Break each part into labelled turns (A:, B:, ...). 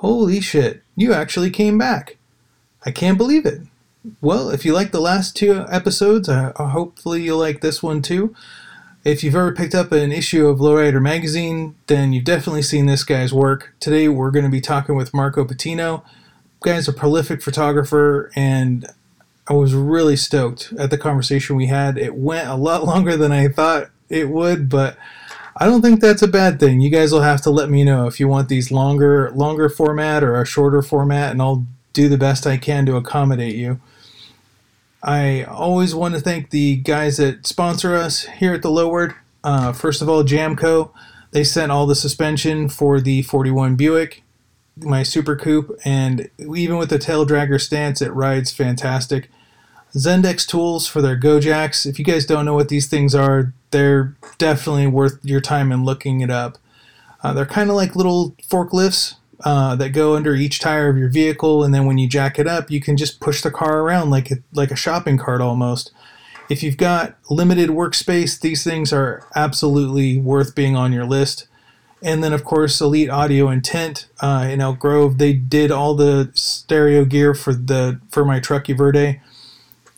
A: Holy shit, you actually came back. I can't believe it. Well, if you like the last two episodes, uh, hopefully you'll like this one too. If you've ever picked up an issue of Lowrider magazine, then you've definitely seen this guy's work. Today we're going to be talking with Marco Patino. Guy's a prolific photographer, and I was really stoked at the conversation we had. It went a lot longer than I thought it would, but I don't think that's a bad thing. You guys will have to let me know if you want these longer longer format or a shorter format, and I'll do the best I can to accommodate you. I always want to thank the guys that sponsor us here at the Low Uh, first of all, Jamco. They sent all the suspension for the 41 Buick, my Super Coupe, and even with the tail dragger stance, it rides fantastic. Zendex tools for their GoJaks. If you guys don't know what these things are, they're definitely worth your time in looking it up. Uh, they're kind of like little forklifts uh, that go under each tire of your vehicle, and then when you jack it up, you can just push the car around like a, like a shopping cart almost. If you've got limited workspace, these things are absolutely worth being on your list. And then, of course, Elite Audio and Tint uh, in Elk Grove. They did all the stereo gear for the for my Truckee Verde,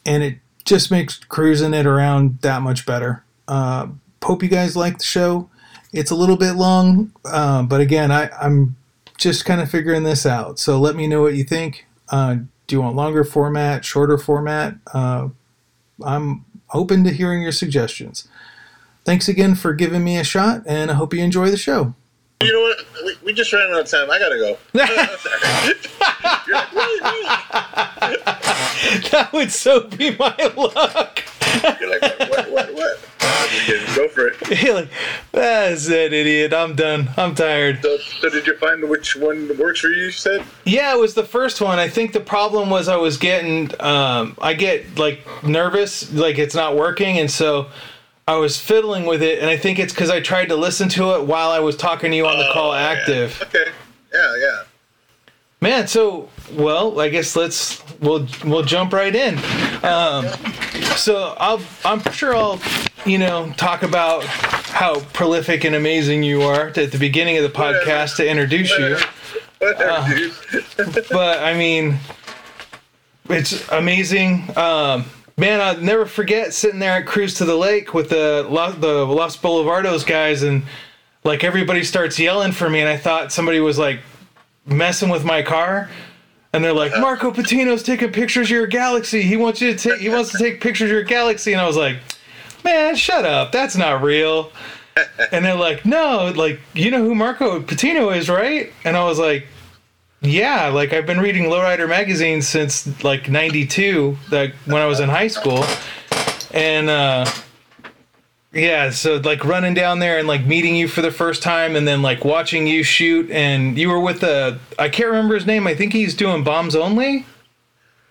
A: and it just makes cruising it around that much better. Uh, hope you guys like the show. It's a little bit long, uh, but again, I, I'm just kind of figuring this out. So let me know what you think. Uh, do you want longer format, shorter format? Uh, I'm open to hearing your suggestions. Thanks again for giving me a shot, and I hope you enjoy the show.
B: You know what? We, we just ran out of time. I gotta go.
A: that would so be my luck.
B: You're like, what, what, what, what? Go for it.
A: You're like, that's it, idiot. I'm done. I'm tired.
B: So, so, did you find which one works for you? You said.
A: Yeah, it was the first one. I think the problem was I was getting, um, I get like nervous, like it's not working, and so I was fiddling with it, and I think it's because I tried to listen to it while I was talking to you on the oh, call active.
B: Yeah. Okay. Yeah, yeah.
A: Man, so well, I guess let's we'll we'll jump right in. Um, so I'll I'm sure I'll you know talk about how prolific and amazing you are at the beginning of the podcast to introduce you. Uh, but I mean, it's amazing. Um, man, I'll never forget sitting there at Cruise to the Lake with the the Los Boulevardos guys, and like everybody starts yelling for me, and I thought somebody was like messing with my car and they're like, Marco Patino's taking pictures of your galaxy. He wants you to take. He wants to take pictures of your galaxy. And I was like, man, shut up. That's not real. And they're like, no, like you know who Marco Patino is, right? And I was like, yeah, like I've been reading Lowrider magazine since like '92, like when I was in high school, and. uh yeah, so like running down there and like meeting you for the first time and then like watching you shoot and you were with a I can't remember his name. I think he's doing bombs only.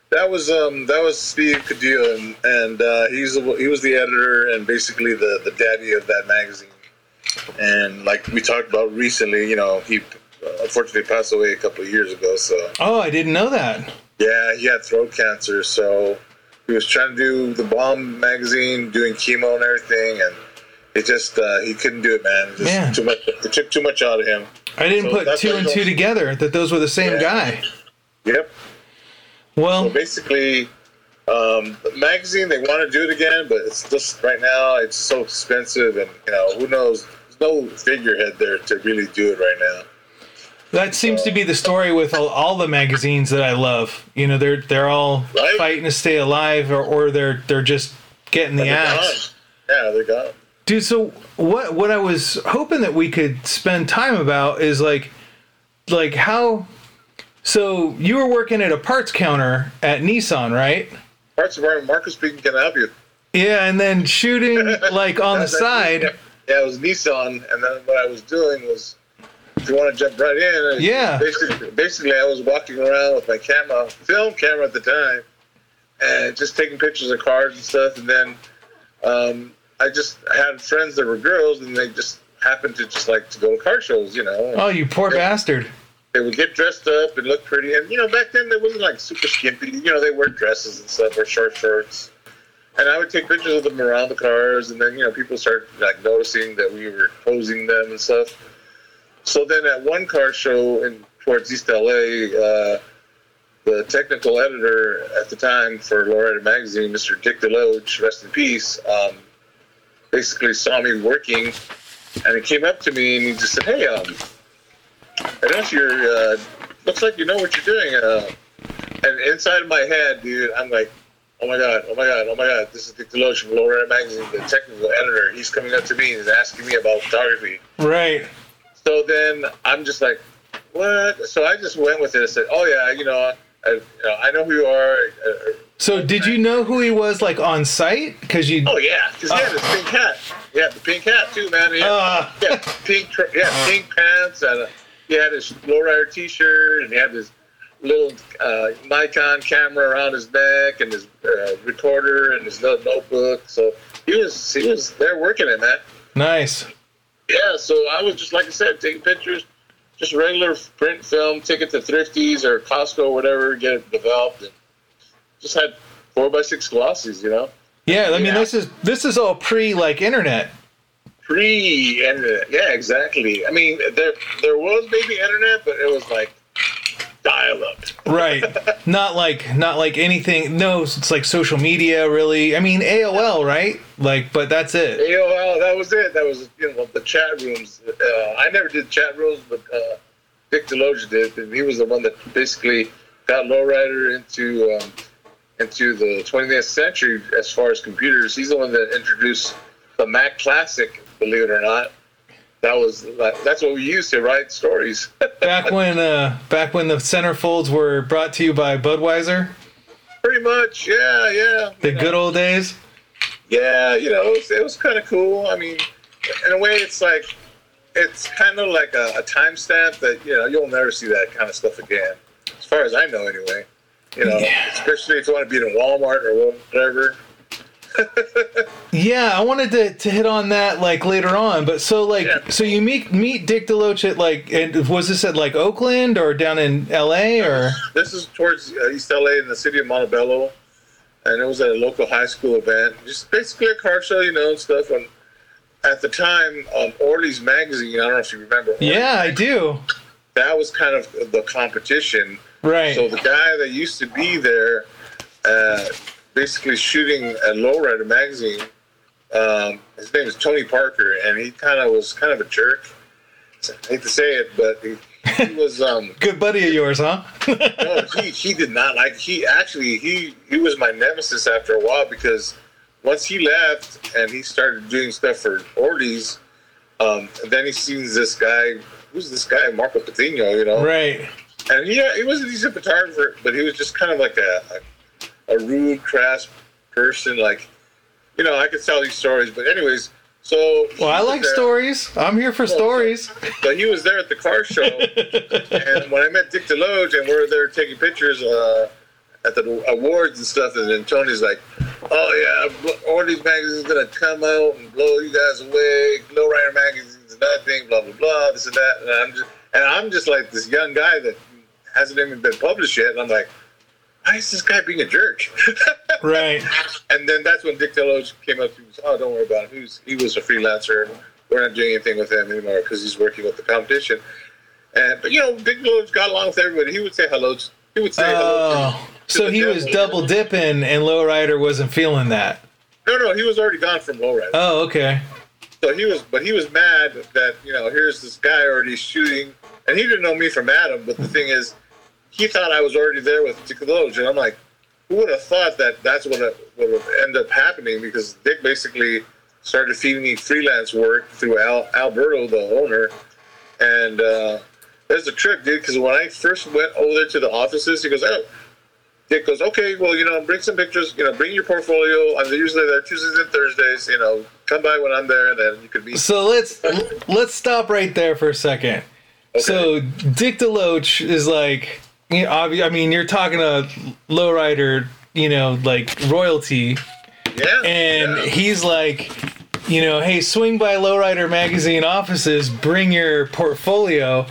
B: That was um that was Steve Cadillo and, and uh, he's he was the editor and basically the the daddy of that magazine. And like we talked about recently, you know, he unfortunately passed away a couple of years ago. So
A: oh, I didn't know that.
B: Yeah, he had throat cancer, so he was trying to do the bomb magazine, doing chemo and everything, and it just uh, he couldn't do it, man. It man. Too much. It took too much out of him.
A: I didn't so put two and two together that those were the same yeah. guy.
B: Yep.
A: Well,
B: so basically, um, the magazine they want to do it again, but it's just right now it's so expensive, and you know who knows. There's no figurehead there to really do it right now.
A: That seems to be the story with all, all, the magazines that I love. You know, they're they're all right? fighting to stay alive, or, or they're they're just getting the axe.
B: Yeah, they got.
A: Dude, so what what I was hoping that we could spend time about is like, like how. So you were working at a parts counter at Nissan, right?
B: Parts department. Marcus speaking. Can I help you?
A: Yeah, and then shooting like on the side.
B: Yeah, it was Nissan, and then what I was doing was if you want to jump right in,
A: yeah.
B: Basically, basically, I was walking around with my camera, film camera at the time, and just taking pictures of cars and stuff. And then um, I just had friends that were girls, and they just happened to just like to go to car shows, you know.
A: Oh, you poor
B: they,
A: bastard!
B: They would get dressed up and look pretty, and you know, back then they wasn't like super skimpy. You know, they wear dresses and stuff or short shorts. And I would take pictures of them around the cars, and then you know people start like noticing that we were posing them and stuff. So then at one car show in, towards East LA. Uh, the technical editor at the time for Lowrider magazine, Mr. Dick DeLoach, rest in peace, um, basically saw me working, and he came up to me and he just said, "Hey, um, I notice you're uh, looks like you know what you're doing." Uh, and inside of my head, dude, I'm like, "Oh my god, oh my god, oh my god!" This is Dick DeLoach from Lowrider magazine, the technical editor. He's coming up to me and he's asking me about photography.
A: Right.
B: So then I'm just like, "What?" So I just went with it. I said, "Oh yeah, you know." I, you know, I know who you are. Uh,
A: So did you know who he was like on site? Because you.
B: Oh yeah, because he had this pink hat. Yeah, the pink hat too, man. He had,
A: Uh.
B: yeah, pink. Yeah, pink pants, and uh, he had his lowrider T-shirt, and he had his little uh, Nikon camera around his neck, and his uh, recorder, and his little notebook. So he was he was there working it, man.
A: Nice.
B: Yeah, so I was just like I said, taking pictures, just regular print film, take it to Thrifties or Costco or whatever, get it developed, and just had four by six glossies, you know.
A: Yeah, I mean
B: Yeah.
A: this is this is all pre like internet.
B: pre internet. Yeah, exactly. I mean, there there was maybe internet, but it was like dial up.
A: Right. not like not like anything no, it's like social media really. I mean AOL, right? Like but that's it.
B: AOL, that was it. That was you know the chat rooms. Uh, I never did chat rooms, but uh, Dick DeLoach did, and he was the one that basically got Lowrider into um, into the 20th century as far as computers. He's the one that introduced the Mac Classic, believe it or not. That was that's what we used to write stories.
A: Back when uh back when the centerfolds were brought to you by Budweiser,
B: Pretty much, yeah, yeah.
A: the
B: You know.
A: good old days.
B: Yeah, you know, it was, it was kind of cool. I mean, in a way, it's like it's kind of like a, a timestamp that you know you'll never see that kind of stuff again, as far as I know, anyway. You know,
A: Yeah.
B: especially if you want to be in Walmart or whatever.
A: Yeah, I wanted to, to hit on that like later on, but so like
B: Yeah.
A: so you meet meet Dick DeLoach at like and was this at like Oakland or down in L.A. or
B: This is towards uh, East LA in the city of Montebello, and it was at a local high school event, just basically a car show, you know, and stuff. And at the time, um, Orlie's magazine, I don't know if you remember. Orlie's
A: yeah, I do.
B: that was kind of the competition.
A: Right.
B: So the guy that used to be there, uh, basically shooting at Lowrider magazine, um, his name is Tony Parker, and he kind of was kind of a jerk. I hate to say it, but he, he was. Um,
A: Good buddy of yours, huh?
B: no, he, he did not like. He actually he he was my nemesis after a while because once he left and he started doing stuff for Orlie's, um, then he sees this guy. Who's this guy, Marco Patino? You know,
A: right.
B: and he he was a decent photographer, but he was just kind of like a a, a rude, crass person. Like, you know, I could tell these stories, but anyways. So
A: Well, I like
B: there.
A: stories. I'm here for stories.
B: But he was there at the car show, and when I met Dick DeLoach and we were there taking pictures uh, at the awards and stuff, and then Tony's like, "Oh yeah, Orlie's magazine's gonna come out and blow you guys away. Lowrider magazine's nothing, blah blah blah, this and that." And I'm just, and I'm just like this young guy that hasn't even been published yet, and I'm like, "Why is this guy being a jerk?"
A: Right.
B: And then that's when Dick DeLoach came up to me. Oh, don't worry about him. He was, he was a freelancer. We're not doing anything with him anymore because he's working with the competition. And but you know, Dick DeLoach got along with everybody. He would say hello. He would say hello.
A: Oh,
B: to
A: so
B: the
A: he was double dipping, and Lowrider wasn't feeling that.
B: No, no, he was already gone from Lowrider.
A: Oh, okay.
B: So he was, but he was mad that you know here's this guy already shooting, and he didn't know me from Adam. But the thing is, he thought I was already there with and I'm like, who would have thought that that's what would end up happening? Because Dick basically started feeding me freelance work through Al, Alberto, the owner, and uh, there's a trick, dude. Because when I first went over there to the offices, he goes, oh. Dick goes, okay, well, you know, bring some pictures, you know, bring your portfolio. I'm usually there Tuesdays and Thursdays, you know, come by when I'm there, and then you could be.
A: So let's let's stop right there for a second. So Dick DeLoach is like, you know, I mean, you're talking a lowrider, you know, like royalty,
B: Yeah.
A: and
B: yeah.
A: he's like, you know, hey, swing by Lowrider magazine offices, bring your portfolio.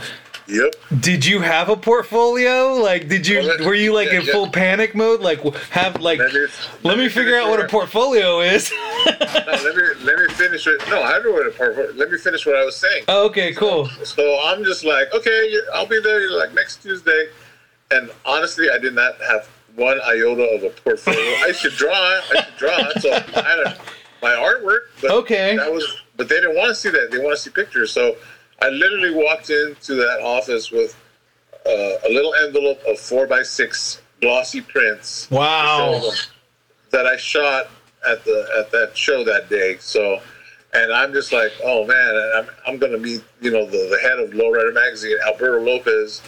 B: Yep.
A: Did you have a portfolio? Like, did you were you like
B: yeah,
A: in
B: yeah.
A: full panic mode? Like, have like,
B: Let me-
A: let me figure out what a portfolio is.
B: let me let me finish it. No, I don't want to part. Let me finish what I was saying.
A: Oh, okay, cool.
B: So I'm just like, okay, I'll be there like next Tuesday. And honestly, I did not have one iota of a portfolio. I should draw. I should draw. So I had a, my artwork. But
A: Okay.
B: That was, but they didn't want to see that. They want to see pictures. So I literally walked into that office with uh, a little envelope of four by six glossy prints
A: Wow.
B: that I shot at the at that show that day. So, and I'm just like, oh man, I'm I'm gonna meet you know the, the head of Lowrider Magazine, Alberto Lopez,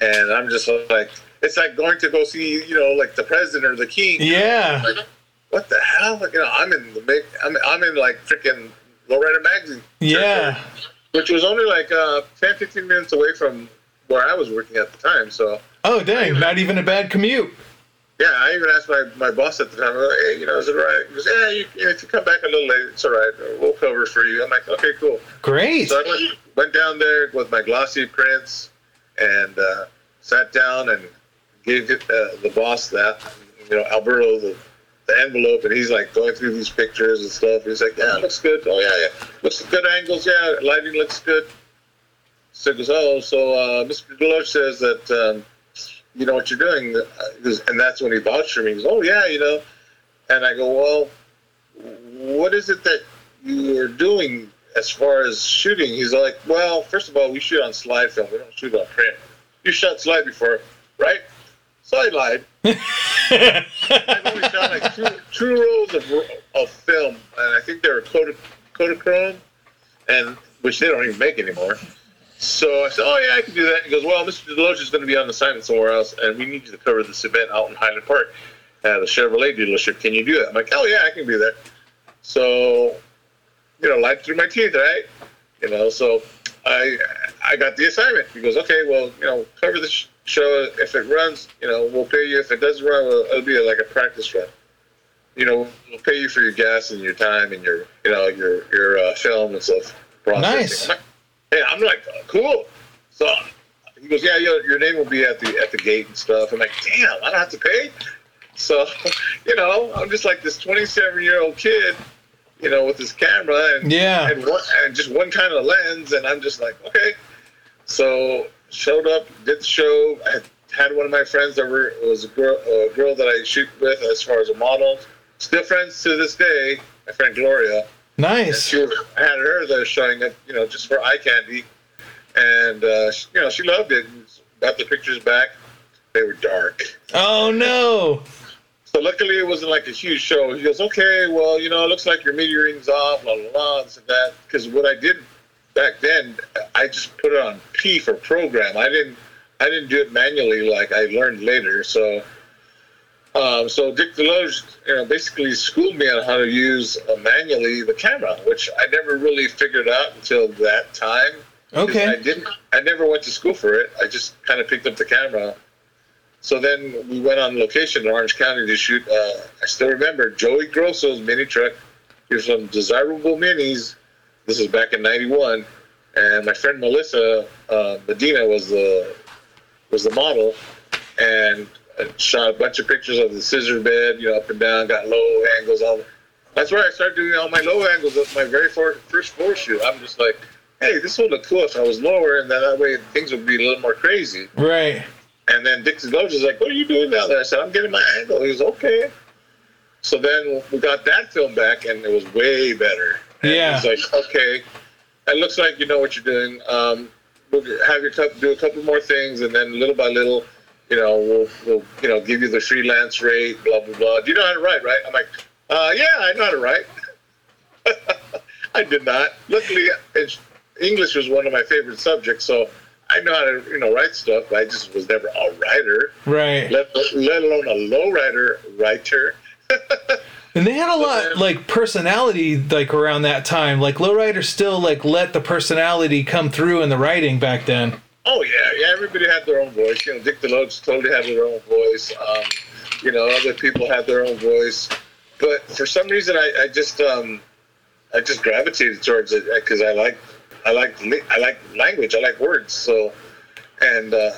B: and I'm just like, it's like going to go see you know like the president or the king.
A: Yeah.
B: Like, what the hell? Like, you know, I'm in the big, I'm I'm in like freaking Lowrider Magazine.
A: Yeah.
B: Which was only like uh, 10, 15 minutes away from where I was working at the time. So
A: Oh, dang. Not even a bad commute.
B: Yeah, I even asked my, my boss at the time, like, hey, you know, is it right? He goes, yeah, you, if you come back a little late, it's all right. We'll cover for you. I'm like, okay, cool.
A: Great.
B: So I went, went down there with my glossy prints and uh, sat down and gave uh, the boss that, you know, Alberto, the, the envelope, and he's like going through these pictures and stuff. He's like, yeah, looks good. Oh, yeah, yeah. Looks good angles. Yeah, lighting looks good. So goes, oh, so uh, Mr. Deloach says that, um, you know what you're doing. Uh, And that's when he vouched for me. He goes, oh, yeah, you know. And I go, well, what is it that you're doing as far as shooting? He's like, well, first of all, we shoot on slide film. We don't shoot on print. You shot slide before, right? So I lied. I've only shot like two, two rolls of, of film, and I think they were Kodachrome, and which they don't even make anymore. So I said, "Oh yeah, I can do that." He goes, "Well, Mr. Deloach is going to be on assignment somewhere else, and we need you to cover this event out in Highland Park at a Chevrolet dealership. Can you do that?" I'm like, "Oh yeah, I can do that." So, you know, life through my teeth, right? You know, so I I got the assignment. He goes, "Okay, well, you know, cover the sh- show. If it runs, you know, we'll pay you. If it doesn't run, well, it'll be like a practice run." You know, we'll pay you for your gas and your time and your, you know, your your uh, film and stuff. processing.
A: Nice.
B: I'm like, Hey, I'm like, cool. So he goes, yeah, your, your name will be at the at the gate and stuff. I'm like, damn, I don't have to pay. So, you know, I'm just like this 27 year old kid, you know, with this camera and
A: Yeah.
B: and, one, and just one kind of lens, and I'm just like, okay. So showed up, did the show. I had, one of my friends that were was a girl, a girl that I shoot with as far as a model. Still friends to this day. My friend Gloria.
A: Nice.
B: she was, I had her there showing up, you know, just for eye candy, and uh, she, you know she loved it. Got the pictures back. They were dark.
A: Oh, no.
B: So luckily it wasn't like a huge show. He goes, okay, well, you know, it looks like your metering's off, blah blah blah, this and that. Because what I did back then, I just put it on P for program. I didn't, I didn't do it manually like I learned later. So, um, so Dick DeLoach, you know, basically schooled me on how to use uh, manually the camera, which I never really figured out until that time.
A: Okay.
B: I didn't. I never went to school for it. I just kind of picked up the camera. So then we went on location in Orange County to shoot. Uh, I still remember Joey Grosso's mini truck. He was from Desirable Minis. This is back in '91, and my friend Melissa uh, Medina was the was the model, and I shot a bunch of pictures of the scissor bed, you know, up and down, got low angles. All that's where I started doing all my low angles. That's my very fir- first floor shoot. I'm just like, hey, this would look cool if I was lower, and then that way things would be a little more crazy.
A: Right.
B: And then Dick DeLoach is like, "What are you doing down there?" I said, "I'm getting my angle." He was okay. So then we got that film back, and it was way better. And
A: Yeah.
B: He's like, "Okay, it looks like you know what you're doing. Um, we'll have your couple, do a couple more things, and then little by little, you know, we'll, we'll you know give you the freelance rate. Blah blah blah. Do you know how to write? Right? I'm like, uh, "Yeah, I know how to write." I did not. Luckily, English was one of my favorite subjects, so I know how to you know write stuff. But I just was never a writer,
A: Right.
B: let, let alone a lowrider writer.
A: And they had a lot like personality like around that time. Like Lowrider still like let the personality come through in the writing back then.
B: Oh yeah, yeah. Everybody had their own voice. You know, Dick DeLoach totally had their own voice. Um, you know, other people had their own voice, but for some reason, I, I just um, I just gravitated towards it because I like I like li- I like language. I like words. So, and uh,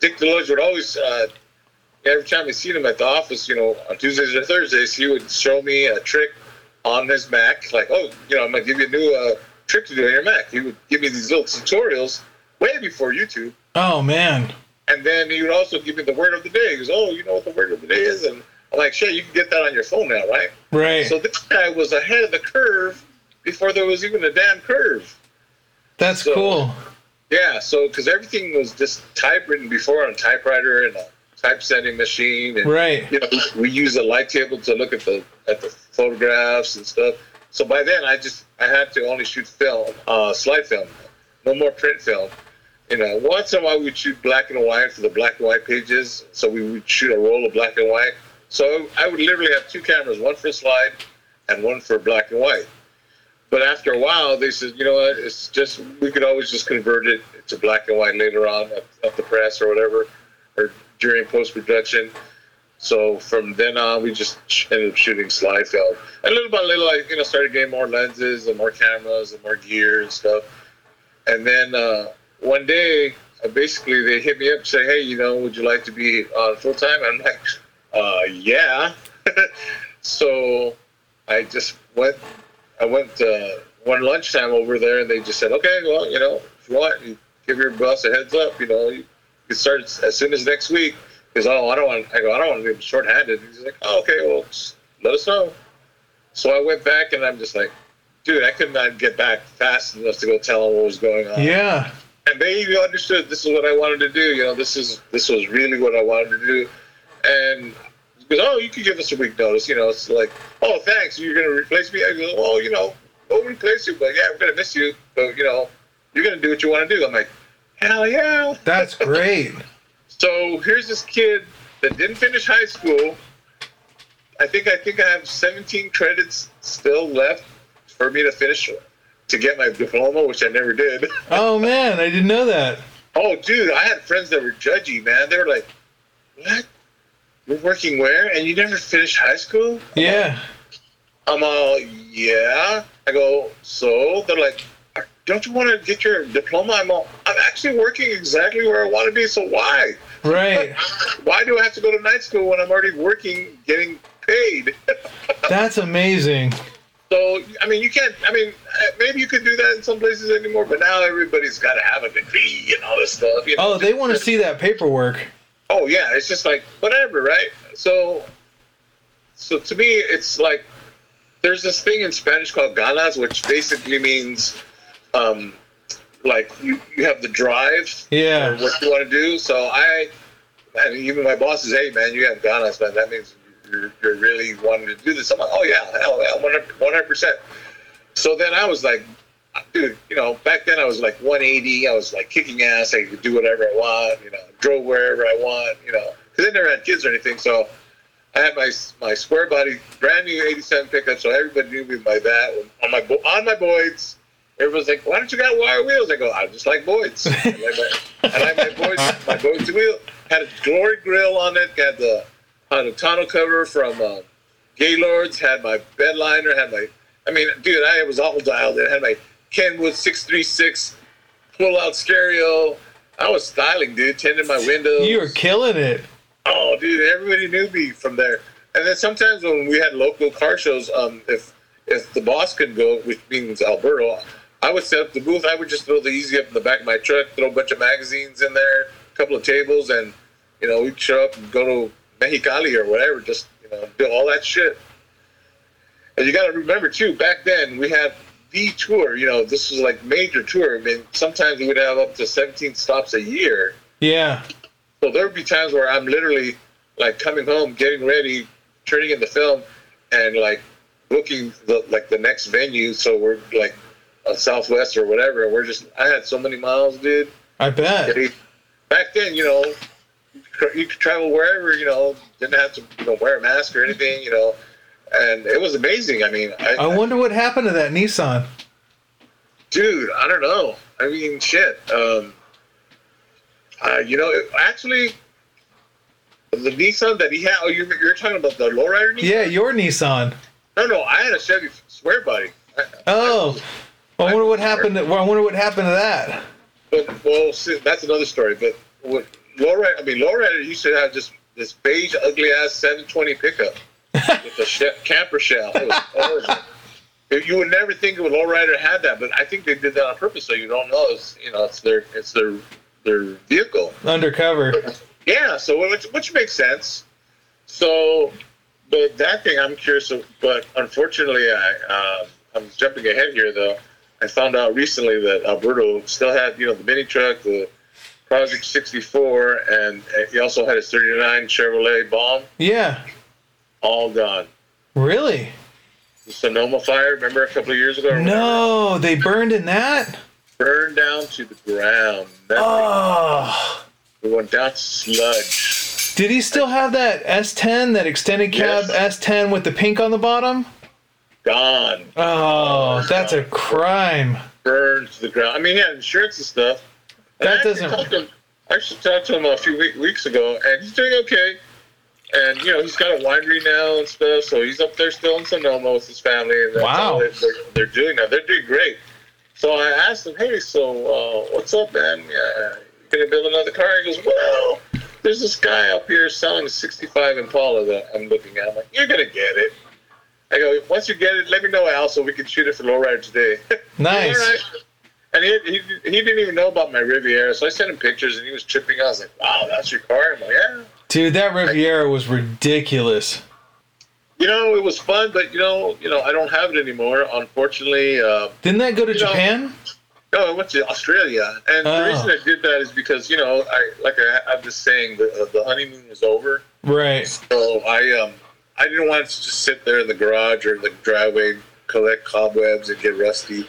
B: Dick DeLoach would always. Uh, Every time I seen him at the office, you know, on Tuesdays or Thursdays, he would show me a trick on his Mac, like, oh, you know, I'm gonna give you a new uh, trick to do on your Mac. He would give me these little tutorials way before YouTube.
A: Oh man.
B: And then he would also give me the word of the day. He goes, oh, you know what the word of the day is? And I'm like, sure, you can get that on your phone now, right?
A: Right.
B: So this guy was ahead of the curve before there was even a damn curve.
A: That's
B: so-
A: cool.
B: Yeah, so because everything was just typewritten before on a typewriter and a typesetting machine, and
A: Right.
B: you know we use a light table to look at the at the photographs and stuff. So by then I just I had to only shoot film, uh, slide film, no more print film. You know, once in a while we'd shoot black and white for the black and white pages. So we would shoot a roll of black and white. So I would literally have two cameras, one for slide and one for black and white. But after a while, they said, you know what? It's just we could always just convert it to black and white later on up, at the press or whatever, or during post production. So from then on, we just ended up shooting slide film. And little by little, I you know started getting more lenses and more cameras and more gear and stuff. And then uh, one day, uh, basically, they hit me up and say, "Hey, you know, would you like to be on full time?" I'm like, uh, "Yeah." so I just went. I went uh, one lunchtime over there, and they just said, "Okay, well, you know, if you want, you give your boss a heads up. You know, you can start as soon as next week." Because oh, I don't want. I go, I don't want to be shorthanded. He's like, "Oh, okay, well, let us know." So I went back, and I'm just like, "Dude, I could not get back fast enough to go tell them what was going on."
A: Yeah.
B: and they even understood this is what I wanted to do. You know, this is this was really what I wanted to do, and because oh, you could give us a week notice. You know, it's like oh, thanks, you're gonna replace me. I go, oh, you know, we'll replace you, but yeah, we're gonna miss you. But you know, you're gonna do what you want to do. I'm like, hell yeah.
A: That's great.
B: So here's this kid that didn't finish high school. I think I think I have 17 credits still left for me to finish to get my diploma, which I never did.
A: Oh man, I didn't know that.
B: Oh, dude, I had friends that were judgy, man. They were like, "What? You're working where? And you never finished high school?"
A: Yeah.
B: I'm all, "Yeah." I go, "So?" They're like, "Don't you want to get your diploma?" I'm all, "I'm actually working exactly where I want to be. So why?
A: Right.
B: Why do I have to go to night school when I'm already working, getting paid?"
A: That's amazing.
B: So, I mean, you can't, I mean, uh, maybe you could do that in some places anymore, but now everybody's got to have a degree and all this stuff. You know?
A: Oh, they want to see that paperwork.
B: Oh yeah it's just like whatever right? So so to me it's like there's this thing in spanish called ganas which basically means um like you, you have the drive
A: Yeah.
B: what you want to do. So i and even my boss says hey man you have ganas man. That means you're, you're really wanting to do this. I'm like oh yeah hell yeah 100% so then i was like dude, you know, back then I was like 180. I was like kicking ass. I could do whatever I want. You know, drove wherever I want. You know, because I never had kids or anything. So I had my my square body, brand new '87 pickup. So everybody knew me by that. On my on my Boyds, everyone's like, "Why don't you got wire wheels?" I go, "I just like Boyds." I like my, like my Boyds wheel had a glory grill on it. Had the had a tonneau cover from uh, Gaylords. Had my bed liner. Had my I mean, dude, I was all dialed in. Had my Kenwood 636 pull out stereo. I was styling, dude, tending my windows.
A: You were killing it.
B: Oh, dude, everybody knew me from there. And then sometimes when we had local car shows, um, if if the boss could go, which means Alberto, I would set up the booth. I would just throw the easy up in the back of my truck, throw a bunch of magazines in there, a couple of tables, and you know we'd show up and go to Mexicali or whatever, just you know do all that shit. And you got to remember too, back then we had the tour. You know, this was like major tour. I mean, sometimes we would have up to 17 stops a year.
A: Yeah.
B: So there would be times where I'm literally like coming home, getting ready, turning in the film, and like booking the like the next venue. So we're like on Southwest or whatever. And we're just I had so many miles, dude.
A: I bet.
B: Back then, you know, you could travel wherever. You know, didn't have to you know wear a mask or anything. You know, and it was amazing. I mean, I,
A: I wonder what happened to that Nissan.
B: dude, I don't know. I mean, shit. Um, uh, you know, actually, the Nissan that he had. Oh, you're, you're talking about the lowrider Nissan?
A: Yeah, your Nissan.
B: No, no, I had a Chevy square body. I-
A: Oh. I wonder what happened. To, well, I wonder what happened to that.
B: But well, see, that's another story. But what lowrider? I mean, lowrider used to have just this beige, ugly ass 720 pickup with a she- camper shell. It was horrible. you would never think a lowrider had that, but I think they did that on purpose, so you don't know. It's you know, it's their it's their their vehicle.
A: Undercover.
B: Yeah, so which, which makes sense. So, but that thing, I'm curious. Of, but unfortunately, I um, I'm jumping ahead here though. I found out recently that Alberto still had you know the mini truck, the Project 64, and he also had his 39 Chevrolet Bomb.
A: Yeah.
B: All gone.
A: Really?
B: The Sonoma fire, remember a couple of years ago?
A: No, they burned in that?
B: Burned down to the ground. That
A: oh. Ah.
B: It went down to sludge.
A: Did he still have that S10, that extended cab yes. S10 with the pink on the bottom?
B: Gone.
A: Oh, that's a crime.
B: Burned to the ground. I mean, he had insurance and stuff. And
A: that doesn't.
B: Him, I actually talked to him a few weeks ago, and he's doing okay. And you know, he's got a winery now and stuff, so he's up there still in Sonoma with his family, and that's
A: wow.
B: they're, they're, doing now. They're doing great. So I asked him, "Hey, so uh, what's up, man? Yeah, you gonna build another car?" He goes, "Well, there's this guy up here selling a '65 Impala that I'm looking at. I'm like, you're gonna get it." I go, once you get it, let me know, Al, so we can shoot it for lowrider today.
A: Nice.
B: All right. And he, he, he didn't even know about my Riviera, so I sent him pictures, and he was tripping. I was like, "Wow, that's your car." I'm like, "Yeah."
A: Dude, that Riviera was ridiculous.
B: You know, it was fun, but you know, you know, I don't have it anymore. Unfortunately. Uh,
A: Didn't that go to Japan?
B: Know, no, I went to Australia, and oh. the reason I did that is because you know, I like I, I'm just saying, the uh, the honeymoon was over.
A: Right.
B: So I um I didn't want to just sit there in the garage or the driveway, collect cobwebs and get rusty.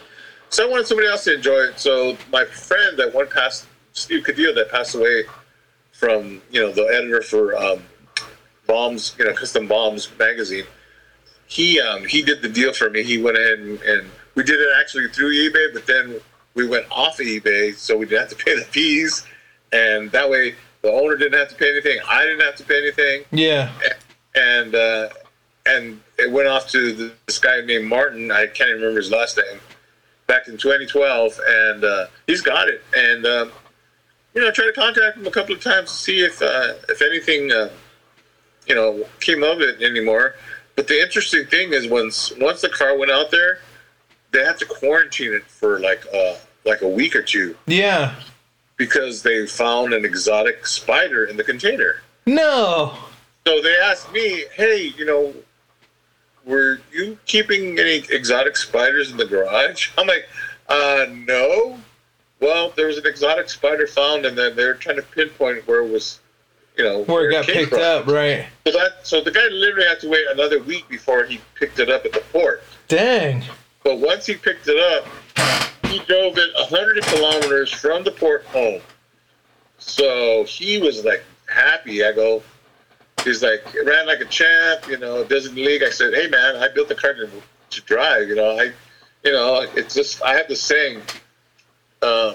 B: So I wanted somebody else to enjoy it. So my friend that went past Steve Cadillo that passed away from you know the editor for um, Bombs, you know, Custom Bombs magazine. He um, he did the deal for me. He went in and we did it actually through eBay, but then we went off of eBay, so we didn't have to pay the fees, and that way the owner didn't have to pay anything. I didn't have to pay anything.
A: Yeah.
B: And uh, and it went off to this guy named Martin. I can't even remember his last name. Back in 2012, and uh, he's got it. And um, you know, I tried to contact him a couple of times to see if uh, if anything, uh, you know, came of it anymore. But the interesting thing is, once once the car went out there, they had to quarantine it for like uh, like a week or two.
A: Yeah.
B: Because they found an exotic spider in the container.
A: No.
B: So they asked me, "Hey, you know, were you keeping any exotic spiders in the garage?" I'm like, "Uh, no." Well, there was an exotic spider found, and then they're trying to pinpoint where it was, you know,
A: where, where it got it picked from. up, right?
B: So that so the guy literally had to wait another week before he picked it up at the port.
A: Dang!
B: But once he picked it up, he drove it 100 kilometers from the port home. So he was like happy. I go, he's like ran like a champ, you know, doesn't league. I said, hey man, I built the car to, to drive. You know, I, you know, it's just I have this saying um,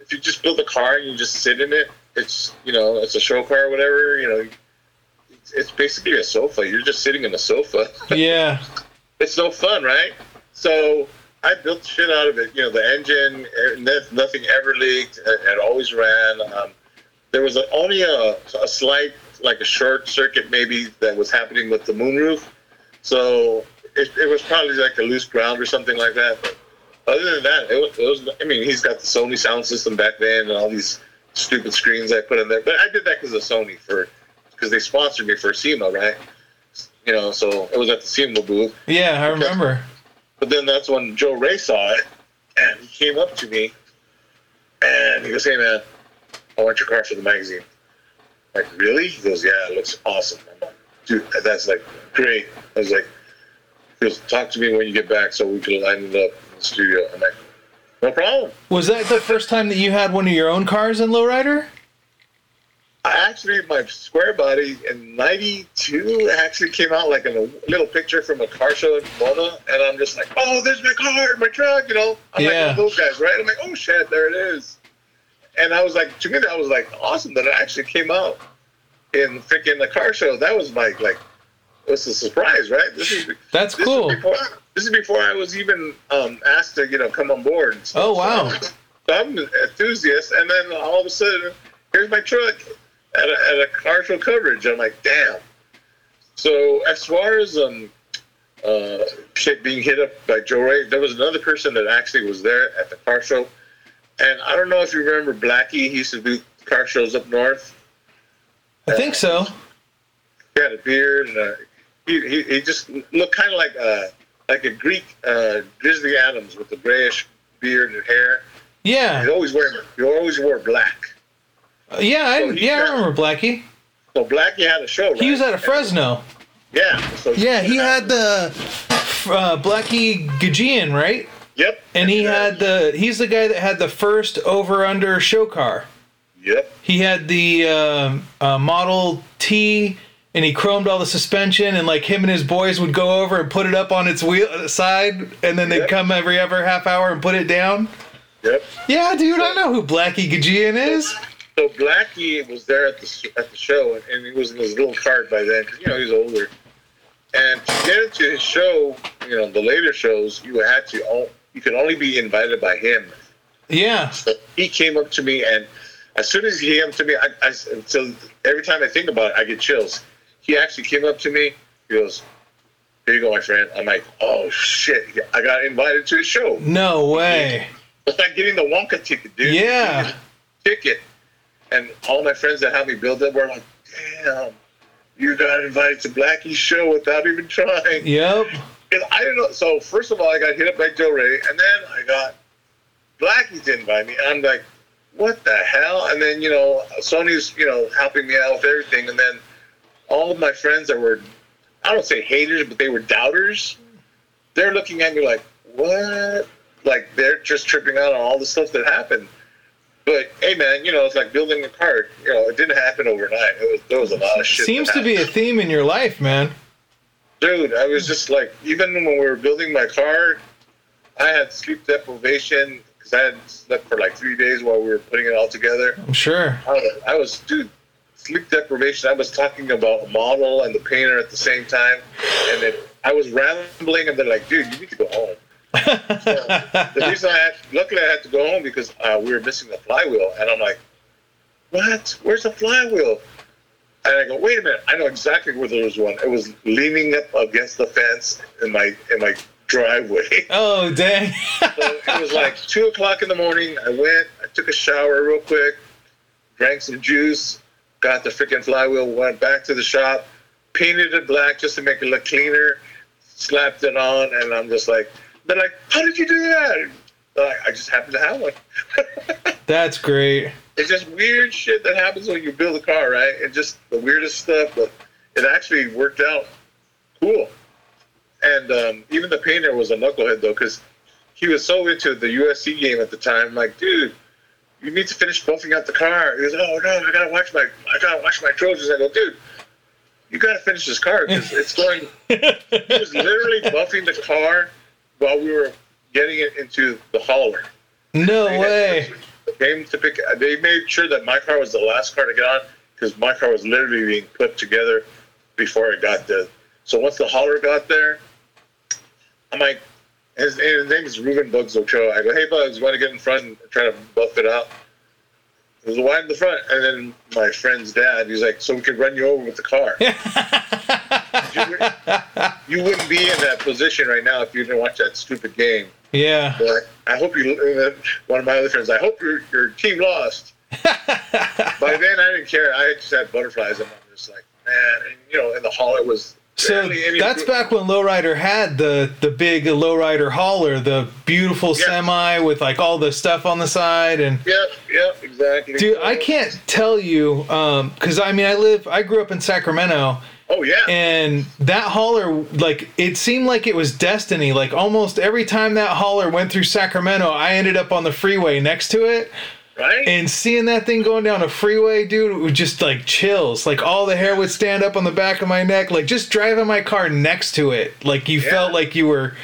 B: if you just build a car and you just sit in it, it's you know it's a show car or whatever. You know, it's, it's basically a sofa. You're just sitting in a sofa.
A: Yeah,
B: it's no fun, right? So I built shit out of it. You know, the engine, eh, nothing ever leaked. It always ran. Um, there was a, only a, a slight, like a short circuit maybe that was happening with the moonroof. So it, it was probably like a loose ground or something like that. But other than that, it was, it was, I mean, he's got the Sony sound system back then and all these stupid screens I put in there. But I did that because of Sony for because they sponsored me for SEMA, right? You know, so it was at the SEMA booth.
A: Yeah, I remember.
B: But then that's when Joe Ray saw it, and he came up to me, and he goes, "Hey man, I want your car for the magazine." I'm like, really? He goes, "Yeah, it looks awesome." I'm like, "Dude, that's like great." I was like, "He goes, talk to me when you get back so we can line it up." Studio. I'm no problem.
A: Was that the first time that you had one of your own cars in Lowrider?
B: I actually, my square body in '92 actually came out like in a little picture from a car show in Mona, and I'm just like, oh, there's my car, my truck, you know. I'm yeah. like those guys, right? I'm like, oh shit, there it is. And I was like, to me, that was like awesome that it actually came out in freaking the car show. That was like, like, it was a surprise, right? This is
A: that's
B: this
A: cool.
B: Is before, this is before I was even um, asked to, you know, come on board.
A: oh wow!
B: So I'm an enthusiast, and then all of a sudden, here's my truck at a, at a car show coverage. I'm like, damn. So as far as um, uh, shit being hit up by Joe Ray. There was another person that actually was there at the car show, and I don't know if you remember Blackie. He used to do car shows up north.
A: I think so.
B: He had a beard, and uh, he, he he just looked kind of like uh like a Greek uh, Grizzly Adams with the grayish beard and hair. He
A: Yeah,
B: always wearing he always wore black.
A: yeah, I,
B: So he
A: yeah. I remember Blackie.
B: So Blackie had a show. Right?
A: He was out of Fresno.
B: Yeah. So
A: Yeah, he had the uh, Blackie Gejeian, right?
B: Yep.
A: And he had the he's the guy that had the first over under show car.
B: Yep.
A: He had the uh, uh, Model T, and he chromed all the suspension, and like him and his boys would go over and put it up on its wheel uh, side, and then they'd
B: Yep.
A: come every other half hour and put it down.
B: Yep.
A: Yeah, dude, I know who Blackie Gejeian is.
B: So Blackie was there at the at the show, and he was in his little cart by then because you know he was older. And to get into his show, you know, the later shows, you had to o- you could only be invited by him.
A: Yeah,
B: So he came up to me, and as soon as he came up to me, I, I so every time I think about it, I get chills. He actually came up to me. He goes, "Here you go, my friend." I'm like, "Oh shit! I got invited to his show."
A: no way.
B: It's like getting the Wonka ticket, dude.
A: Yeah.
B: Ticket. And all my friends that helped me build it were like, damn, you got invited to Blackie's show without even trying.
A: Yep.
B: And I didn't know. So, first of all, I got hit up by Joe Ray, and then I got Blackie's invite me. And I'm like, what the hell? And then, you know, Sony's, you know, helping me out with everything. And then all of my friends that were, I don't say haters, but they were doubters, they're looking at me like, what? Like they're just tripping out on all the stuff that happened. But hey, man, you know it's like building a car. You know, it didn't happen overnight. It was, there was a lot of shit.
A: Seems to be a theme in your life, man.
B: dude. I was just like, even when we were building my car, I had sleep deprivation because I had slept for like three days while we were putting it all together.
A: I'm sure.
B: I was, I was dude, sleep deprivation. I was talking about a model and the painter at the same time, and then I was rambling, and they're like, dude, you need to go home. the reason I had, luckily I had to go home because uh, we were missing the flywheel, and I'm like, what? Where's the flywheel? And I go, wait a minute, I know exactly where there was one. It was leaning up against the fence in my in my driveway.
A: oh, dang.
B: so it was like two o'clock in the morning. I went, I took a shower real quick, drank some juice, got the freaking flywheel, went back to the shop, painted it black just to make it look cleaner, slapped it on, and I'm just like, they're like, how did you do that? Like, I just happened to have one.
A: That's great.
B: it's just weird shit that happens when you build a car, right? It's just the weirdest stuff, but it actually worked out cool. And um, even the painter was a knucklehead though, because he was so into the USC game at the time. I'm like, dude, you need to finish buffing out the car. He goes, oh no, I gotta watch my, I gotta watch my Trojans. I go, dude, you gotta finish this car because it's going. he was literally buffing the car while we were getting it into the hauler.
A: No
B: They
A: way.
B: Came to pick. They made sure that my car was the last car to get on because my car was literally being put together before it got there. So once the hauler got there, I'm like, his, his name is Ruben Bugs Ochoa. I go, hey Bugs, you want to get in front and try to buff it out? He was wide in the front, and then my friend's dad, he's like, so we could run you over with the car. you, you wouldn't be in that position right now if you didn't watch that stupid game.
A: Yeah.
B: But I hope you. uh, One of my other friends. I hope your your team lost. By then, I didn't care. I just had butterflies, and I'm just like, man. And you know, in the hall, it was.
A: So that's back when Lowrider had the the big Lowrider hauler, the beautiful
B: Yeah.
A: semi with like all the stuff on the side and
B: Yep, yep, exactly.
A: dude, I can't tell you um cuz I mean I live I grew up in Sacramento
B: Oh yeah.
A: and that hauler like it seemed like it was destiny like almost every time that hauler went through Sacramento I ended up on the freeway next to it
B: right.
A: and seeing that thing going down a freeway, dude, it was just like chills. Like all the hair would stand up on the back of my neck. Like just driving my car next to it, like you
B: Yeah.
A: felt like you were,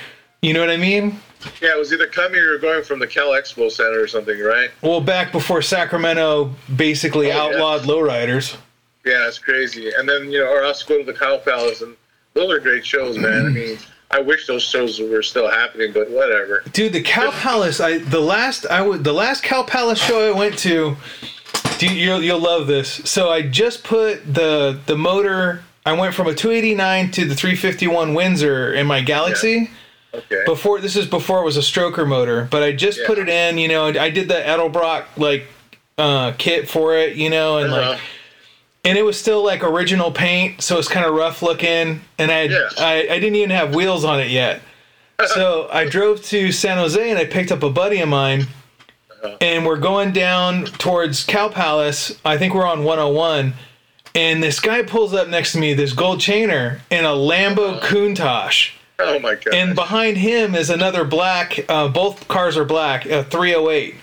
A: you know what I mean?
B: yeah, it was either coming or going from the Cal Expo Center or something, right?
A: Well, back before Sacramento basically
B: Oh, yeah.
A: outlawed lowriders.
B: Yeah, it's crazy. And then you know, or else go to the Cow Palace, and those are great shows, man. I mean, I wish those shows were still happening, but whatever.
A: Dude, the Cow Palace. I the last I would the last Cow Palace show I went to. Dude, you'll you'll love this. So I just put the the motor. I went from a 289 to the 351 Windsor in my Galaxy.
B: Okay.
A: Before this is before it was a stroker motor, but I just
B: Yeah.
A: put it in. You know, I did the Edelbrock like uh, kit for it. You know, and
B: Uh-huh.
A: like and it was still like original paint, so it's kind of rough looking. And I. I I didn't even have wheels on it yet. so I drove to San Jose and I picked up a buddy of mine,
B: Uh-huh.
A: and we're going down towards Cow Palace. I think we're on 101, and this guy pulls up next to me, this gold chainer in a Lambo Countach.
B: oh my god.
A: And behind him is another black. Uh, both cars are black. A 308.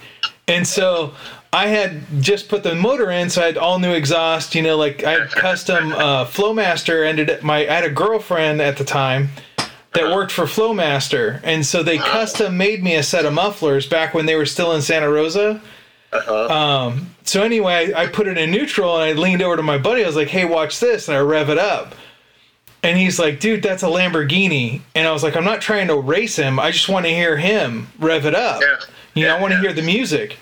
A: And so I had just put the motor in, so I had all new exhaust. You know, like I had custom uh, Flowmaster. Ended up, my I had a girlfriend at the time that worked for Flowmaster, and so they custom made me a set of mufflers back when they were still in Santa Rosa.
B: uh-huh.
A: Um, so anyway, I put it in neutral and I leaned over to my buddy. I was like, "Hey, watch this!" And I rev it up. And he's like, "Dude, that's a Lamborghini." And I was like, "I'm not trying to race him. I just want to hear him rev it up.
B: Yeah.
A: You know, I want to
B: yeah.
A: hear the music."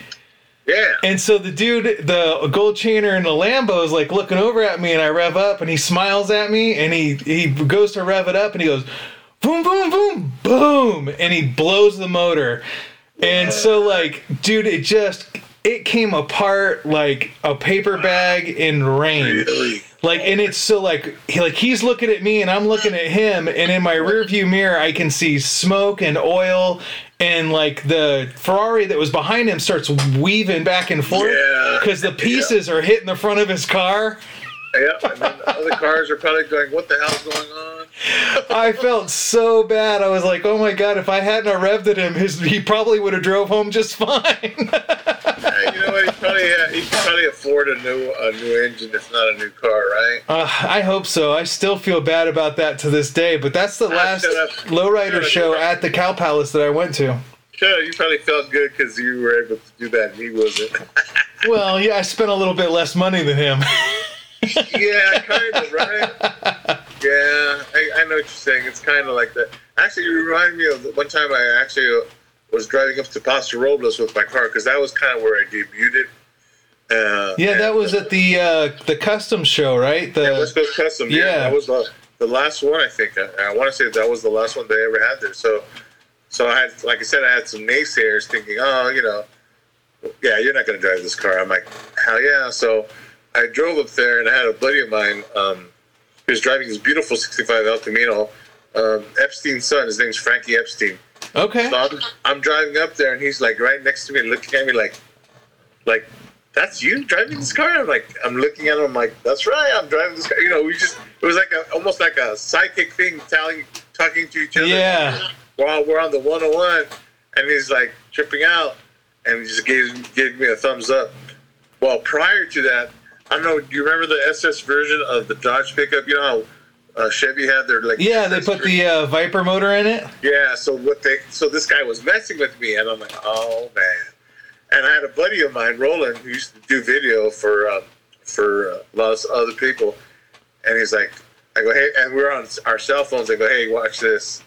B: Yeah.
A: And so the dude, the gold chainer in the Lambo is like looking over at me and I rev up and he smiles at me and he, he goes to rev it up and he goes, boom, boom, boom, boom. And he blows the motor. And so like, dude, it just, it came apart like a paper bag in rain.
B: Really?
A: Like, and it's so like, he, like he's looking at me and I'm looking at him, and in my rearview mirror, I can see smoke and oil, and like the Ferrari that was behind him starts weaving back and forth
B: Yeah.
A: because the pieces are hitting the front of his car.
B: Yeah. And then the other cars are probably going, "What the hell's going on?"
A: I felt so bad. I was like, oh my god, if I hadn't revved at him, his he probably would have drove home just fine.
B: Hey, you know what? He probably had, he could probably afford a new a new engine. It's not a new car, right?
A: Uh, I hope so. I still feel bad about that to this day, but that's the last lowrider show at the Cow Palace that I went to.
B: Sure, you probably felt good because you were able to do that and he wasn't.
A: Well, yeah, I spent a little bit less money than him.
B: yeah, kind of, right? Yeah, I, I know what you're saying. It's kind of like that. Actually, you remind me of one time I actually uh, was driving up to Paso Robles with my car because that was kind of where I debuted. Uh,
A: Yeah, that was at the uh, the customs show, right? The
B: Yeah, West Coast Custom. Yeah,
A: yeah.
B: that was the, the last one. I think I, I want to say that was the last one they ever had there. So, so I had, like I said, I had some naysayers thinking, oh, you know, yeah, you're not going to drive this car. I'm like, hell yeah. So I drove up there and I had a buddy of mine. Um, he was driving this beautiful '65 El Camino. Um, Epstein's son, his name's Frankie Epstein.
A: okay.
B: So I'm, I'm driving up there, and he's like right next to me, looking at me like, like, that's you driving this car. I'm like, I'm looking at him. I'm like, that's right, I'm driving this car. You know, we just it was like a almost like a psychic thing, telling, talking to each other.
A: Yeah.
B: While we're on the 101, and he's like tripping out, and he just gave gave me a thumbs up. Well, prior to that, I don't know. Do you remember the SS version of the Dodge pickup? You know how uh, Chevy had their like
A: Yeah, they put the uh, Viper motor in it.
B: yeah, so what they so this guy was messing with me, and I'm like, oh man. And I had a buddy of mine, Roland, who used to do video for um, for uh, lots of other people, and he's like, I go, hey, and we're on our cell phones. I go, hey, watch this.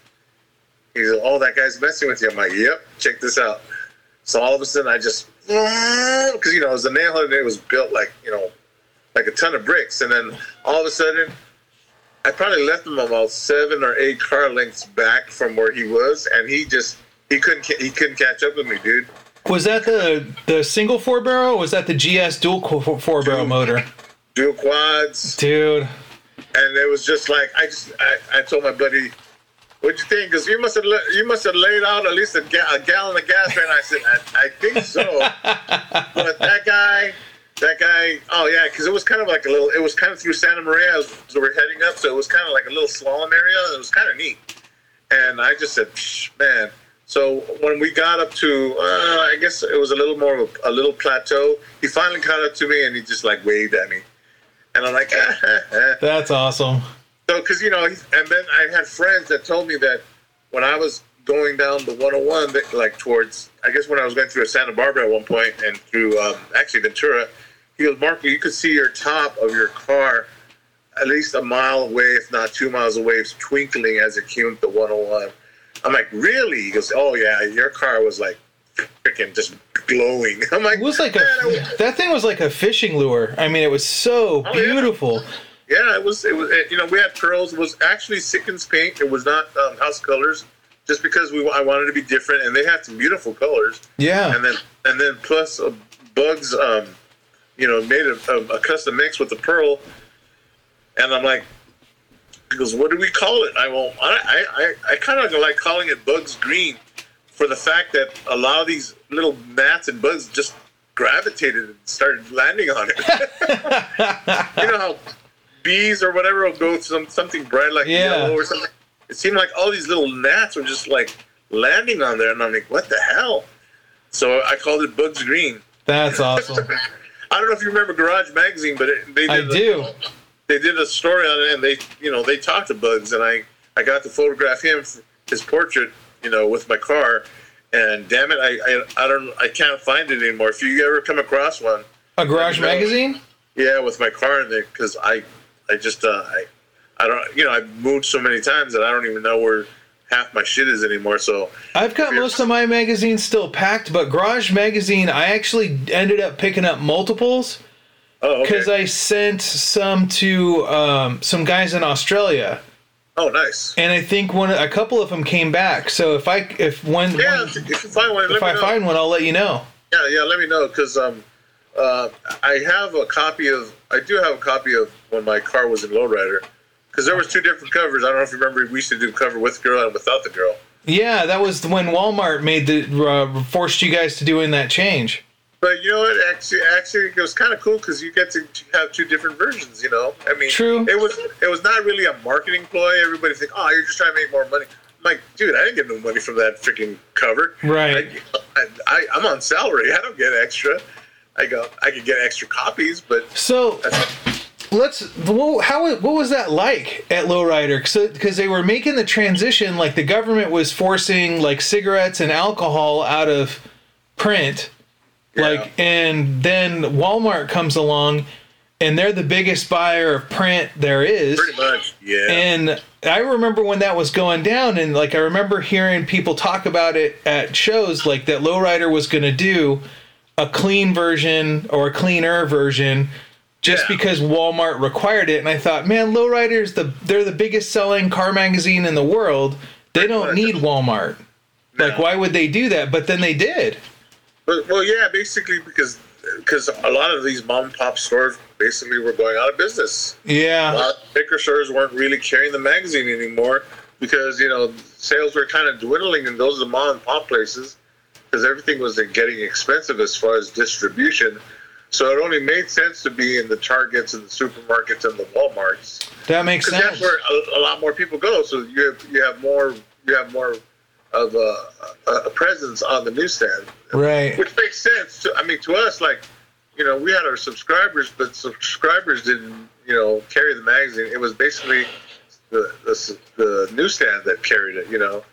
B: He's like, oh, that guy's messing with you. I'm like, yep, check this out. So all of a sudden, I just because you know, it was a nail and it was built like you know, like a ton of bricks, and then all of a sudden. I probably left him about seven or eight car lengths back from where he was, and he just he couldn't he couldn't catch up with me, dude.
A: Was that the the single four barrel? Or was that the GS dual four barrel motor?
B: Dual quads,
A: Dude,
B: and it was just like I just I, I told my buddy, "What'd you think?" Because you must have you must have laid out at least a, ga- a gallon of gas. And I said, I, "I think so," but that guy. That guy, oh yeah, because it was kind of like a little. It was kind of through Santa Maria as we were heading up, so it was kind of like a little slalom area. It was kind of neat, and I just said, "Psh, "Man." So when we got up to, uh, I guess it was a little more of a, a little plateau. He finally caught up to me, and he just like waved at me, and I'm like,
A: that's awesome.
B: so because you know, and then I had friends that told me that when I was going down the 101, that, like towards, I guess when I was going through Santa Barbara at one point and through um, actually Ventura, he goes, Marco, you could see your top of your car at least a mile away, if not two miles away, it's twinkling as it came up the 101. I'm like, really? He goes, oh yeah, your car was like freaking just glowing. I'm like,
A: It was like a that thing was like a fishing lure. I mean, it was so
B: Oh, yeah.
A: beautiful.
B: Yeah, it was. It was. It, you know, we had pearls. It was actually Sikkens paint. It was not um, House Colors, just because we I wanted to be different, and they had some beautiful colors.
A: Yeah.
B: And then and then plus uh, Bugs, um, you know, made a, a, a custom mix with the pearl, and I'm like, goes, "What do we call it?" I won't. I I I kind of like calling it Bugs Green, for the fact that a lot of these little gnats and bugs just gravitated and started landing on it. you know how bees or whatever will go some something bright like
A: Yeah.
B: yellow or something. It seemed like all these little gnats were just like landing on there, and I'm like, "What the hell?" So I called it Bugs Green.
A: That's awesome.
B: I don't know if you remember Garage Magazine, but it, they did
A: I
B: a-
A: do.
B: they did a story on it, and they you know they talked to Bugs, and I I got to photograph him his portrait, you know, with my car, and damn it, I I, I don't I can't find it anymore. If you ever come across one,
A: A garage magazine?
B: yeah, with my car in there, because I I just uh, I I don't you know I've moved so many times that I don't even know where half my shit is anymore. So
A: I've got most of my magazines still packed, but Garage Magazine, I actually ended up picking up multiples
B: oh okay.
A: because I sent some to um, some guys in Australia,
B: oh nice.
A: and I think one, a couple of them came back. So if I, if one,
B: Yeah,
A: one-
B: if you find one,
A: if I
B: know.
A: find one, I'll let you know.
B: Yeah, yeah. Let me know because um, uh, I have a copy of. I do have a copy of when my car was in lowrider because there was two different covers. I don't know if you remember. We used to do cover with girl and without the girl.
A: Yeah, that was when Walmart made the uh, forced you guys to doing that change.
B: But you know what? Actually, actually, it was kind of cool because you get to have two different versions. You know, I mean,
A: True.
B: It was it was not really a marketing ploy. Everybody think, oh, you're just trying to make more money. I'm like, dude, I didn't get no money from that freaking cover.
A: Right.
B: I, I, I'm on salary. I don't get extra. I go, I could get extra copies, but
A: So let's. How what was that like at Lowrider? Because they were making the transition, like the government was forcing like cigarettes and alcohol out of print, like, and then Walmart comes along, and they're the biggest buyer of print there is.
B: pretty much, yeah.
A: And I remember when that was going down, and like I remember hearing people talk about it at shows, like that Lowrider was going to do a clean version or a cleaner version, just
B: Yeah.
A: because Walmart required it. And I thought, man, Lowrider's the they're the biggest selling car magazine in the world. They don't need Walmart. Like, why would they do that? But then they did.
B: But, well, yeah, basically because because a lot of these mom and pop stores basically were going out of business. A
A: Yeah.
B: lot of liquor stores weren't really carrying the magazine anymore because you know sales were kind of dwindling in those mom and pop places because everything was getting expensive as far as distribution. So it only made sense to be in the Targets and the supermarkets and the WalMarts
A: That makes
B: because
A: sense.
B: that's where a, a lot more people go. So you have you have more you have more of a, a, presence on the newsstand
A: Right.
B: which makes sense. To, I mean, to us, like, you know, we had our subscribers, but subscribers didn't, you know, carry the magazine. It was basically the the, the newsstand that carried it, you know.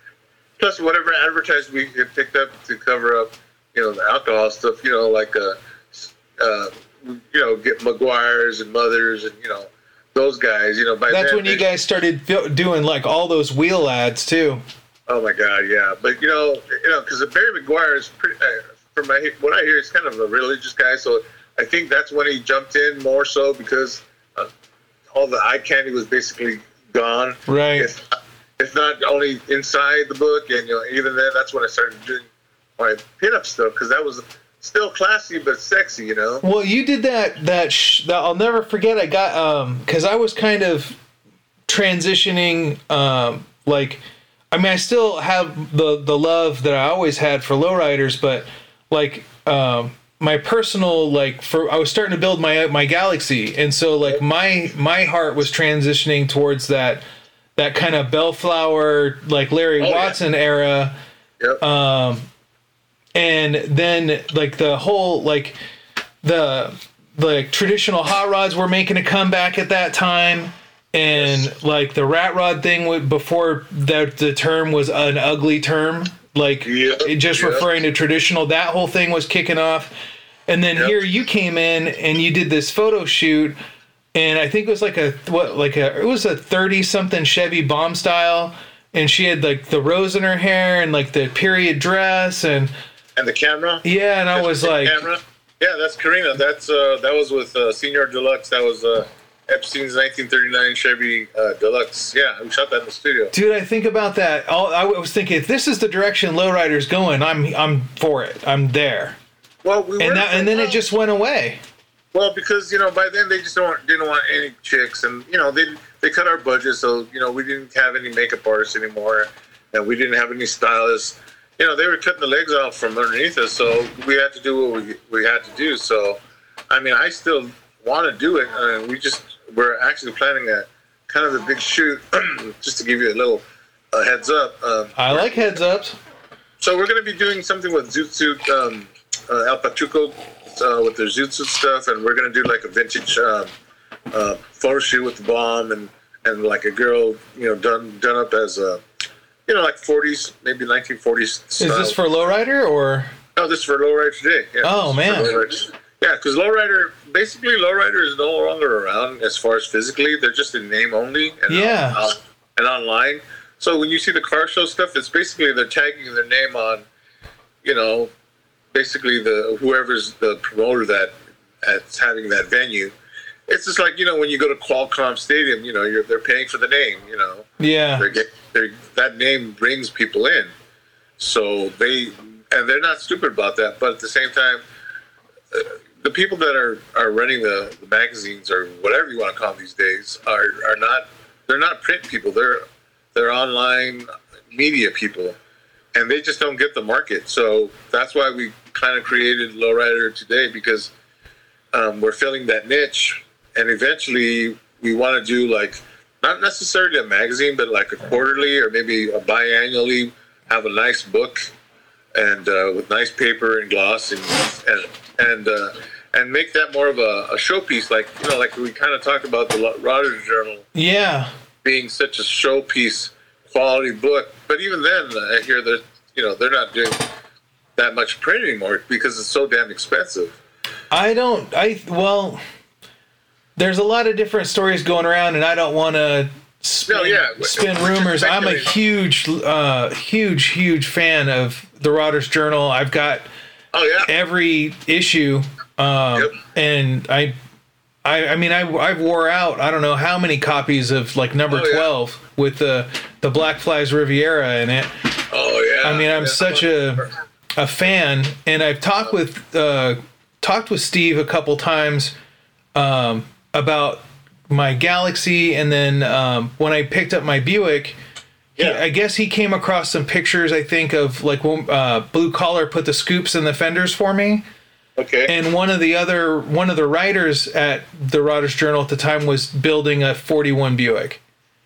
B: Plus, whatever advertised we picked up to cover up, you know, the alcohol stuff, you know, like, uh, uh, you know, get Meguiar's and Mothers and you know, those guys. You know, by
A: That's
B: then
A: when you guys started doing like all those wheel ads too.
B: Oh my God, yeah. But you know, you know, because Barry Meguiar is pretty. Uh, from my what I hear, he's kind of a religious guy. So I think that's when he jumped in more so because uh, all the eye candy was basically gone.
A: Right.
B: If, if not only inside the book, and you know, even then, that's when I started doing my pinup stuff because that was still classy but sexy. You know.
A: Well, you did that. That, sh- that I'll never forget. I got um because I was kind of transitioning. Um, like, I mean, I still have the the love that I always had for lowriders, but like um my personal like for I was starting to build my my galaxy, and so like my my heart was transitioning towards that that kind of bellflower like Larry
B: Oh, yeah.
A: Watson era
B: Yep.
A: Uh, and then like the whole like the like traditional hot rods were making a comeback at that time. And like the rat rod thing before that the term was an ugly term. Like
B: Yep,
A: just
B: yep.
A: referring to traditional that whole thing was kicking off. And then
B: Yep.
A: here you came in and you did this photo shoot. And I think it was like a what like a it was a 30 something Chevy bomb style. And she had like the rose in her hair and like the period dress and
B: and the camera.
A: yeah and I was like
B: camera. Yeah, that's Karina. That's uh, that was with uh, Senior Deluxe. That was uh, Epstein's 1939 Chevy uh, Deluxe. Yeah, we shot that in the studio.
A: Dude, I think about that. All, I was thinking, if this is the direction Lowrider's going, I'm I'm for it. I'm there.
B: Well, we
A: And that, and then it just went away.
B: well because you know by then they just don't didn't want any chicks, and you know they they cut our budget, so you know we didn't have any makeup artists anymore, and we didn't have any stylists. You know they were cutting the legs off from underneath us, so we had to do what we we had to do. So, I mean, I still want to do it, and we just we're actually planning a kind of a big shoot, just to give you a little uh, heads up. Um,
A: I like heads ups.
B: so we're going to be doing something with Zoot Suit, um, uh, El Pachuco, uh, with their Zoot Suit stuff, and we're going to do like a vintage um, uh, photo shoot with the bomb and, and like a girl, you know, done done up as a, you know, like 40s, maybe 1940s.
A: Is this for Lowrider or?
B: No, this is for Lowrider today. Yeah,
A: Oh, man.
B: Yeah, because Lowrider, basically, Lowrider is no longer around as far as physically. They're just in name only. And
A: Yeah.
B: uh, and online. So when you see the car show stuff, it's basically they're tagging their name on, you know, basically the whoever's the promoter that that's having that venue. It's just like you know when you go to Qualcomm Stadium, you know, you're they're paying for the name. You know,
A: Yeah.
B: they get they that name brings people in. So they and they're not stupid about that but at the same time uh, the people that are are running the, the magazines or whatever you want to call them these days are are not they're not print people. They're they're online media people and they just don't get the market. So that's why we kind of created lowrider today because um, we're filling that niche and eventually we want to do like not necessarily a magazine but like a quarterly or maybe a biannually have a nice book and uh, with nice paper and gloss and and and, uh, and make that more of a, a showpiece like you know like we kind of talked about the Rodder's Journal
A: Yeah.
B: being such a showpiece quality book but even then I hear that you know they're not doing that much print anymore because it's so damn expensive
A: I don't. I well, there's a lot of different stories going around, and I don't want to spin,
B: No, yeah.
A: spin rumors. I'm a huge, uh, huge, huge fan of the Rodder's Journal. I've got
B: oh yeah
A: every issue, um,
B: Yep.
A: and I, I, I mean, I, I've wore out. I don't know how many copies of like number
B: Oh, yeah.
A: twelve with the the Black Flies Riviera in it.
B: oh yeah
A: I mean, I'm
B: Yeah.
A: such a a fan, and I've talked with uh, talked with Steve a couple times um, about my Galaxy, and then um, when I picked up my Buick. he- I guess he came across some pictures. I think of like when uh, Blue Collar put the scoops in the fenders for me,
B: okay
A: and one of the other one of the writers at the Rodder's Journal at the time was building a 41 Buick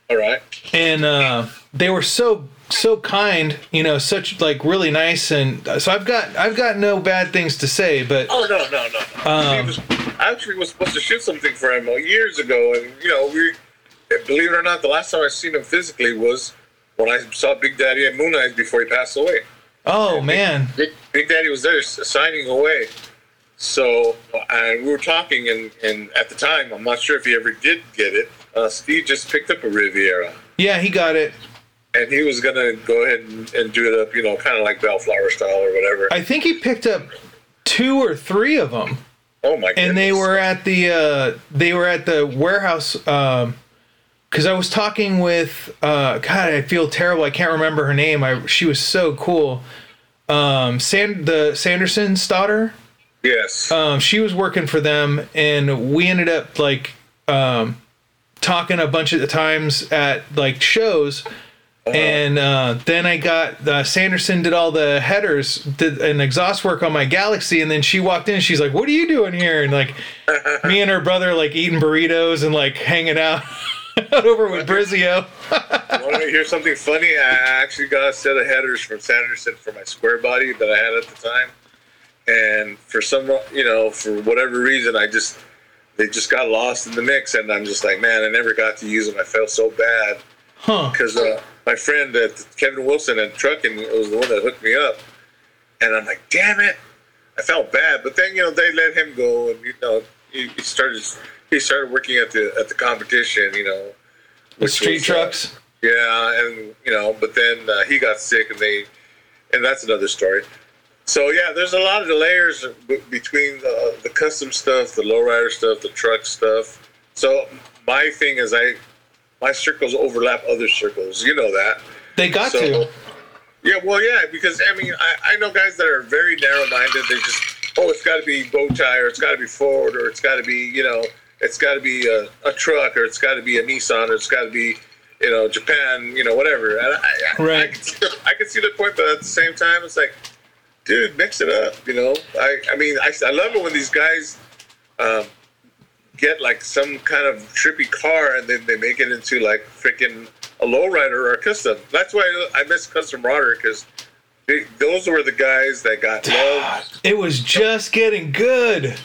B: all right
A: and uh, they were so so kind you know such like really nice and so i've got i've got no bad things to say but
B: Oh no no no!
A: Um,
B: was, I actually was supposed to shoot something for him years ago, and you know we, believe it or not, the last time I seen him physically was when I saw Big Daddy at Mooneyes before he passed away.
A: oh man
B: Big, Big Daddy was there signing away. So and we were talking, and, and at the time, I'm not sure if he ever did get it. Uh, Steve just picked up a Riviera,
A: yeah he got it
B: and he was gonna go ahead and, and do it up, you know, kind of like Bellflower style or whatever.
A: i think he picked up two or three of them
B: oh my!
A: and they were at the uh they were at the warehouse um because i was talking with uh god i feel terrible i can't remember her name i she was so cool um sand the sanderson's daughter
B: yes.
A: um, she was working for them, and we ended up like um, talking a bunch of times at like shows. And uh, then I got uh, Sanderson did all the headers, did an exhaust work on my Galaxy, and then she walked in. She's like, "What are you doing here?" And like, me and her brother like eating burritos and like hanging out over with Brizio.
B: Want to hear something funny? I actually got a set of headers from Sanderson for my square body that I had at the time, and for some, you know, for whatever reason, I just they just got lost in the mix, and I'm just like, man, I never got to use them. I felt so bad
A: Huh?
B: because uh, my friend at Kevin Wilson at Trucking was the one that hooked me up, and I'm like, damn it, I felt bad. But then you know they let him go, and you know he, he started he started working at the at the competition, you know,
A: The
B: which
A: street
B: was, uh,
A: trucks.
B: yeah, and you know, but then uh, he got sick, and they, and that's another story. So yeah, there's a lot of layers b- between the, the custom stuff, the lowrider stuff, the truck stuff. So my thing is, I my circles overlap other circles. You know that.
A: They got
B: So-
A: to.
B: Yeah, well, yeah, because I mean, I, I know guys that are very narrow-minded. They just, oh, it's got to be bow tie, or it's got to be Ford, or it's got to be, you know, it's got to be a, a truck, or it's got to be a Nissan, or it's got to be, you know, Japan, you know, whatever. And I, I, I,
A: Right.
B: can see the, I can see the point, but at the same time, it's like, dude, mix it up. You know, I, I mean, I, I love it when these guys um, get like some kind of trippy car and then they make it into like freaking a lowrider or a custom. That's why I miss custom rodder because those were the guys that got loved.
A: It was just getting good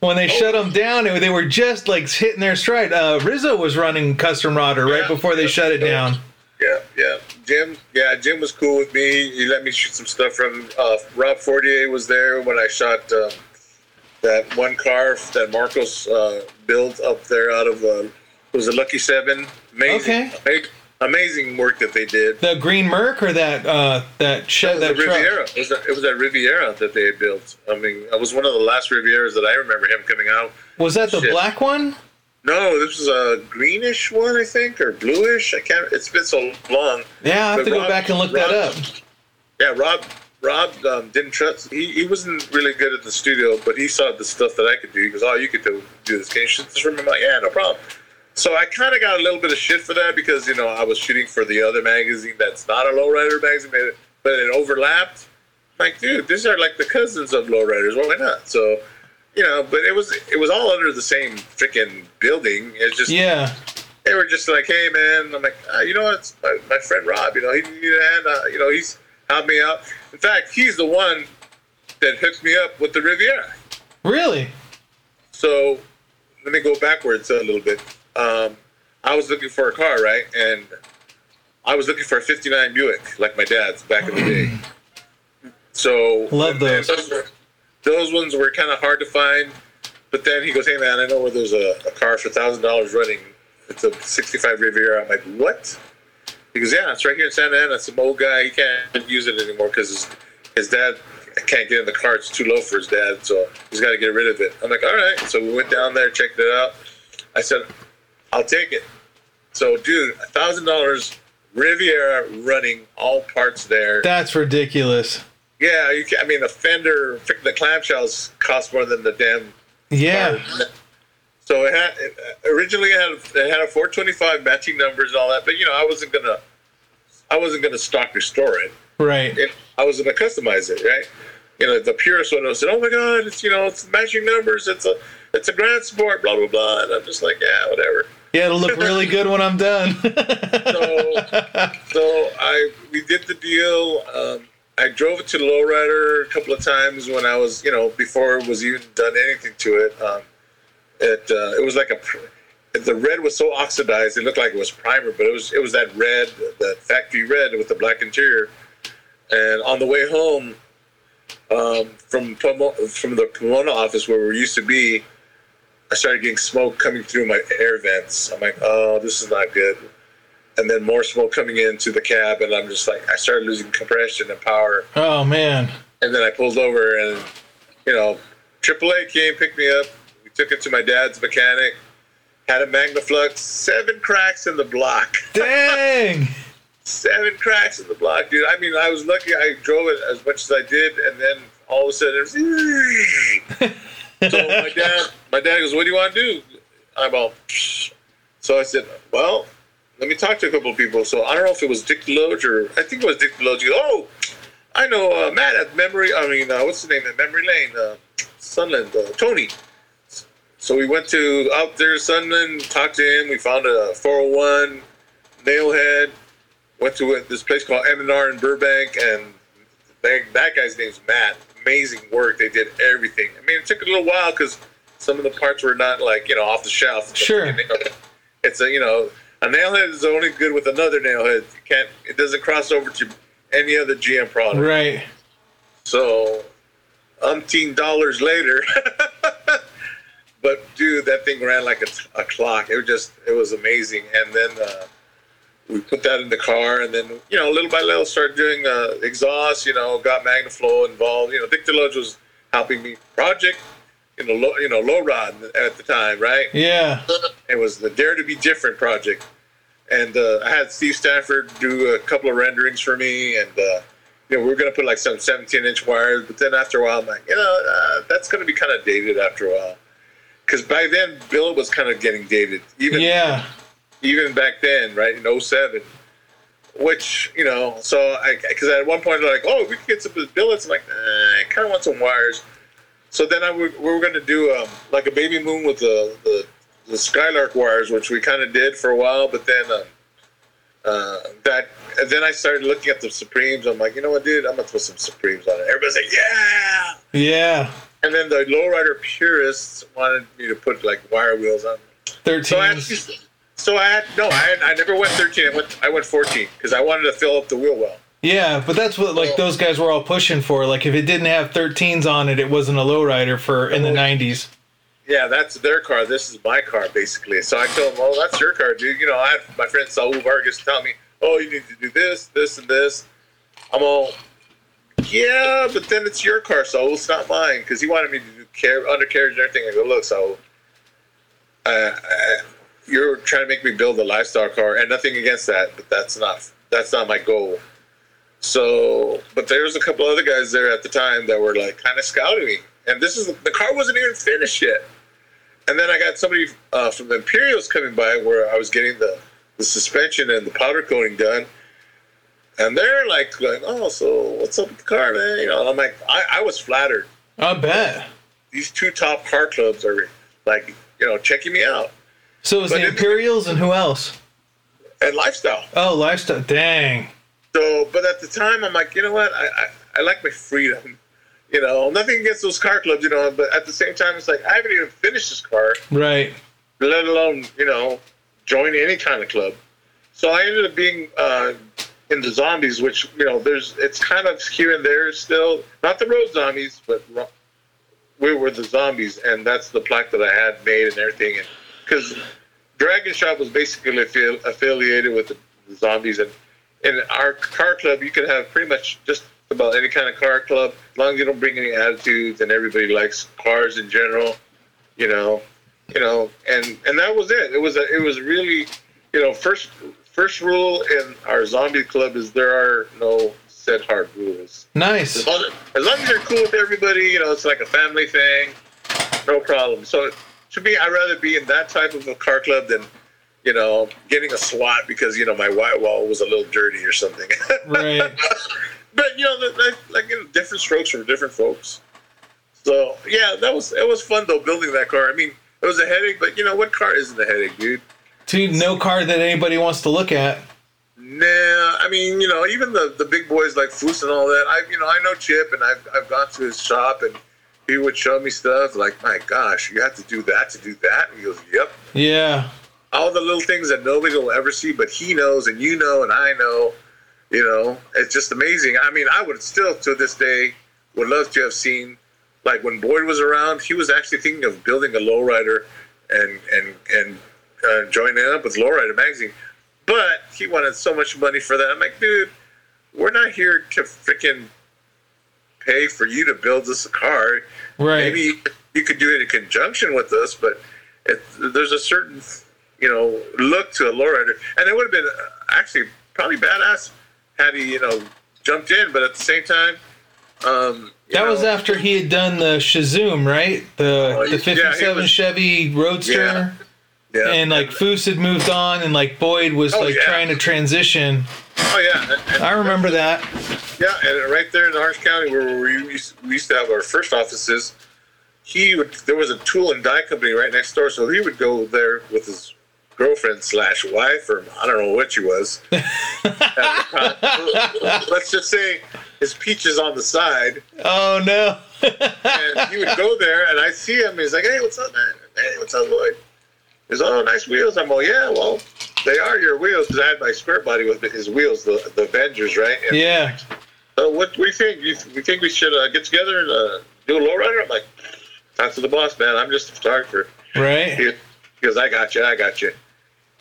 A: when they shut them down. They were just like hitting their stride. Uh, Rizzo was running custom rodder right
B: Yeah.
A: before they shut it down.
B: Yeah, yeah. Jim, yeah, Jim was cool with me. He let me shoot some stuff from. Uh, Rob Fortier was there when I shot um, that one car that Marcos uh, built up there out of. Uh, was a Lucky Seven. Amazing,
A: Okay.
B: ama- amazing work that they did.
A: The green Merc or that uh, that
B: It
A: shed
B: was
A: that truck.
B: Riviera. It was, a, it was that Riviera that they had built. I mean, it was one of the last Rivieras that I remember him coming out.
A: Was that the
B: Shit.
A: black one?
B: No, this was a greenish one, I think, or bluish. I can't. It's been so long.
A: Yeah, I have
B: But
A: to go back and look that up.
B: Yeah, Rob. Rob um, didn't trust. He, he wasn't really good at the studio, but he saw the stuff that I could do. He goes, "Oh, you could do, do this. Can you shoot this me?" I'm like, "Yeah, no problem." So I kind of got a little bit of shit for that because you know I was shooting for the other magazine that's not a lowrider magazine, but it, overlapped. I'm like, dude, these are like the cousins of lowriders. Why not? So, you know, but it was it was all under the same freaking building. It's just
A: Yeah.
B: they were just like, "Hey, man," I'm like, ah, "You know what? It's my, my friend Rob. You know, he needed a hand. Uh, you know, he's helped me out. In fact, he's the one that hooked me up with the Riviera.
A: Really?
B: So let me go backwards a little bit. Um, I was looking for a car, right? And I was looking for a '59 Buick, like my dad's back in the day. So
A: Love those.
B: Those, ones were kind of hard to find. But then he goes, "Hey man, I know where there's a, a car for thousand dollars running. It's a '65 Riviera." I'm like, "What?" Goes, "Yeah, it's right here in Santa Ana. It's some old guy. He can't use it anymore because his, his dad can't get in the car. It's too low for his dad, so he's got to get rid of it." I'm like, "All right." So we went down there, checked it out. I said, "I'll take it." So, dude, a thousand dollars Riviera running all parts there.
A: That's ridiculous.
B: Yeah, you can, I mean, the fender, the clamshells cost more than the damn
A: Yeah.
B: So it had it, originally it had it had a 425 matching numbers and all that, but you know I wasn't gonna I wasn't gonna stock restore it.
A: Right.
B: it I was gonna customize it, right? You know, the purist one said, "Oh my God, it's you know it's matching numbers, it's a it's a grand sport, blah blah blah," and I'm just like, yeah, whatever.
A: Yeah, it'll look really good when I'm done.
B: So so I we did the deal. Um, I drove it to the lowrider a couple of times when I was you know before it was even done anything to it. Um, it uh, it was like a the red was so oxidized it looked like it was primer, but it was it was that red, that factory red with the black interior. And on the way home um, from Pomo- from the Pomona office where we used to be, I started getting smoke coming through my air vents. I'm like, oh, this is not good. And then more smoke coming into the cab, and I'm just like, I started losing compression and power.
A: oh man.
B: And then I pulled over, and you know, AAA came, picked me up. Took it to my dad's mechanic. Had a Magnaflux, seven cracks in the block.
A: Dang.
B: seven cracks in the block, dude. I mean, I was lucky I drove it as much as I did, and then all of a sudden, it was so my dad, my dad goes, "What do you want to do?" I'm all, "Psh." so I said, "Well, let me talk to a couple of people." So I don't know if it was Dick DeLoach or I think it was Dick DeLoach. Goes, "Oh, I know uh, Matt at Memory. I mean, uh, what's the name at Memory Lane? Uh, Sunland, uh, Tony." So we went to out there, Sunland, talked to him. We found a 401 nailhead. Went to this place called M&R in Burbank, and that, that guy's name's Matt. Amazing work. They did everything. I mean, it took a little while because some of the parts were not like you know off the shelf.
A: Sure.
B: It's a you know a nailhead is only good with another nailhead. You can't. It doesn't cross over to any other GM product.
A: Right.
B: So, umpteen dollars later. but dude, that thing ran like a, a clock. It was just, it was amazing. And then uh, we put that in the car, and then you know, little by little, started doing uh, exhaust. You know, got MagnaFlow involved. You know, Dick DeLoach was helping me project. you know, low, you know, low rod at the time, right?
A: Yeah.
B: It was the Dare to Be Different project, and uh, I had Steve Stanford do a couple of renderings for me, and uh, you know, we were gonna put like some 17 inch wires, but then after a while, I'm like, you know, uh, that's gonna be kind of dated after a while, because by then Bill was kind of getting dated, even
A: Yeah.
B: even back then, right in 07. Which you know, so I because at one point they're like, oh, we can get some billets. I'm like, eh, I kind of want some wires. So then I would, we were going to do um, like a baby moon with the the, the Skylark wires, which we kind of did for a while. But then um, uh, that then I started looking at the Supremes. I'm like, you know what, dude, I'm gonna put some Supremes on it. Everybody's like, yeah.
A: Yeah.
B: And then the lowrider purists wanted me to put like wire wheels on. So I
A: 13.
B: actually, so I had no, I had, I never went 13. I went I went 14 because I wanted to fill up the wheel well.
A: Yeah, but that's what like those guys were all pushing for. Like if it didn't have 13s on it, it wasn't a lowrider for in the 90s.
B: Yeah, that's their car. This is my car, basically. So I told them, "Oh, that's your car, dude." You know, I had my friend Saul Vargas tell me, "Oh, you need to do this, this, and this." I'm all, "Yeah, but then it's your car, Saul. It's not mine." Because he wanted me to do car- undercarriage and everything. I go, "Look, Saul, uh, uh, you're trying to make me build a lifestyle car, and nothing against that, but that's not that's not my goal." So, but there was a couple other guys there at the time that were like kind of scouting me, and this is the car wasn't even finished yet. And then I got somebody uh, from the Imperials coming by where I was getting the, the suspension and the powder coating done. And they're like, like, oh, so what's up with the car, man? You know, I'm like, I, I was flattered.
A: I bet.
B: These two top car clubs are like, you know, checking me out.
A: So it was
B: But
A: the
B: it-
A: Imperials and who else?
B: And lifestyle.
A: Oh, lifestyle. Dang.
B: So, but at the time, I'm like, you know what? I, I, I like my freedom. You know, nothing against those car clubs, you know, but at the same time, it's like, I haven't even finished this car.
A: Right.
B: let alone you know join any kind of club. So I ended up being uh, in the zombies, which you know there's it's kind of here and there still, not the road zombies, but we were the zombies, and that's the plaque that I had made and everything, and because Dragon Shop was basically affi- affiliated with the, the zombies, and in our car club you could have pretty much just about any kind of car club, as long as you don't bring any attitudes and everybody likes cars in general, you know you know, and and that was it. It was a, it was really, you know, first first rule in our zombie club is there are no set hard rules.
A: Nice.
B: As long, as long as you're cool with everybody, you know, it's like a family thing, no problem. So to me, I'd rather be in that type of a car club than, you know, getting a SWAT because you know my white wall was a little dirty or something.
A: Right.
B: but you know, that- like you know, different strokes for different folks. So yeah, that was it was fun though building that car. I mean, it was a headache, but you know what car isn't a headache, dude?
A: Dude, no car that anybody wants to look at.
B: Nah, I mean, you know, even the, the big boys like Foose and all that. I you know I know Chip, and I've I've gone to his shop, and he would show me stuff like, my gosh, you have to do that to do that. And he goes, yep.
A: Yeah.
B: All the little things that nobody will ever see, but he knows, and you know, and I know. You know, it's just amazing. I mean, I would still to this day would love to have seen, like when Boyd was around, he was actually thinking of building a lowrider and and and uh, joining up with Lowrider magazine, but he wanted so much money for that. I'm like, dude, we're not here to freaking pay for you to build us a car.
A: Right.
B: Maybe you could do it in conjunction with us, but it, there's a certain, you know, look to a lowrider, and it would have been uh, actually probably badass had he, you know, jumped in. But at the same time, um,
A: That was after he had done the CheZoom, right? The
B: Oh,
A: the
B: yeah,
A: 57
B: was-
A: Chevy Roadster.
B: Yeah. Yeah.
A: And like Foose had moved on, and like Boyd was
B: Oh,
A: like
B: yeah.
A: trying to transition.
B: oh yeah, and- and-
A: I remember that.
B: Yeah, and right there in Orange County, where we used, we used to have our first offices, he would. There was a tool and die company right next door, so he would go there with his girlfriend slash wife, or I don't know what she was. At the time. Let's just say his peaches on the side,
A: Oh no.
B: and he would go there, and I see him. He's like, "Hey, what's up, man? Hey, what's up, Lloyd?" He's, "Oh, nice wheels." I'm, "Oh, yeah, well." They are your wheels because I had my square body with his wheels, the, the Avengers, right? And
A: yeah.
B: So what, do you think? You, you think we should uh, get together and uh, do a lowrider? I'm like, talk to the boss, man. I'm just a photographer.
A: Right.
B: He, goes, I got you, I got you.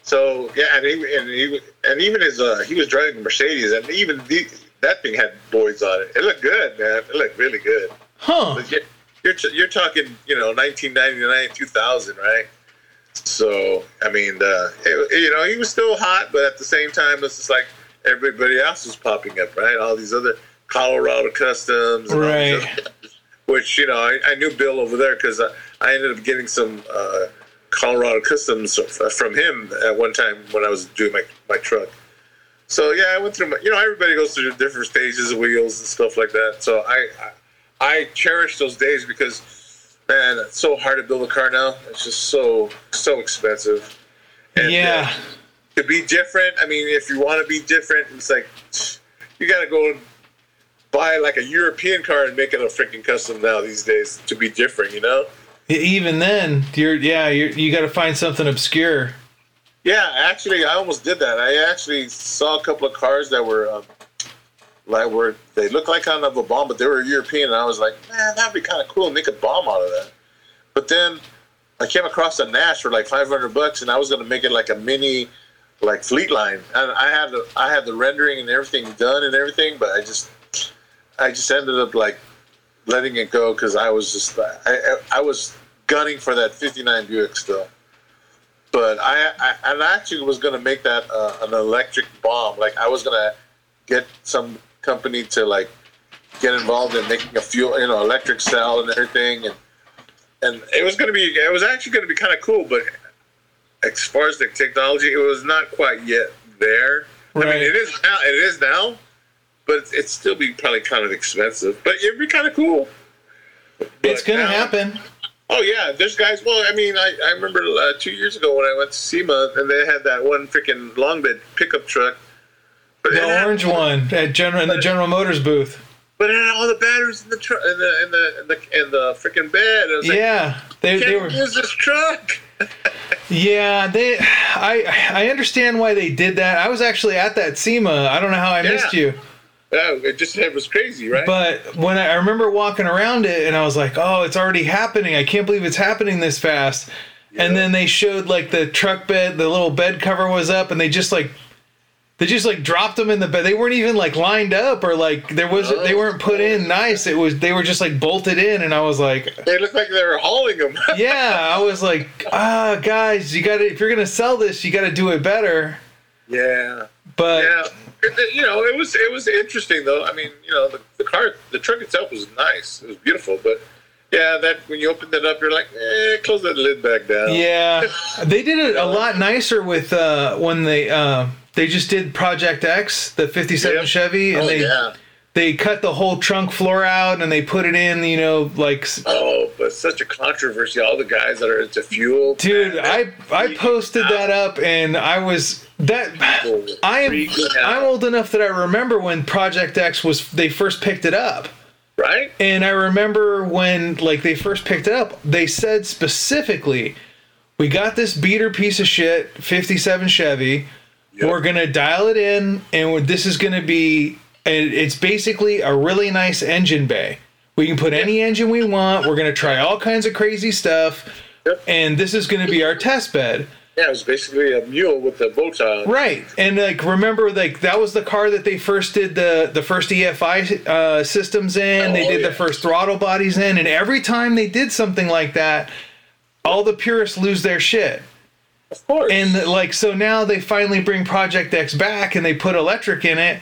B: So yeah, and he and he and even his uh, he was driving a Mercedes, and even the, that thing had Boyd's on it. It looked good, man. It looked really good.
A: Huh.
B: You're t- you're talking, you know, 1999, 2000, right? So I mean, uh, it, you know, he was still hot, but at the same time, it's just like everybody else was popping up, right? All these other Colorado customs, and
A: Right.
B: which you know, I, I knew Bill over there because I, I ended up getting some uh, Colorado customs from him at one time when I was doing my my truck. So yeah, I went through. My, you know, everybody goes through different stages of wheels and stuff like that. So I, I, I cherish those days because, man, it's so hard to build a car now. It's just so so expensive. And,
A: yeah.
B: uh, to be different. I mean, if you want to be different, it's like you got to go and buy like a European car and make it a freaking custom now these days to be different. You know?
A: Even then, you're yeah, you're, you got to find something obscure.
B: Yeah, actually, I almost did that. I actually saw a couple of cars that were um, like were they looked like kind of a bomb, but they were European, and I was like, man, that'd be kind of cool. Make a bomb out of that. But then I came across a Nash for like 500 bucks, and I was gonna make it like a mini, like fleet line. And I had the I had the rendering and everything done and everything, but I just I just ended up like letting it go because I was just I, I was gunning for that 59 Buick still but I, I, I actually was going to make that uh, an electric bomb. Like I was going to get some company to like get involved in making a fuel, you know, electric cell and everything, and and it was going to be, it was actually going to be kind of cool. But as far as the technology, it was not quite yet there. I mean, it is now. It is now, but it'd still be probably kind of expensive. But it'd be kind of cool.
A: it's gonna happen.
B: Oh yeah, there's guys. Well, I mean, I, I remember uh, two years ago when I went to SEMA and they had that one freaking long bed pickup truck. But
A: The orange one at General in the General Motors booth.
B: But it had all the batteries in the truck, in the in the in the, in the freaking bed. Was like,
A: Yeah, they
B: can't
A: they were.
B: use this truck.
A: Yeah, they. I I understand why they did that. I was actually at that SEMA. I don't know how I missed you.
B: Yeah, it just it was crazy, right?
A: But when I, I remember walking around it and I was like, oh, it's already happening. I can't believe it's happening this fast. And then they showed like the truck bed, the little bed cover was up, and they just like, they just like dropped them in the bed. They weren't even like lined up or like there was they weren't put in nice. It was they were just like bolted in, and I was like,
B: they looked like they were hauling them.
A: yeah, I was like, ah, guys, you got to if you're gonna sell this, you got to do it better.
B: yeah.
A: But
B: Yeah, It- you know, it was it was interesting though. I mean, you know, the, the car, the truck itself was nice. It was beautiful, but yeah, that when you opened it up, you're like, eh, close that lid back down.
A: Yeah, they did it a lot nicer with uh, when they uh, they just did Project X, the '57
B: Yep.
A: Chevy, and
B: Oh
A: they
B: yeah.
A: they cut the whole trunk floor out and they put it in. You know, like
B: Oh, but such a controversy. All the guys that are into fuel,
A: dude,
B: man,
A: I I posted
B: out.
A: that up and I was that I am I'm old enough that I remember when Project X was they first picked it up.
B: right?
A: And I remember when like they first picked it up, they said specifically, "We got this beater piece of shit, 57 Chevy.
B: Yep.
A: We're gonna dial it in, and this is gonna be. It's basically a really nice engine bay. We can put any engine we want. We're gonna try all kinds of crazy stuff,
B: Yep.
A: and this is gonna be our test bed."
B: Yeah, it was basically a mule with a bow tie. on.
A: Right, and like remember, like that was the car that they first did the the first EFI uh, systems in. they
B: Oh,
A: did the first throttle bodies in, and every time they did something like that, all the purists lose their shit.
B: Of course.
A: And like so now they finally bring Project X back and they put electric in it,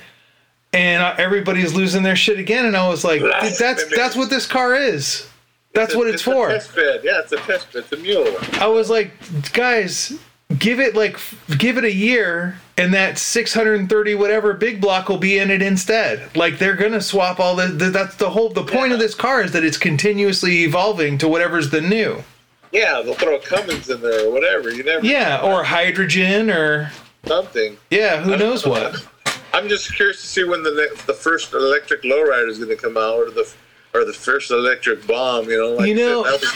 A: and everybody's losing their shit again. And I was like, "Dude, that's that's what this car is. That's what it's
B: a
A: for.
B: test bed. Yeah, it's a test bed. It's a mule.
A: I was like, guys, give it like give it a year and that 630 whatever big block will be in it instead. Like they're going to swap all the, the that's the whole the point of this car is that it's continuously evolving to whatever's the new.
B: Yeah, they'll throw a Cummins in there or whatever. You never
A: Yeah, or hydrogen or
B: something.
A: yeah, who knows what.
B: I'm just curious to see when the the first electric lowrider is going to come out, or the or the first electric bomb. You know, like
A: You know-
B: was,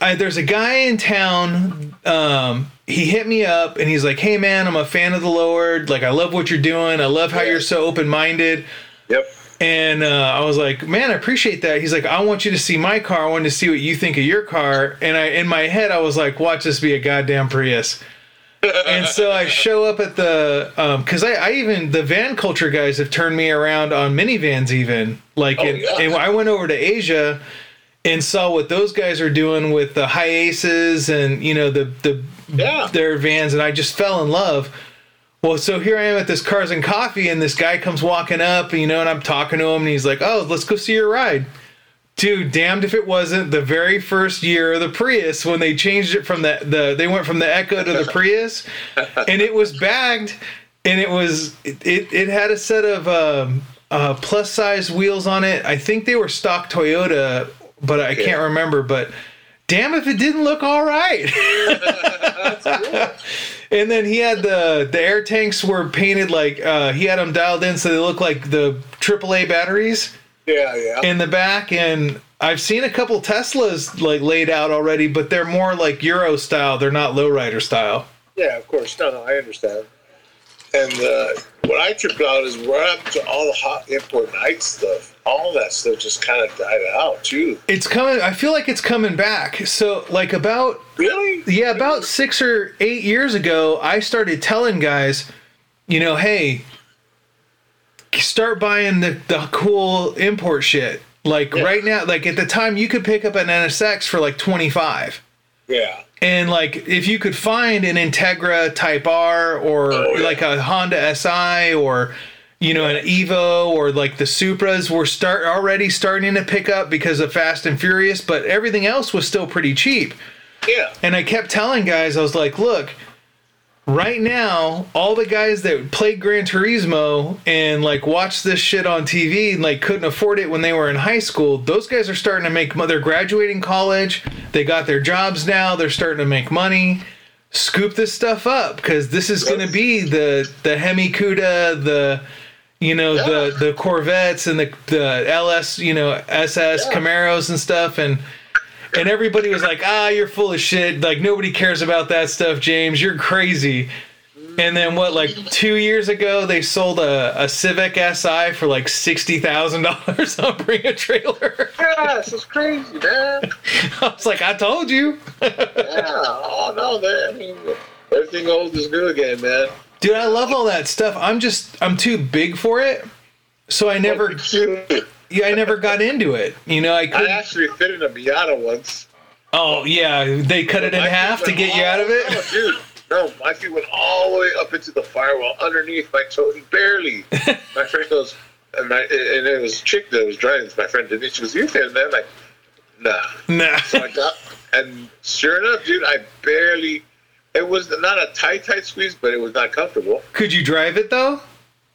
A: I, there's a guy in town. Um, he hit me up and he's like, "Hey man, I'm a fan of the Lord. Like, I love what you're doing. I love how
B: Yeah.
A: you're so open minded."
B: yep.
A: And uh, I was like, "Man, I appreciate that." He's like, "I want you to see my car. I want to see what you think of your car." And I, in my head, I was like, "Watch this be a goddamn Prius." and so I show up at the because I, I even the van culture guys have turned me around on minivans even like
B: Oh,
A: and, and I went over to Asia and saw what those guys are doing with the Hiaces and you know the the
B: Yeah.
A: their vans, and I just fell in love. Well, so here I am at this Cars and Coffee, and this guy comes walking up, you know, and I'm talking to him, and he's like, "Oh, let's go see your ride." Dude, damned if it wasn't the very first year of the Prius when they changed it from the the they went from the Echo to the Prius, and it was bagged, and it was it it, it had a set of um, uh, plus size wheels on it. I think they were stock Toyota, but I
B: Okay.
A: can't remember. But damn if it didn't look all right. And then he had the the air tanks were painted like uh, he had them dialed in so they look like the AAA batteries
B: Yeah, yeah.
A: in the back. And I've seen a couple Teslas like laid out already, but they're more like Euro style. They're not lowrider style.
B: Yeah, of course. No, no, I understand. And uh, what I tripped out is we're up to all the hot import night stuff. All that stuff just kind of died out too.
A: It's coming. I feel like it's coming back. So like about
B: Really?
A: yeah about six or eight years ago, I started telling guys, you know, hey, start buying the the cool import shit. Like
B: Yeah.
A: right now, like at the time, you could pick up an NSX for like twenty five.
B: Yeah.
A: And like, if you could find an Integra Type R or
B: Oh, yeah.
A: like a Honda Si or you know an Evo or like the Supras were start already starting to pick up because of Fast and Furious, but everything else was still pretty cheap.
B: Yeah.
A: And I kept telling guys, I was like, look, right now, all the guys that played Gran Turismo and like watched this shit on TV and like couldn't afford it when they were in high school, those guys are starting to make they're graduating college, they got their jobs now, they're starting to make money. Scoop this stuff up because this is going to be the the Hemi Cuda, the you know the the Corvettes and the the LS, you know SS
B: Yeah.
A: Camaros and stuff and and everybody was like, "Ah, you're full of shit. Like nobody cares about that stuff, James. You're crazy." And then what? Like two years ago, they sold a, a Civic Si for like sixty thousand dollars on Bring a Trailer.
B: Yeah, this is crazy, man.
A: I was like, "I told you,
B: Yeah. Oh no, man. I mean, everything old is new again, man.
A: dude. I love all that stuff. I'm just, I'm too big for it, so I never. Yeah, I never got into it. You know, I
B: I
A: couldn't.
B: actually fit in a Miata once.
A: Oh yeah, they cut it in half to get you out of it.
B: No, dude. No, my feet went all the way up into the firewall underneath my toe, barely. my friend goes, and, my, and it was chick that was driving. My friend Denise. She goes, "You fit in there?" I'm like, nah.
A: Nah.
B: So I got, and sure enough, dude, I barely. It was not a tight, tight squeeze, but it was not comfortable.
A: Could you drive it though?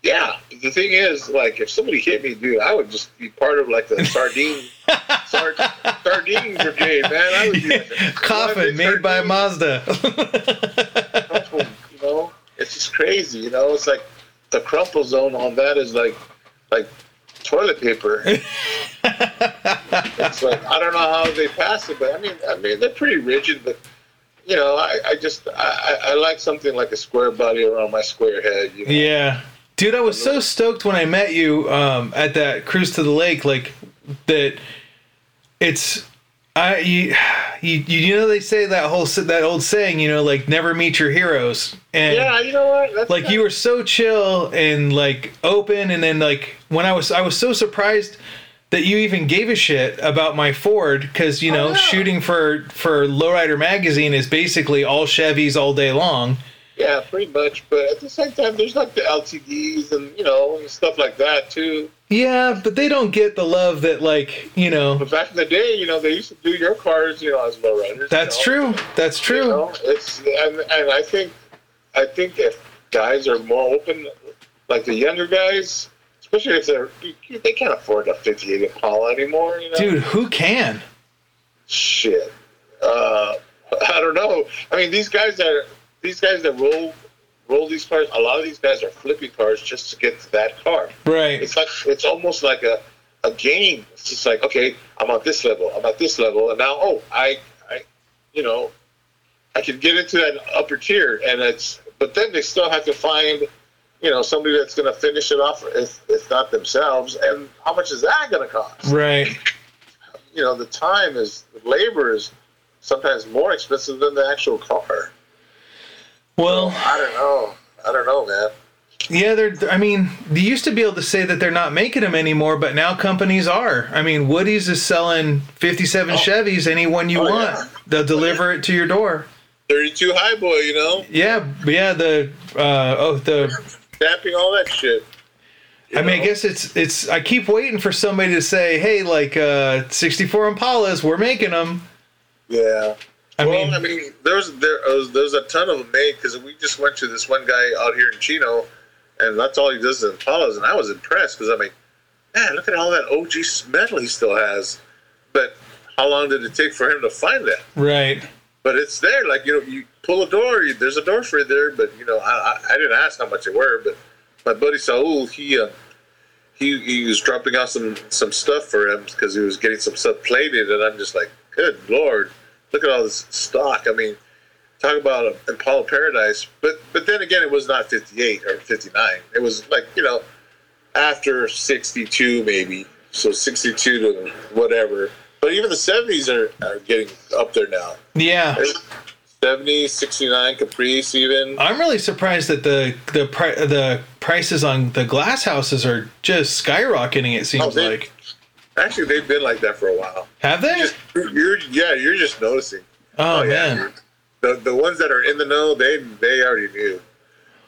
B: Yeah, the thing is, like, if somebody hit me, dude, I would just be part of like the sardine, sard, sardine brigade, man. I would be like, a-
A: Coffin made by Mazda.
B: you know, it's just crazy. You know, it's like the crumple zone on that is like, like toilet paper. it's like I don't know how they pass it, but I mean, I mean, they're pretty rigid, but. You know, I, I just I, I I like something like a square body around my square head. You know?
A: Yeah. Dude, I was so stoked when I met you um, at that cruise to the lake, like that. It's I you, you you know they say that whole that old saying you know like never meet your heroes and
B: Yeah, you know what? That's
A: like you were so chill and like open and then like when I was I was so surprised that you even gave a shit about my Ford because you know shooting for for Lowrider magazine is basically all Chevys all day long.
B: Yeah, pretty much. But at the same time, there's like the LTDs and you know stuff like that too.
A: Yeah, but they don't get the love that like you know.
B: But back in the day, you know, they used to do your cars, you know, as lowriders.
A: That's
B: you know?
A: true. That's true.
B: You know, it's and, and I think I think if guys are more open, like the younger guys, especially if they're they can't afford a 58 Impala anymore. You know,
A: Dude, who can?
B: shit. Uh, I don't know. I mean, these guys that these guys that roll roll these cars, a lot of these guys are flipping cars just to get to that car.
A: Right.
B: It's like it's almost like a, a game. It's just like okay, I'm at this level, I'm at this level, and now oh, I I you know, I can get into that upper tier, and it's but then they still have to find you know somebody that's going to finish it off if if not themselves, and how much is that going to cost?
A: Right.
B: You know, the time is the labor is sometimes more expensive than the actual car.
A: Well,
B: I don't know. I don't know, man.
A: Yeah, they're. I mean, they used to be able to say that they're not making them anymore, but now companies are. I mean, Woody's is selling 57 Chevys, any one you
B: Oh,
A: want.
B: yeah.
A: They'll deliver it to your door.
B: 32 high boy, you know,
A: Yeah, yeah. The uh, oh the.
B: stamping all that shit. you
A: I mean, I guess it's it's. I keep waiting for somebody to say, "Hey, like uh, 64 Impalas, we're making them."
B: Yeah.
A: I
B: well,
A: mean-
B: I mean, there's there was there's a ton of them made because we just went to this one guy out here in Chino, and that's all he does is Impalas, and I was impressed because I'm like, man, look at all that OG metal he still has. But how long did it take for him to find that?
A: Right.
B: But it's there, like you know, you pull a door, you, there's a door for it there. But you know, I, I I didn't ask how much they were, but my buddy Saul, he uh, he he was dropping off some some stuff for him because he was getting some stuff plated, and I'm just like, good lord, look at all this stock. I mean, talk about a Impala Paradise, but but then again, it was not 58 or 59. It was like you know after 62 maybe, so 62 to whatever. But even the 70s are, are getting up there now.
A: Yeah.
B: 70, 69 Caprice even.
A: I'm really surprised that the the pri- the prices on the glass houses are just skyrocketing. It seems
B: Oh, they-
A: like.
B: Actually, they've been like that for a while.
A: Have they?
B: Just, you're, yeah, you're just noticing.
A: Oh, oh,
B: yeah,
A: man.
B: The the ones that are in the know, they they already knew.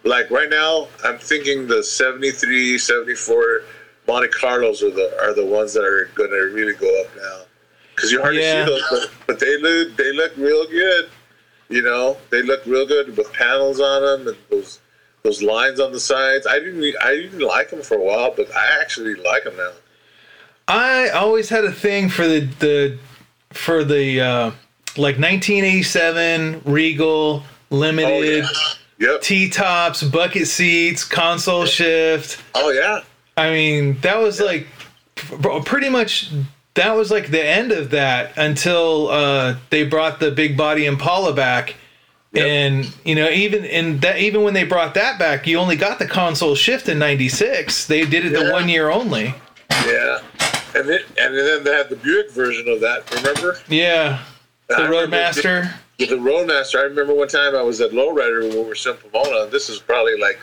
B: Like right now, I'm thinking the 73, 74 Monte Carlos are the are the ones that are going to really go up now. Because you hardly
A: Yeah.
B: see those, but, but they look they look real good. You know, they look real good with panels on them and those those lines on the sides. I didn't I didn't like them for a while, but I actually like them now.
A: I always had a thing for the the for the uh, like 1987 Regal Limited
B: Oh, Yep.
A: T tops, bucket seats, console shift.
B: Oh yeah.
A: I mean, that was like pretty much that was like the end of that until uh, they brought the big body Impala back.
B: Yep.
A: And you know, even in that, even when they brought that back, you only got the console shift in '96. They did it the one year only.
B: Yeah. And then and then they had the Buick version of that. Remember?
A: Yeah, the
B: I
A: Roadmaster.
B: the, the Roadmaster. I remember one time I was at Lowrider when we were in Pomona. And this is probably like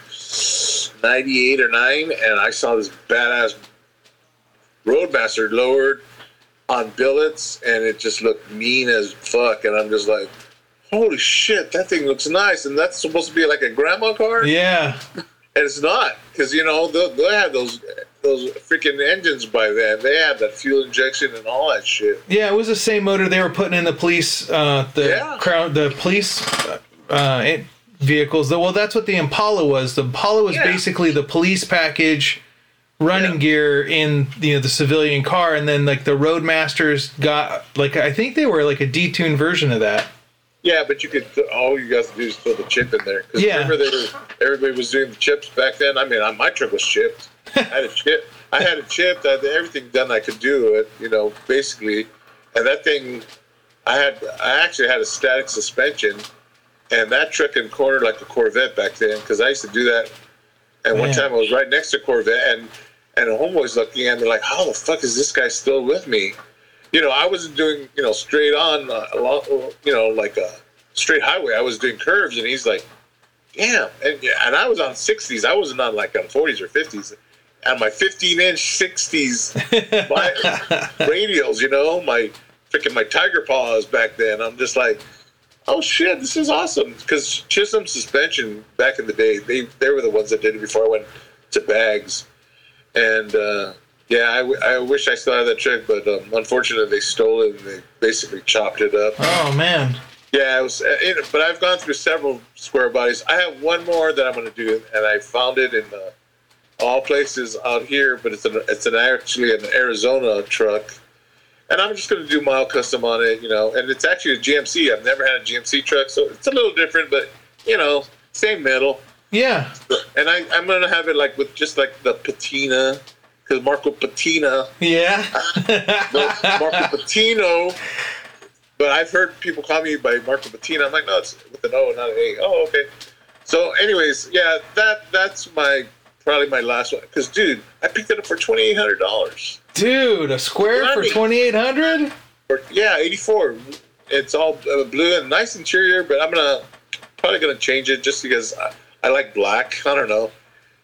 B: '98 or '9, and I saw this badass Roadmaster lowered on billets, and it just looked mean as fuck. And I'm just like, holy shit, that thing looks nice. And that's supposed to be like a grandma car.
A: Yeah,
B: And it's not, because you know they they had those those freaking engines by then. They had that fuel injection and all that shit.
A: yeah, it was the same motor they were putting in the police, uh, the
B: Yeah.
A: crowd, the police uh, it- vehicles. Well, that's what the Impala was. The Impala was
B: Yeah.
A: basically the police package running
B: Yeah.
A: gear in you know the civilian car, and then like the Roadmasters got like I think they were like a detuned version of that.
B: Yeah, but you could all you got to do is throw the chip in there. Because
A: Yeah.
B: remember, they were, everybody was doing the chips back then. I mean, my truck was chipped. I had a chip. I had a chip. Everything done I could do. It, you know, basically, and that thing, I had. I actually had a static suspension, and that truck and cornered like a Corvette back then because I used to do that. And one time I was right next to Corvette, and and a homeboy's looking at me like, how the fuck is this guy still with me? You know, I wasn't doing you know straight on, uh, along, you know, like a straight highway. I was doing curves, and he's like, damn. And, and I was on 60s. I wasn't on like on 40s or 50s had my 15 inch 60s radials, you know, my freaking my Tiger Paws back then. I'm just like, oh shit, this is awesome. Because Chisholm Suspension back in the day, they, they were the ones that did it before I went to Bags. And uh, yeah, I, w- I wish I still had that trick, but um, unfortunately they stole it and they basically chopped it up.
A: Oh man.
B: Yeah, it was, uh, it, but I've gone through several square bodies. I have one more that I'm going to do, and I found it in. Uh, all places out here. But it's an it's an actually an Arizona truck, and I'm just going to do mild custom on it, you know. And it's actually a GMC. I've never had a GMC truck, so it's a little different, but you know, same metal.
A: yeah,
B: And I, I'm going to have it like with just like the patina, because Marco Patina
A: yeah.
B: Marco Patino. But I've heard people call me by Marco Patina. I'm like, no, it's with an O, not an A. Oh, okay. So, anyways, yeah, that that's my probably my last one. Because, dude, I picked it up for twenty eight hundred dollars.
A: Dude, a square for twenty eight hundred.
B: Yeah, eighty four. It's all uh, blue and nice interior, but I'm gonna probably gonna change it just because I, I like black. I don't know.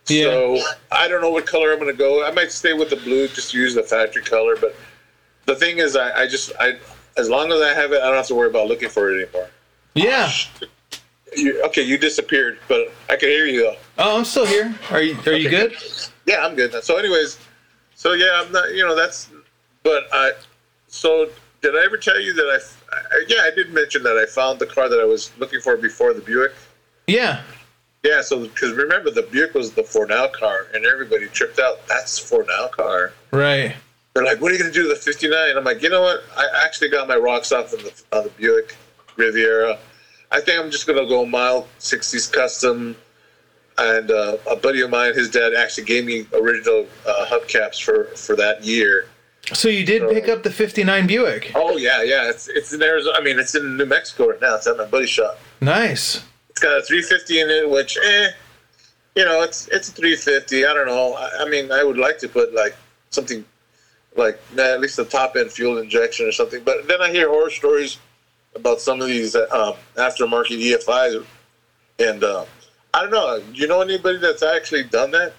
A: Yeah.
B: So I don't know what color I'm going to go. I might stay with the blue, just use the factory color. But the thing is, I, I just I as long as I have it, I don't have to worry about looking for it anymore.
A: Yeah.
B: You, okay, you disappeared, but I can hear you though.
A: Oh, I'm still here. Are you Are you
B: Okay.
A: good?
B: Yeah, I'm good. So, anyways, so yeah, I'm not. You know, that's. But I. So did I ever tell you that I? I yeah, I did mention that I found the car that I was looking for before the Buick.
A: Yeah.
B: Yeah, so because remember the Buick was the For Now car, and everybody tripped out. That's For Now car.
A: Right.
B: They're like, "What are you gonna do with the '59?" I'm like, "You know what? I actually got my rocks off on the on the Buick Riviera. I think I'm just gonna go mild '60s custom." And uh, a buddy of mine, his dad actually gave me original uh, hubcaps for for that year.
A: So you did pick up the '59 Buick.
B: Oh yeah, yeah. It's it's in Arizona. I mean, it's in New Mexico right now. It's at my buddy's shop.
A: Nice.
B: It's got a 350 in it, which, eh, you know, it's it's a 350. I don't know. I, I mean, I would like to put like something like nah, at least a top end fuel injection or something. But then I hear horror stories about some of these um, aftermarket EFIs, and uh, I don't know. Do you know anybody that's actually done that?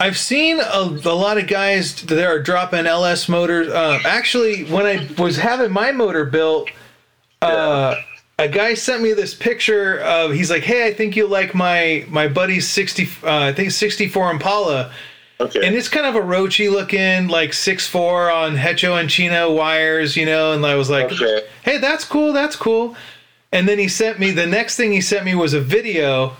A: I've seen a, a lot of guys that are dropping LS motors. Uh, actually, when I was having my motor built, uh, a guy sent me this picture of. He's like, "Hey, I think you like my my buddy's sixty. Uh, I think sixty four Impala."
B: Okay.
A: And it's kind of a roachy looking, like six four on Hecho and Chino wires, you know. And I was like,
B: Okay.
A: "Hey, that's cool. That's cool." And then he sent me the next thing he sent me was a video,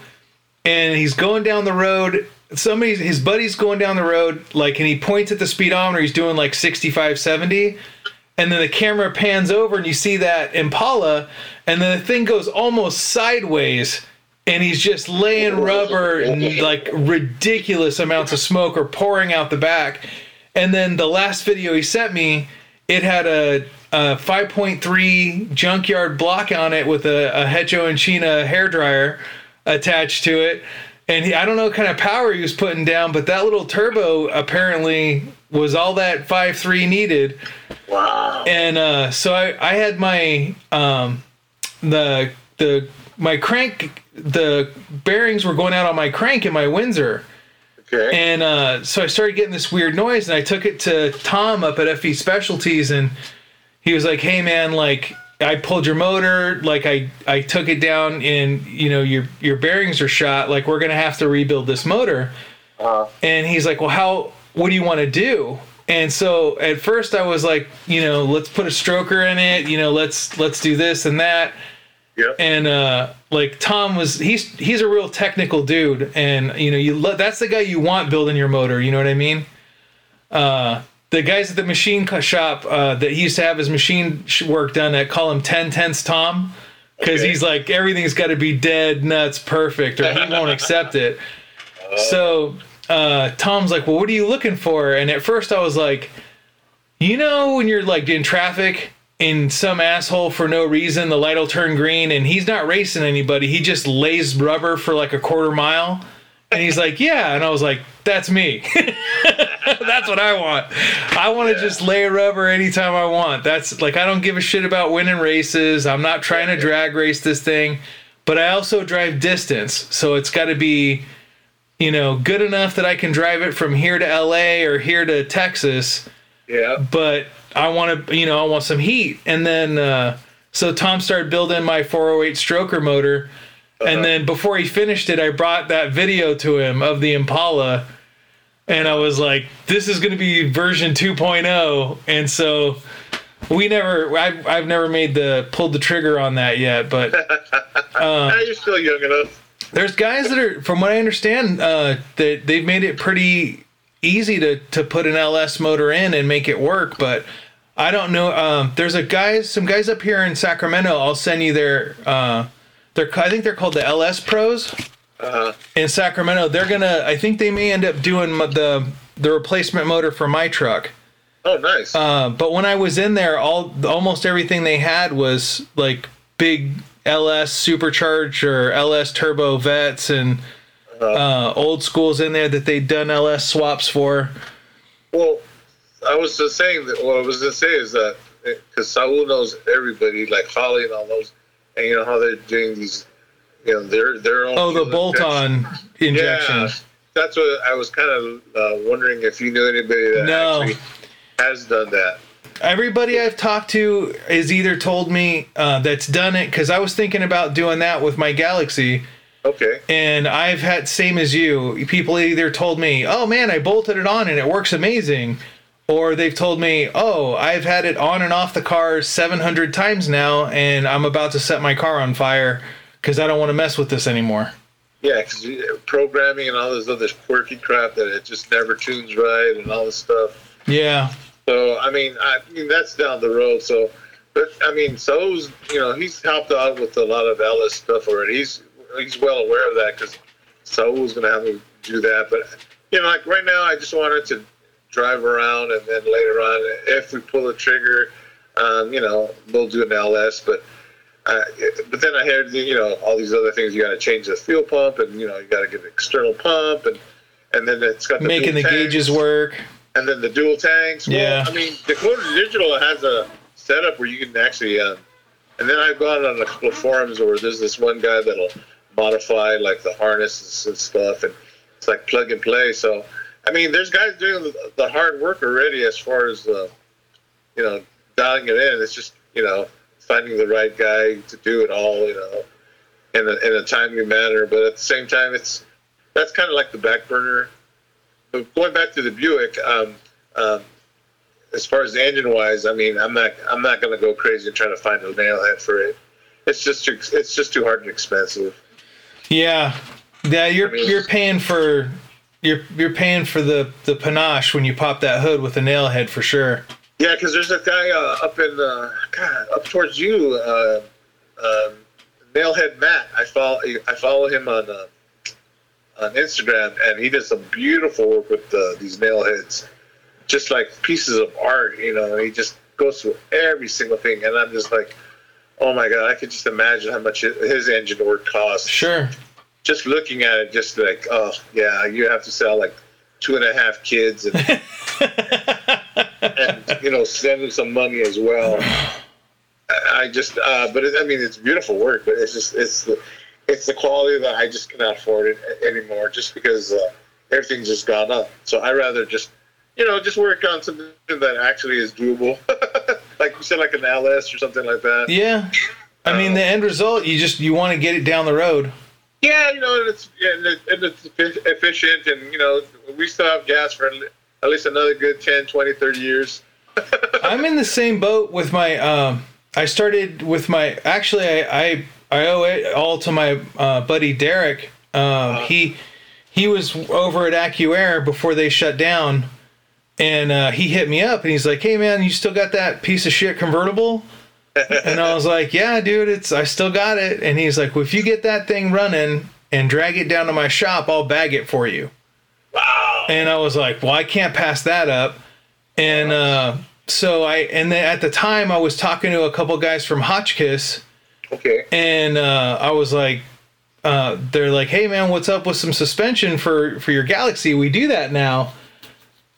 A: and he's going down the road. Somebody, his buddy's going down the road, like, and he points at the speedometer. He's doing like 65, 70. And then the camera pans over, and you see that Impala, and then the thing goes almost sideways, and he's just laying rubber and like ridiculous amounts of smoke are pouring out the back. And then the last video he sent me, it had a, a 5.3 junkyard block on it with a, a Hecho and China hair dryer attached to it. And he, I don't know what kind of power he was putting down, but that little turbo apparently was all that 5.3 needed.
B: wow.
A: And uh, so I, I had my um, the the my crank the bearings were going out on my crank in my Windsor.
B: Okay.
A: And uh, so I started getting this weird noise, and I took it to Tom up at FE Specialties, and he was like, "Hey, man, like I pulled your motor, like I I took it down, and you know your your bearings are shot. Like we're gonna have to rebuild this motor."
B: Uh,
A: And he's like, "Well, how? What do you want to do?" And so at first I was like, you know, let's put a stroker in it. You know, let's let's do this and that
B: yeah.
A: and uh like tom was he's he's a real technical dude and you know you lo- that's the guy you want building your motor you know what i mean uh the guys at the machine shop uh that he used to have his machine work done at call him 10 tenths tom. Because
B: Okay.
A: he's like everything's got to be dead nuts perfect or he won't accept it. So uh tom's like well what are you looking for? And at first i was like you know when you're like in traffic and some asshole for no reason the light will turn green and he's not racing anybody he just lays rubber for like a quarter mile? And he's like yeah. And i was like that's me that's what i want i want to just lay rubber anytime i want that's like i don't give a shit about winning races i'm not trying to drag race this thing but i also drive distance so it's got to be you know good enough that i can drive it from here to la or here to texas
B: Yeah.
A: but I want to, you know, I want some heat. And then, uh, so Tom started building my 408 stroker motor. And then before he finished it, I brought that video to him of the Impala. And I was like, this is going to be version 2.0. And so we never, I've, I've never made the, pulled the trigger on that yet. But
B: Ah, you're still young enough.
A: there's guys that are, from what I understand, uh, that they've made it pretty easy to to put an LS motor in and make it work. But I don't know. Um, there's a guys, some guys up here in Sacramento. I'll send you their. Uh, they're I think they're called the LS Pros
B: Uh,
A: in Sacramento. They're gonna. I think they may end up doing the the replacement motor for my truck.
B: oh, nice.
A: Uh, but when I was in there, all almost everything they had was like big LS supercharged or LS turbo Vettes and uh, old schools in there that they'd done LS swaps for.
B: Well, I was just saying that what I was going to say is that because Saul knows everybody, like Holley and all those, and you know how they're doing these, you know, their their own.
A: Oh, the bolt on
B: injection. Yeah, that's what I was kind of uh, wondering if you knew anybody that
A: No.
B: actually has done that.
A: Everybody I've talked to has either told me uh, that's done it because I was thinking about doing that with my Galaxie,
B: Okay.
A: and I've had same as you. People either told me, "Oh man, I bolted it on and it works amazing," or they've told me, "Oh, I've had it on and off the car 700 times now, and I'm about to set my car on fire because I don't want to mess with this anymore."
B: Yeah, because programming and all this other quirky crap that it just never tunes right and all this stuff.
A: Yeah,
B: So I mean, I mean that's down the road. So, but I mean, so's you know he's helped out with a lot of LS stuff already. He's he's well aware of that because Saul's going to have me do that. But you know, like right now, I just wanted to drive around and then later on, if we pull the trigger, um, you know, we'll do an LS. But uh, but then I heard you know all these other things. You got to change the fuel pump, and you know you got to get an external pump, and and then it's got the
A: making the
B: dual
A: gauges work.
B: and then the dual tanks. Well,
A: Yeah.
B: I mean, Dakota Digital has a setup where you can actually, um, and then I've gone on a couple of forums where there's this one guy that'll modify like the harnesses and stuff, and it's like plug and play. So, I mean, there's guys doing the, the hard work already as far as, uh, you know, dialing it in. It's just, you know, finding the right guy to do it all, you know, in a, in a timely manner. But at the same time, it's, that's kind of like the back burner but going back to the Buick, um, um, as far as engine wise, I mean, I'm not I'm not going to go crazy and try to find a nail head for it. It's just too it's just too hard and expensive.
A: Yeah, yeah. You're
B: I mean-
A: you're paying for you're you're paying for the the panache when you pop that hood with a nail head for sure.
B: Yeah, because there's a guy uh, up in uh, God, up towards you, uh, um, Nailhead Matt. I follow I follow him on uh, on Instagram, and he does some beautiful work with uh, these nail heads, just like pieces of art. You know, and he just goes through every single thing, and I'm just like, oh my god, I could just imagine how much his engine work costs.
A: Sure.
B: Just looking at it, just like, oh yeah, you have to sell like two and a half kids and you know send them some money as well. I just, uh, but it, I mean, it's beautiful work, but it's just it's the it's the quality that I just cannot afford it anymore, just because uh, everything's just gone up. So I rather just you know just work on something that actually is doable, like you said, like an LS or something like that.
A: Yeah. I mean, the end result, you just you want to get it down the road.
B: Yeah, you know, and it's and, it, and it's efficient, and you know, we still have gas for at least another good 10, 20, 30 years.
A: I'm in the same boat with my. Um, I started with my. Actually, I I, I owe it all to my uh, buddy Derek. Um, he he was over at AccuAir before they shut down, and uh, he hit me up and he's like, "Hey man, you still got that piece of shit convertible?" and I was like, "Yeah, dude, it's I still got it." And he's like, "Well, if you get that thing running and drag it down to my shop, I'll bag it for you."
B: Wow.
A: And I was like, "Well, I can't pass that up." And uh, so I and then at the time I was talking to a couple guys from Hotchkiss,
B: Okay.
A: and uh, I was like, uh, they're like, "Hey man, what's up with some suspension for for your Galaxie? We do that now."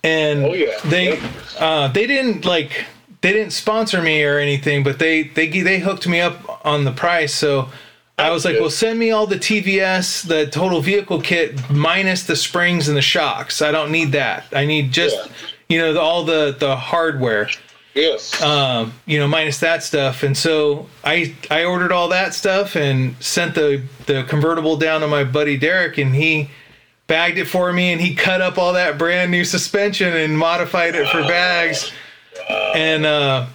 A: And
B: Oh, yeah.
A: they
B: Yep.
A: uh, they didn't like they didn't sponsor me or anything, but they they they hooked me up on the price. So I was like. "Well, send me all the TVS, the total vehicle kit minus the springs and the shocks. I don't need that. I need just
B: Yeah.
A: You know the, all the the hardware."
B: Yes.
A: um, you know, minus that stuff. And so I I ordered all that stuff and sent the the convertible down to my buddy Derek, and he bagged it for me, and he cut up all that brand new suspension and modified it for bags. And uh,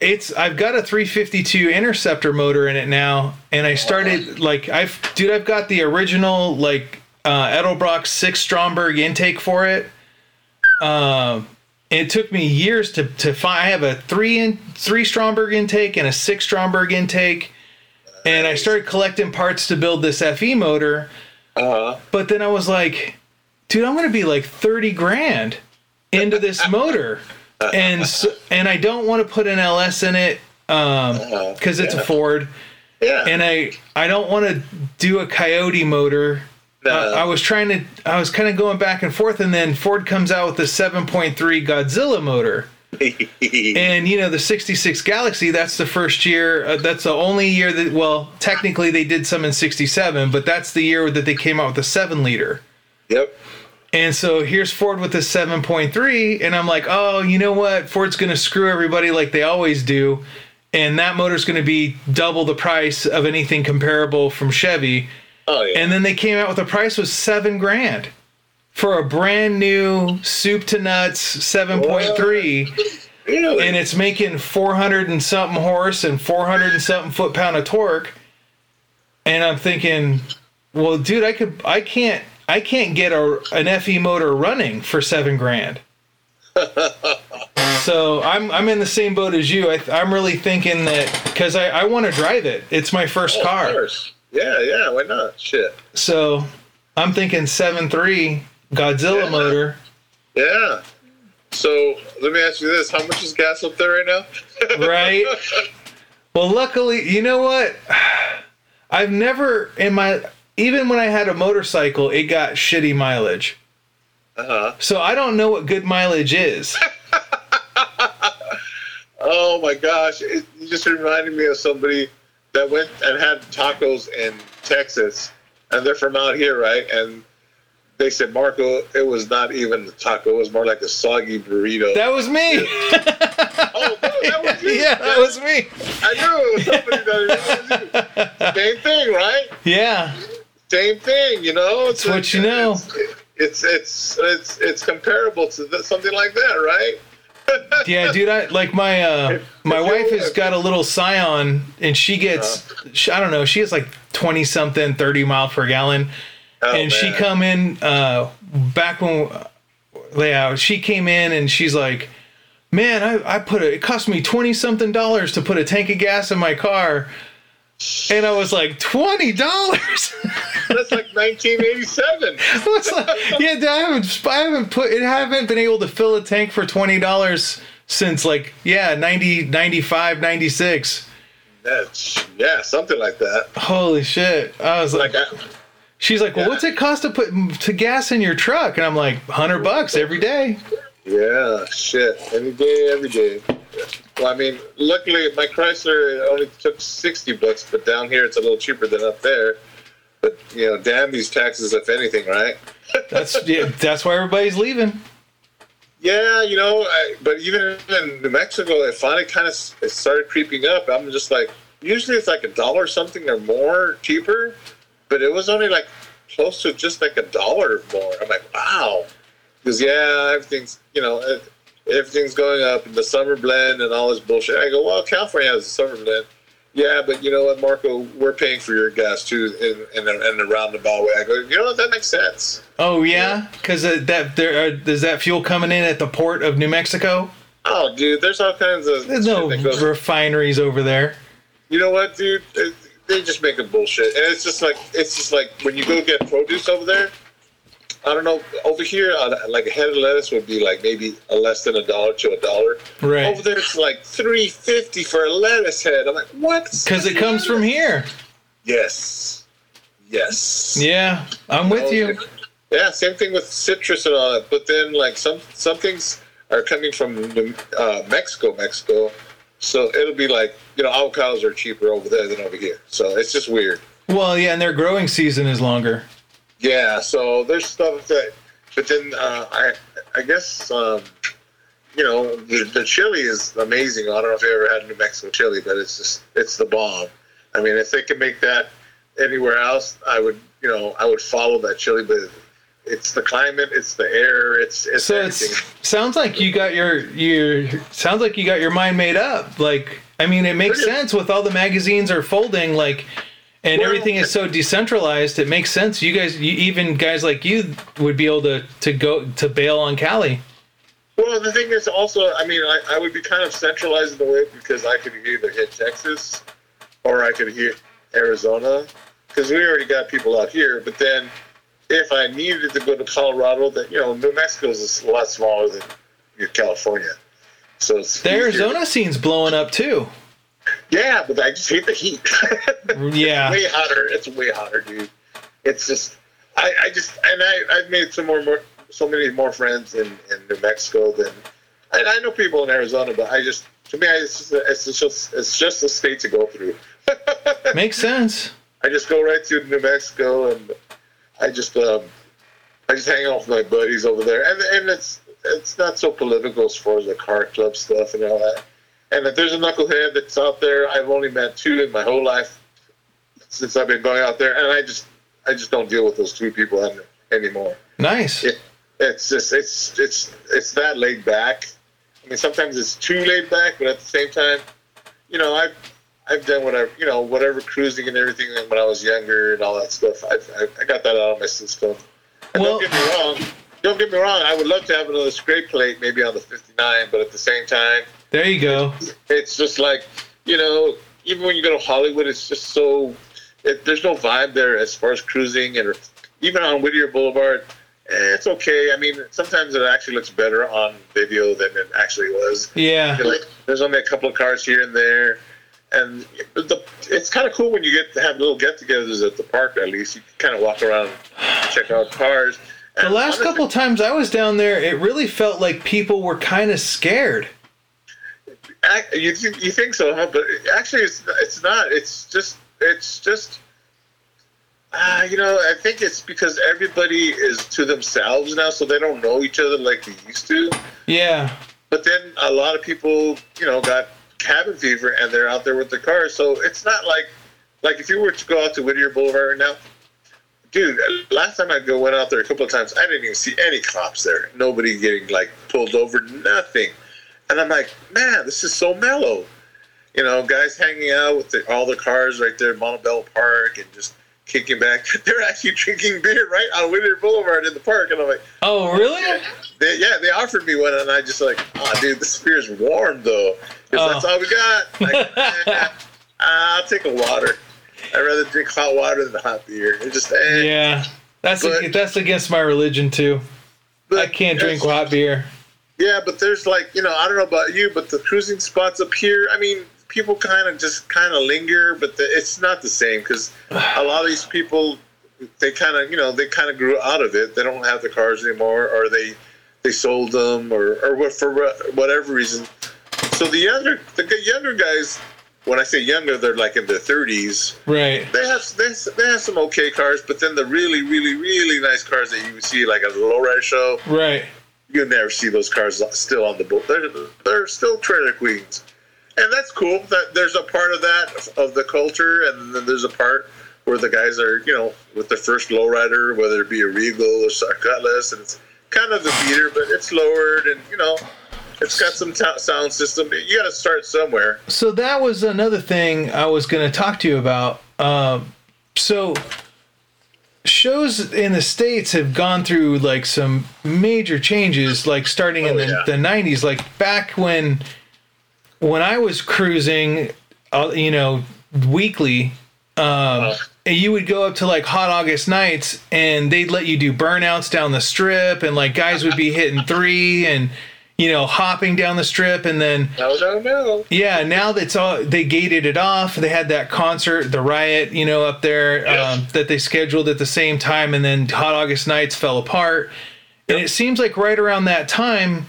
A: it's I've got a 352 Interceptor motor in it now, and I started like I've dude I've got the original like uh, Edelbrock six Stromberg intake for it. Um, it took me years to to find. I have a three in three Stromberg intake and a six Stromberg intake, and I started collecting parts to build this FE motor.
B: Uh-huh.
A: But then I was like, dude, I'm gonna be like thirty grand into this motor, and so, and I don't want to put an LS in it um, because it's a Ford,
B: Yeah.
A: and I I don't want to do a Coyote motor. Uh, I was trying to, I was kind of going back and forth, and then Ford comes out with the 7.3 Godzilla motor. And you know the 66 Galaxie, that's the first year. Uh, that's the only year that, well, technically they did some in 67, but that's the year that they came out with the seven liter.
B: Yep.
A: And so here's Ford with this 7.3, and I'm like, oh, you know what? Ford's going to screw everybody like they always do, and that motor's going to be double the price of anything comparable from Chevy.
B: Oh yeah.
A: And then they came out with the price was seven grand for a brand new soup to nuts 7.3,
B: really?
A: and it's making 400 and something horse and 400 and something foot pound of torque. And I'm thinking, well, dude, I could, I can't, I can't get a an FE motor running for seven grand. so I'm I'm in the same boat as you. I, I'm really thinking that because I, I want to drive it. It's my first
B: Oh, of
A: car.
B: Yeah, yeah. Why not? Shit.
A: So I'm thinking seven three Godzilla
B: Yeah.
A: motor.
B: Yeah. So let me ask you this: How much is gas up there right now?
A: Right. Well, luckily, you know what? I've never in my even when I had a motorcycle, it got shitty mileage.
B: Uh huh.
A: So I don't know what good mileage is.
B: Oh my gosh! It, you just reminded me of somebody that went and had tacos in Texas, and they're from out here, right? And they said, Marco, it was not even the taco; it was more like a soggy burrito.
A: That was me.
B: oh, no, that was you.
A: yeah, that was me.
B: I knew it was somebody that was you. Same thing, right?
A: Yeah.
B: Same thing, you know.
A: That's what you know.
B: It's it's it's it's comparable to th- something like that, right?
A: Yeah, dude. I like my uh my wife has got a little Scion, and she gets she, I don't know she has like twenty something, thirty mile per gallon,
B: Oh,
A: and she come in uh back when yeah she came in and she's like, man, I I put a, it cost me twenty something dollars to put a tank of gas in my car, and I was like twenty dollars.
B: That's like 1987.
A: What's that? yeah, dude, I haven't I haven't put it haven't been able to fill a tank for twenty dollars since like yeah 90 95 96
B: That's yeah, something like that.
A: holy shit i was like,
B: Like I,
A: she's like well
B: yeah.
A: what's it cost to put to gas in your truck and i'm like 100 bucks every day
B: yeah, shit. Every day, every day. Well, I mean, luckily my Chrysler only took 60 bucks, but down here it's a little cheaper than up there. But you know, damn these taxes, if anything, right?
A: that's yeah, that's why everybody's leaving
B: Yeah, you know, I, but even in New Mexico, it finally kind of it started creeping up. I'm just like, usually it's like a dollar something or more cheaper, but it was only like close to just like a dollar more. I'm like, wow, because yeah, everything's you know it, everything's going up and the summer blend and all this bullshit. I go, well, California has a summer blend. Yeah, but you know what, Marco, we're paying for your gas too in in a, in a roundabout way. I go, you know what, that makes sense.
A: oh yeah because uh, that there uh, is that fuel coming in at the port of new mexico
B: Oh, dude, there's all kinds of
A: there's no
B: shit that goes
A: refineries over there
B: You know what, dude? It- They just make a bullshit, and it's just like it's just like when you go get produce over there. I don't know. Over here, uh, like a head of lettuce would be like maybe a less than a dollar to a dollar.
A: Right.
B: Over there, it's like three fifty for a lettuce head. I'm like, what?
A: because it comes from here
B: Yes. Yes.
A: yeah i'm with you
B: Yeah, same thing with citrus and all that. But then, like some some things are coming from uh, Mexico, Mexico. So it'll be like you know avocados are cheaper over there than over here. So it's just weird.
A: well yeah and their growing season is longer
B: Yeah, so there's stuff that, but then uh, I I guess um, you know the, the chili is amazing. I don't know if you ever had New Mexico chili, but it's just it's the bomb. I mean, if they can make that anywhere else, I would you know I would follow that chili. But it's the climate, it's the air, it's it's
A: So
B: everything.
A: it sounds like you got your your sounds like you got your mind made up. Like I mean, it makes
B: Pretty-
A: sense with all the magazines are folding. Like, and everything is so decentralized. It makes sense. You guys, you, even guys like you, would be able to to go to bail on Cali.
B: Well, the thing is also, I mean, I, I would be kind of centralized in a way because I could either hit Texas or I could hit Arizona because we already got people out here. But then if I needed to go to Colorado, then, you know, New Mexico is a lot smaller than California. So it's
A: The
B: easier.
A: Arizona scene's blowing up too.
B: Yeah, but I just hate the heat.
A: Yeah.
B: It's way hotter. It's way hotter, dude. It's just, I, I just, and I, I've made some more, more, so many more friends in, in New Mexico than, and I know people in Arizona, but I just, to me, it's just, it's just, it's just a state to go through.
A: Makes sense.
B: I just go right to New Mexico and I just, um, I just hang out with my buddies over there, and and it's it's not so political as far as the car club stuff and all that. And if there's a knucklehead that's out there, I've only met two in my whole life since I've been going out there, and I just I just don't deal with those two people anymore.
A: Nice.
B: It, it's just it's it's it's that laid back. I mean, sometimes it's too laid back, but at the same time, you know, I've I've done whatever you know, whatever cruising and everything when I was younger and all that stuff. I I, I got that out of my system. And
A: Well-
B: don't get me wrong. Don't get me wrong. I would love to have another scrape plate, maybe on the '59, but at the same time,
A: There you go.
B: it's just like you know even when you go to hollywood it's just so it, there's no vibe there as far as cruising and even on whittier boulevard eh, it's okay i mean sometimes it actually looks better on video than it actually was
A: Yeah.
B: Like, there's only a couple of cars here and there and the, it's kind of cool when you get to have little get-togethers at the park at least you can kind of walk around check out cars
A: The
B: And
A: last couple times I was down there, it really felt like people were kind of scared.
B: You think you think so, huh? But actually, it's it's not. It's just it's just. Uh, you know, I think it's because everybody is to themselves now, so they don't know each other like they used to.
A: Yeah.
B: But then a lot of people, you know, got cabin fever and they're out there with their cars. So it's not like, like if you were to go out to Whittier Boulevard right now, dude, last time I go went out there a couple of times, I didn't even see any cops there. Nobody getting like pulled over, nothing. And I'm like, man, this is so mellow. You know, guys hanging out with the, all the cars right there at Montebello Park and just kicking back. They're actually drinking beer right on Whittier Boulevard in the park. And I'm like,
A: Oh, really?
B: they, yeah, they offered me one, and I just like, oh, dude, this beer's warm though,
A: Oh.
B: that's all we got. Like, eh, I'll take a water. I'd rather drink hot water than hot beer. It just, eh.
A: Yeah. That's
B: But-
A: that's against my religion too.
B: But
A: I can't drink hot beer.
B: Yeah, but there's like, you know, I don't know about you, but the cruising spots up here, I mean, people kind of just kind of linger, but the, it's not the same because a lot of these people, they kind of, you know, they kind of grew out of it. They don't have the cars anymore, or they they sold them, or or what for whatever reason. So the younger the younger guys, when I say younger, they're like in their 30s.
A: Right.
B: They have they they have some okay cars, but then the really really really nice cars that you see like at a lowrider show,
A: Right.
B: you never see those cars still on the boat. They're, they're still trailer queens, and that's cool. That there's a part of that of the culture, and then there's a part where the guys are, you know, with their first lowrider, whether it be a Regal or a Cutlass, and it's kind of the beater, but it's lowered, and you know, it's got some t- sound system. You got to start somewhere.
A: So that was another thing I was going to talk to you about. Um, so shows in the states have gone through like some major changes, like starting in
B: Oh,
A: the,
B: yeah.
A: the '90s. Like back when when I was cruising, uh, you know, weekly. Um, and you would go up to like hot August nights and they'd let you do burnouts down the strip and like guys would be hitting three and you know hopping down the strip and then
B: No, no, no.
A: yeah, now that's all they gated it off. They had that concert, the riot, you know, up there um, that they scheduled at the same time, and then Hot August Nights fell apart. And it seems like right around that time,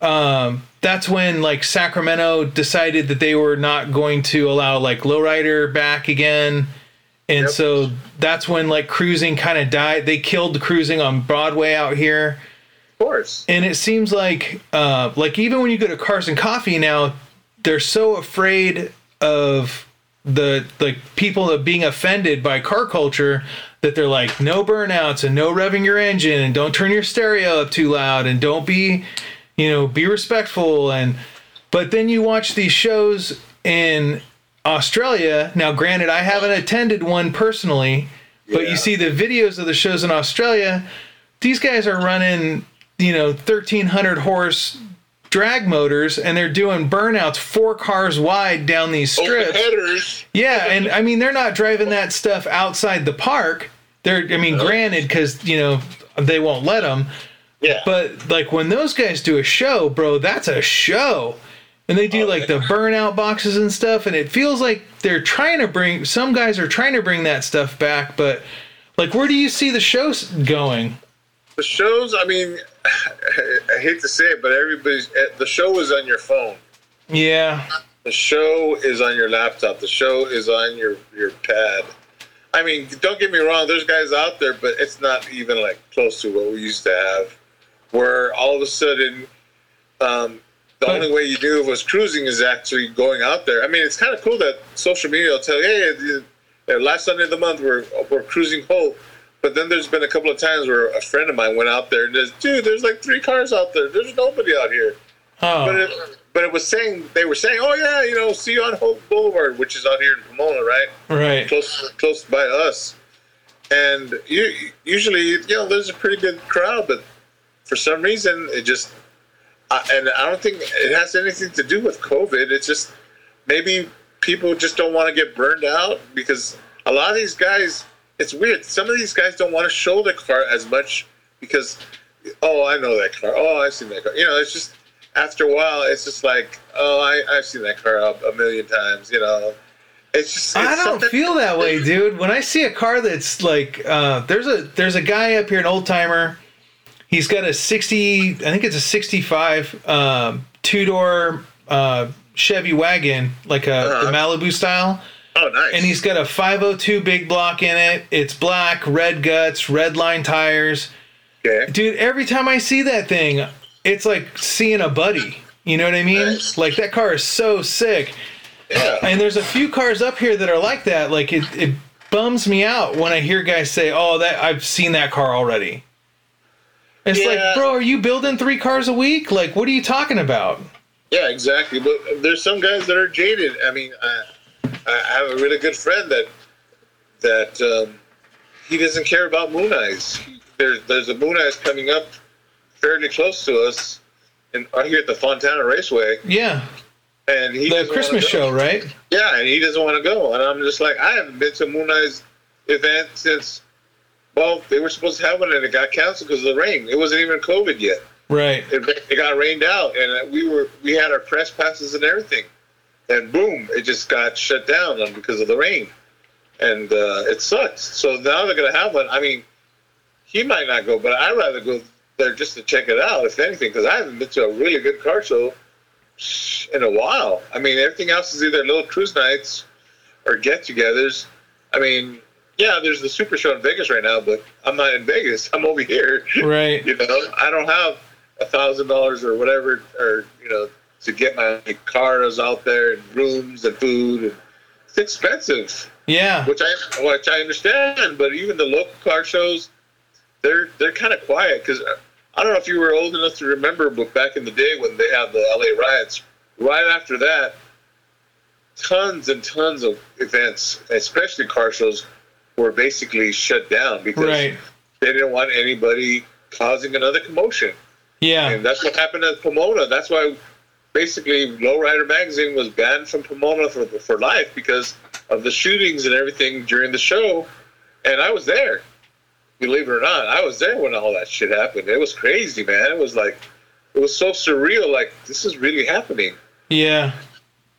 A: um, that's when like Sacramento decided that they were not going to allow like lowrider back again. And
B: Yep.
A: so that's when like cruising kind of died. They killed cruising on Broadway out here
B: Of course.
A: and it seems like uh, like even when you go to Cars and Coffee now, they're so afraid of the like people of being offended by car culture that they're like no burnouts and no revving your engine and don't turn your stereo up too loud and don't be you know be respectful and but then you watch these shows in Australia. Now granted I haven't attended one personally, but you see the videos of the shows in Australia, these guys are running, you know, 1300 horse drag motors and they're doing burnouts four cars wide down these strips. Yeah, and I mean they're not driving that stuff outside the park. They're I mean granted cuz you know they won't let them,
B: Yeah.
A: but like when those guys do a show, bro, that's a show. And they do
B: Oh,
A: like the burnout boxes and stuff and it feels like they're trying to bring some guys are trying to bring that stuff back, but like where do you see the shows going?
B: The shows, I mean, I hate to say it, but everybody's eh, the show is on your phone.
A: Yeah.
B: The show is on your laptop. The show is on your your pad. I mean, don't get me wrong. There's guys out there, but it's not even like close to what we used to have. Where all of a sudden, um, the only way you knew it was cruising is actually going out there. I mean, it's kind of cool that social media will tell you, hey, last Sunday of the month we're we're cruising Holt. But then there's been a couple of times where a friend of mine went out there and there's, dude, there's like three cars out there. There's nobody out here.
A: Oh,
B: But it, but it was saying they were saying, oh yeah, you know, see you on Holt Boulevard, which is out here in Pomona, right?
A: right.
B: close close by us. And you, usually, you know, there's a pretty good crowd, but for some reason, it just, I and I don't think it has anything to do with COVID. It's just maybe people just don't want to get burned out because a lot of these guys, it's weird. Some of these guys don't want to show the car as much because, oh, I know that car. Oh, I've seen that car. You know, it's just after a while, it's just like, oh, I, I've seen that car a, a million times. You know, it's just. It's
A: I don't feel that way, dude. When I see a car that's like, uh, there's a there's a guy up here, an old timer. He's got a sixty, I think it's a sixty-five um, two door uh, Chevy wagon, like a
B: Uh-huh.
A: Malibu style,
B: Oh, nice.
A: and he's got a five hundred two big block in it. It's black, red guts, red line tires.
B: okay.
A: Dude, every time I see that thing, it's like seeing a buddy. You know what I mean?
B: Nice.
A: Like that car is so sick.
B: Yeah.
A: And there's a few cars up here that are like that. Like it, it bums me out when I hear guys say, "Oh, that I've seen that car already." It's
B: Yeah.
A: like, bro, are you building three cars a week? Like, what are you talking about?
B: Yeah, exactly. But there's some guys that are jaded. I mean, I, I have a really good friend that that um, he doesn't care about Mooneyes. There's there's a Mooneyes coming up fairly close to us, and uh, here at the Fontana Raceway,
A: Yeah,
B: and he
A: the Christmas show, right?
B: Yeah, and he doesn't want to go, and I'm just like, I haven't been to a Mooneyes event since. Well, they were supposed to have one, and it got canceled because of the rain. It wasn't even COVID yet.
A: Right.
B: it, it got rained out, and we were we had our press passes and everything, and boom, it just got shut down because of the rain, and uh, it sucks. So now they're gonna have one. I mean, he might not go, but I'd rather go there just to check it out, if anything, because I haven't been to a really good car show in a while. I mean, everything else is either little cruise nights or get-togethers. I mean. Yeah, there's the Super Show in Vegas right now, but I'm not in Vegas. I'm over here.
A: Right.
B: You know, I don't have a thousand dollars or whatever, or you know, to get my cars out there and rooms and food. And it's expensive,
A: Yeah.
B: which I which I understand. But even the local car shows, they're they're kind of quiet because I don't know if you were old enough to remember, but back in the day when they had the LA riots, right after that, tons and tons of events, especially car shows, were basically shut down because
A: Right.
B: they didn't want anybody causing another commotion.
A: Yeah.
B: And that's what happened at Pomona. That's why basically Lowrider Magazine was banned from Pomona for, for life because of the shootings and everything during the show. And I was there. Believe it or not, I was there when all that shit happened. It was crazy, man. It was like, it was so surreal. Like, this is really happening.
A: Yeah.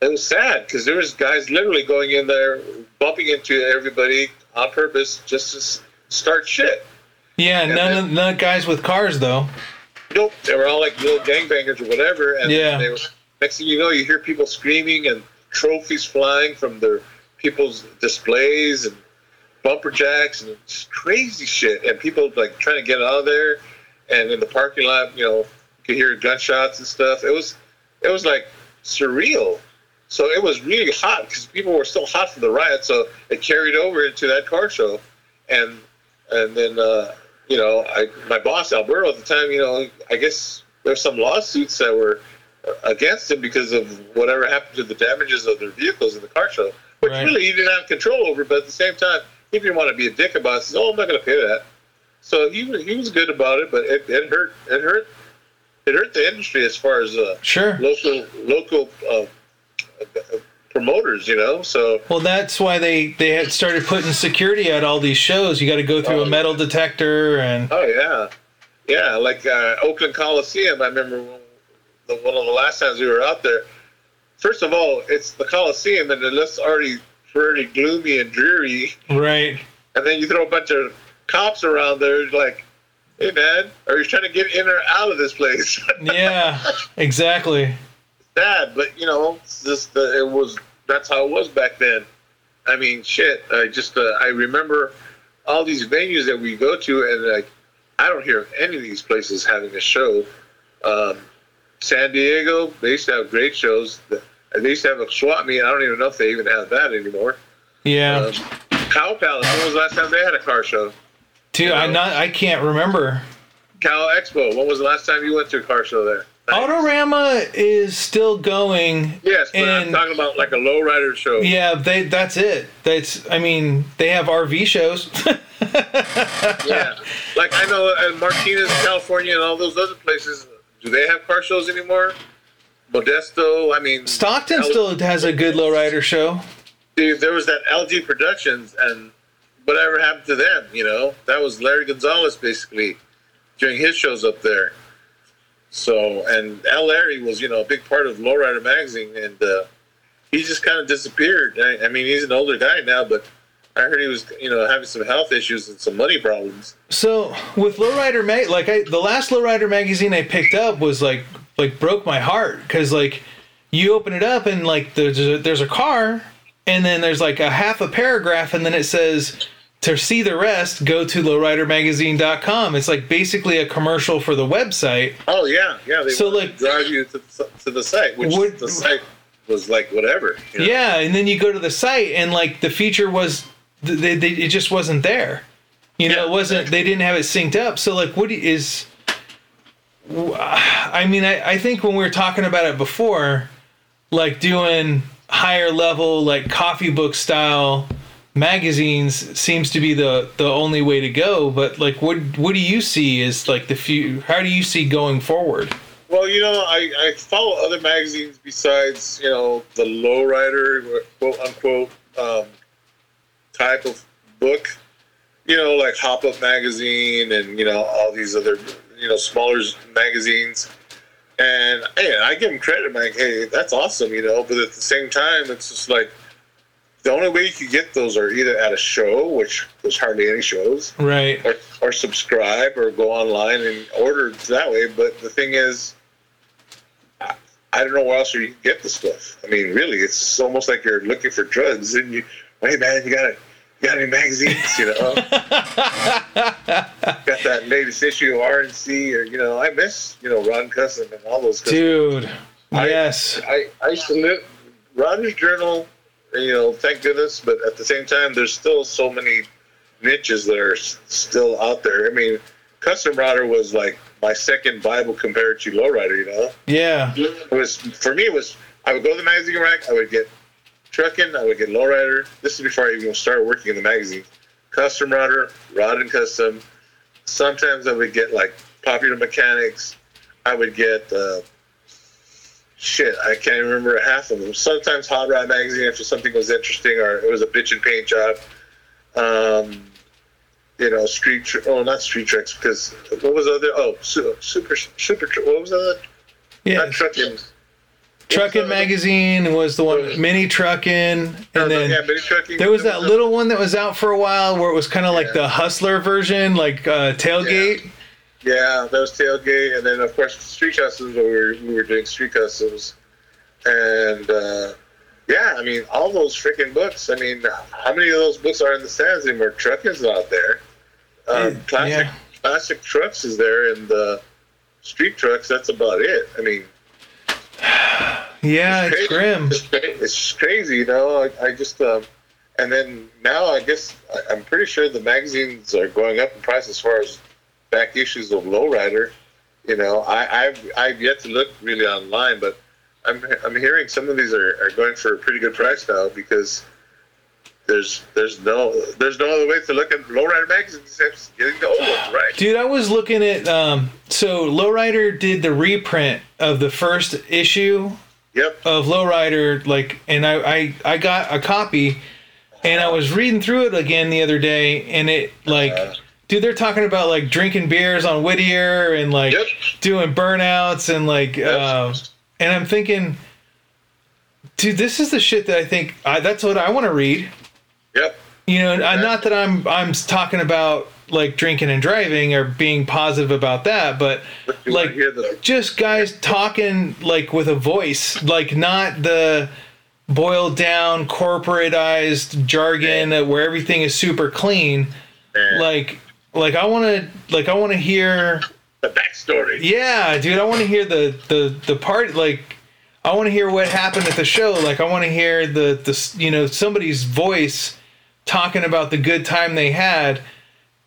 B: It was sad because there was guys literally going in there, bumping into everybody on purpose just to start shit.
A: Yeah.
B: And
A: None
B: then-
A: of none guys with cars though.
B: Nope, they were all like little gangbangers or whatever. And
A: Yeah.
B: they were, next thing you know, you hear people screaming and trophies flying from their people's displays and bumper jacks and it's crazy shit. And people like trying to get out of there. And in the parking lot, you know, you could hear gunshots and stuff. It was, it was like surreal. So it was really hot because people were still hot from the riot. So it carried over into that car show, and and then uh, you know, I my boss Alberto at the time, you know, I guess there's some lawsuits that were against him because of whatever happened to the damages of their vehicles in the car show, which
A: Right.
B: really he didn't have control over. But at the same time, he didn't want to be a dick about it. He says, "Oh, I'm not going to pay that." So he was he was good about it, but it, it hurt it hurt it hurt the industry as far as uh,
A: Sure.
B: local local uh, promoters, you know. So
A: Well, that's why they they had started putting security at all these shows. You got to go through
B: Oh,
A: a metal detector and
B: oh yeah, yeah, like uh, Oakland Coliseum. I remember the, one of the last times we were out there. First of all, it's the Coliseum, and it looks already pretty gloomy and dreary.
A: right.
B: And then you throw a bunch of cops around there, like, "Hey man, are you trying to get in or out of this place?"
A: Yeah. Exactly.
B: sad, but you know, it's just uh, it was that's how it was back then. I mean, shit. I just uh, I remember all these venues that we go to, and like I don't hear any of these places having a show. Um, San Diego, they used to have great shows. They used to have a swap meet. I don't even know if they even have that anymore.
A: Yeah.
B: Um, Cow Palace. When was the last time they had a car show?
A: Dude, I
B: know.
A: not I can't remember.
B: Cow Expo. When was the last time you went to a car show there?
A: Autorama is still going.
B: Yes, but I'm
A: and-
B: talking about like a lowrider show.
A: Yeah, they that's it. That's I mean, they have RV shows.
B: Yeah. Like I know in Martinez, California, and all those other places, do they have car shows anymore? Modesto. I mean,
A: Stockton
B: L-
A: still has a good lowrider show.
B: Dude, there was that LG Productions, and whatever happened to them? You know, that was Larry Gonzalez basically doing his shows up there. So, and L. Larry was, you know, a big part of Lowrider magazine, and uh, he just kind of disappeared. I, I mean, he's an older guy now, but I heard he was, you know, having some health issues and some money problems.
A: So with lowrider mag, like I, the last lowrider magazine I picked up was like like broke my heart because like you open it up and like there's a, there's a car and then there's like a half a paragraph and then it says to see the rest go to lowridermagazine.com. It's like basically a commercial for the website.
B: Oh yeah, yeah. They
A: So, like-
B: drive you to the, to the site, which
A: Would-
B: the site was like whatever. you know?
A: Yeah, and then you go to the site and like the feature was they, they, it just wasn't there. You know,
B: Yeah.
A: it wasn't. They didn't have it synced up. So like, what is? I mean, I, I think when we were talking about it before, like doing higher level, like coffee book style magazines seems to be the the only way to go. But like, what what do you see is like the few? How do you see going forward?
B: Well, you know, I, I follow other magazines besides, you know, the lowrider, quote unquote, um, type of book. You know, like Hop Up Magazine and, you know, all these other, you know, smaller magazines. And, hey, I give them credit, I'm like, hey, that's awesome, you know, but at the same time, it's just like the only way you could get those are either at a show, which there's hardly any shows,
A: Right.
B: or, or subscribe or go online and order that way. But the thing is, I, I don't know where else you can get the stuff. I mean, really, it's almost like you're looking for drugs and you, hey man, you got it. You got any magazines? You know, got that latest issue of RNC, or you know, I miss you know Ron Custom and all those. custom-
A: Dude.
B: I-
A: Yes.
B: I, I used to live Rodder's Journal, you know, thank goodness, but at the same time, there's still so many niches that are s- still out there. I mean, Custom Rodder was like my second Bible compared to Lowrider, you know?
A: Yeah.
B: It was, for me, it was, I would go to the magazine rack, I would get trucking, I would get Lowrider. This is before I even started working in the magazine. Custom Rodder, Rod and Custom. Sometimes I would get like Popular Mechanics. I would get, uh, shit, I can't remember half of them. Sometimes Hot Rod Magazine if something was interesting or it was a bitch and paint job. Um, you know, street, oh, not street tricks because what was the other? Oh, su- super, super, what was that?
A: Yeah.
B: Not trucking.
A: Trucking magazine was the one. Mini trucking, and then
B: yeah, mini trucking.
A: there was that little one that was out for a while where it was kind of like
B: Yeah.
A: the hustler version, like uh, tailgate.
B: Yeah, that was tailgate, and then of course street customs. Where we were, we were doing street customs, and uh, yeah, I mean all those freaking books. I mean, how many of those books are in the stands anymore? Trucking's not there. Um,
A: Yeah.
B: classic classic trucks is there, and the street trucks. That's about it. I mean,
A: Yeah, it's
B: crazy.
A: grim.
B: It's, it's just crazy, you know. I, I just um, and then now I guess I'm pretty sure the magazines are going up in price as far as back issues of Lowrider. You know, I, I've I've yet to look really online, but I'm I'm hearing some of these are, are going for a pretty good price now because there's there's no there's no other way to look at Lowrider magazines except getting the old ones right.
A: Dude, I was looking at um so Lowrider did the reprint of the first issue
B: Yep.
A: of Lowrider, like, and I, I I got a copy, and I was reading through it again the other day, and it like,
B: Uh.
A: Dude, they're talking about like drinking beers on Whittier and like
B: Yep.
A: doing burnouts and like, uh, and I'm thinking, dude, this is the shit that I think I, that's what I want to read.
B: Yep.
A: You know, and not that I'm I'm talking about like drinking and driving or being positive about that, but
B: you
A: like just guys talking like with a voice, like not the boiled down, corporatized jargon uh, where everything is super clean.
B: Man,
A: Like, like I want to, like I want to hear.
B: the backstory.
A: Yeah, dude, I want to hear the the the part. Like, I want to hear what happened at the show. Like, I want to hear the the you know somebody's voice talking about the good time they had.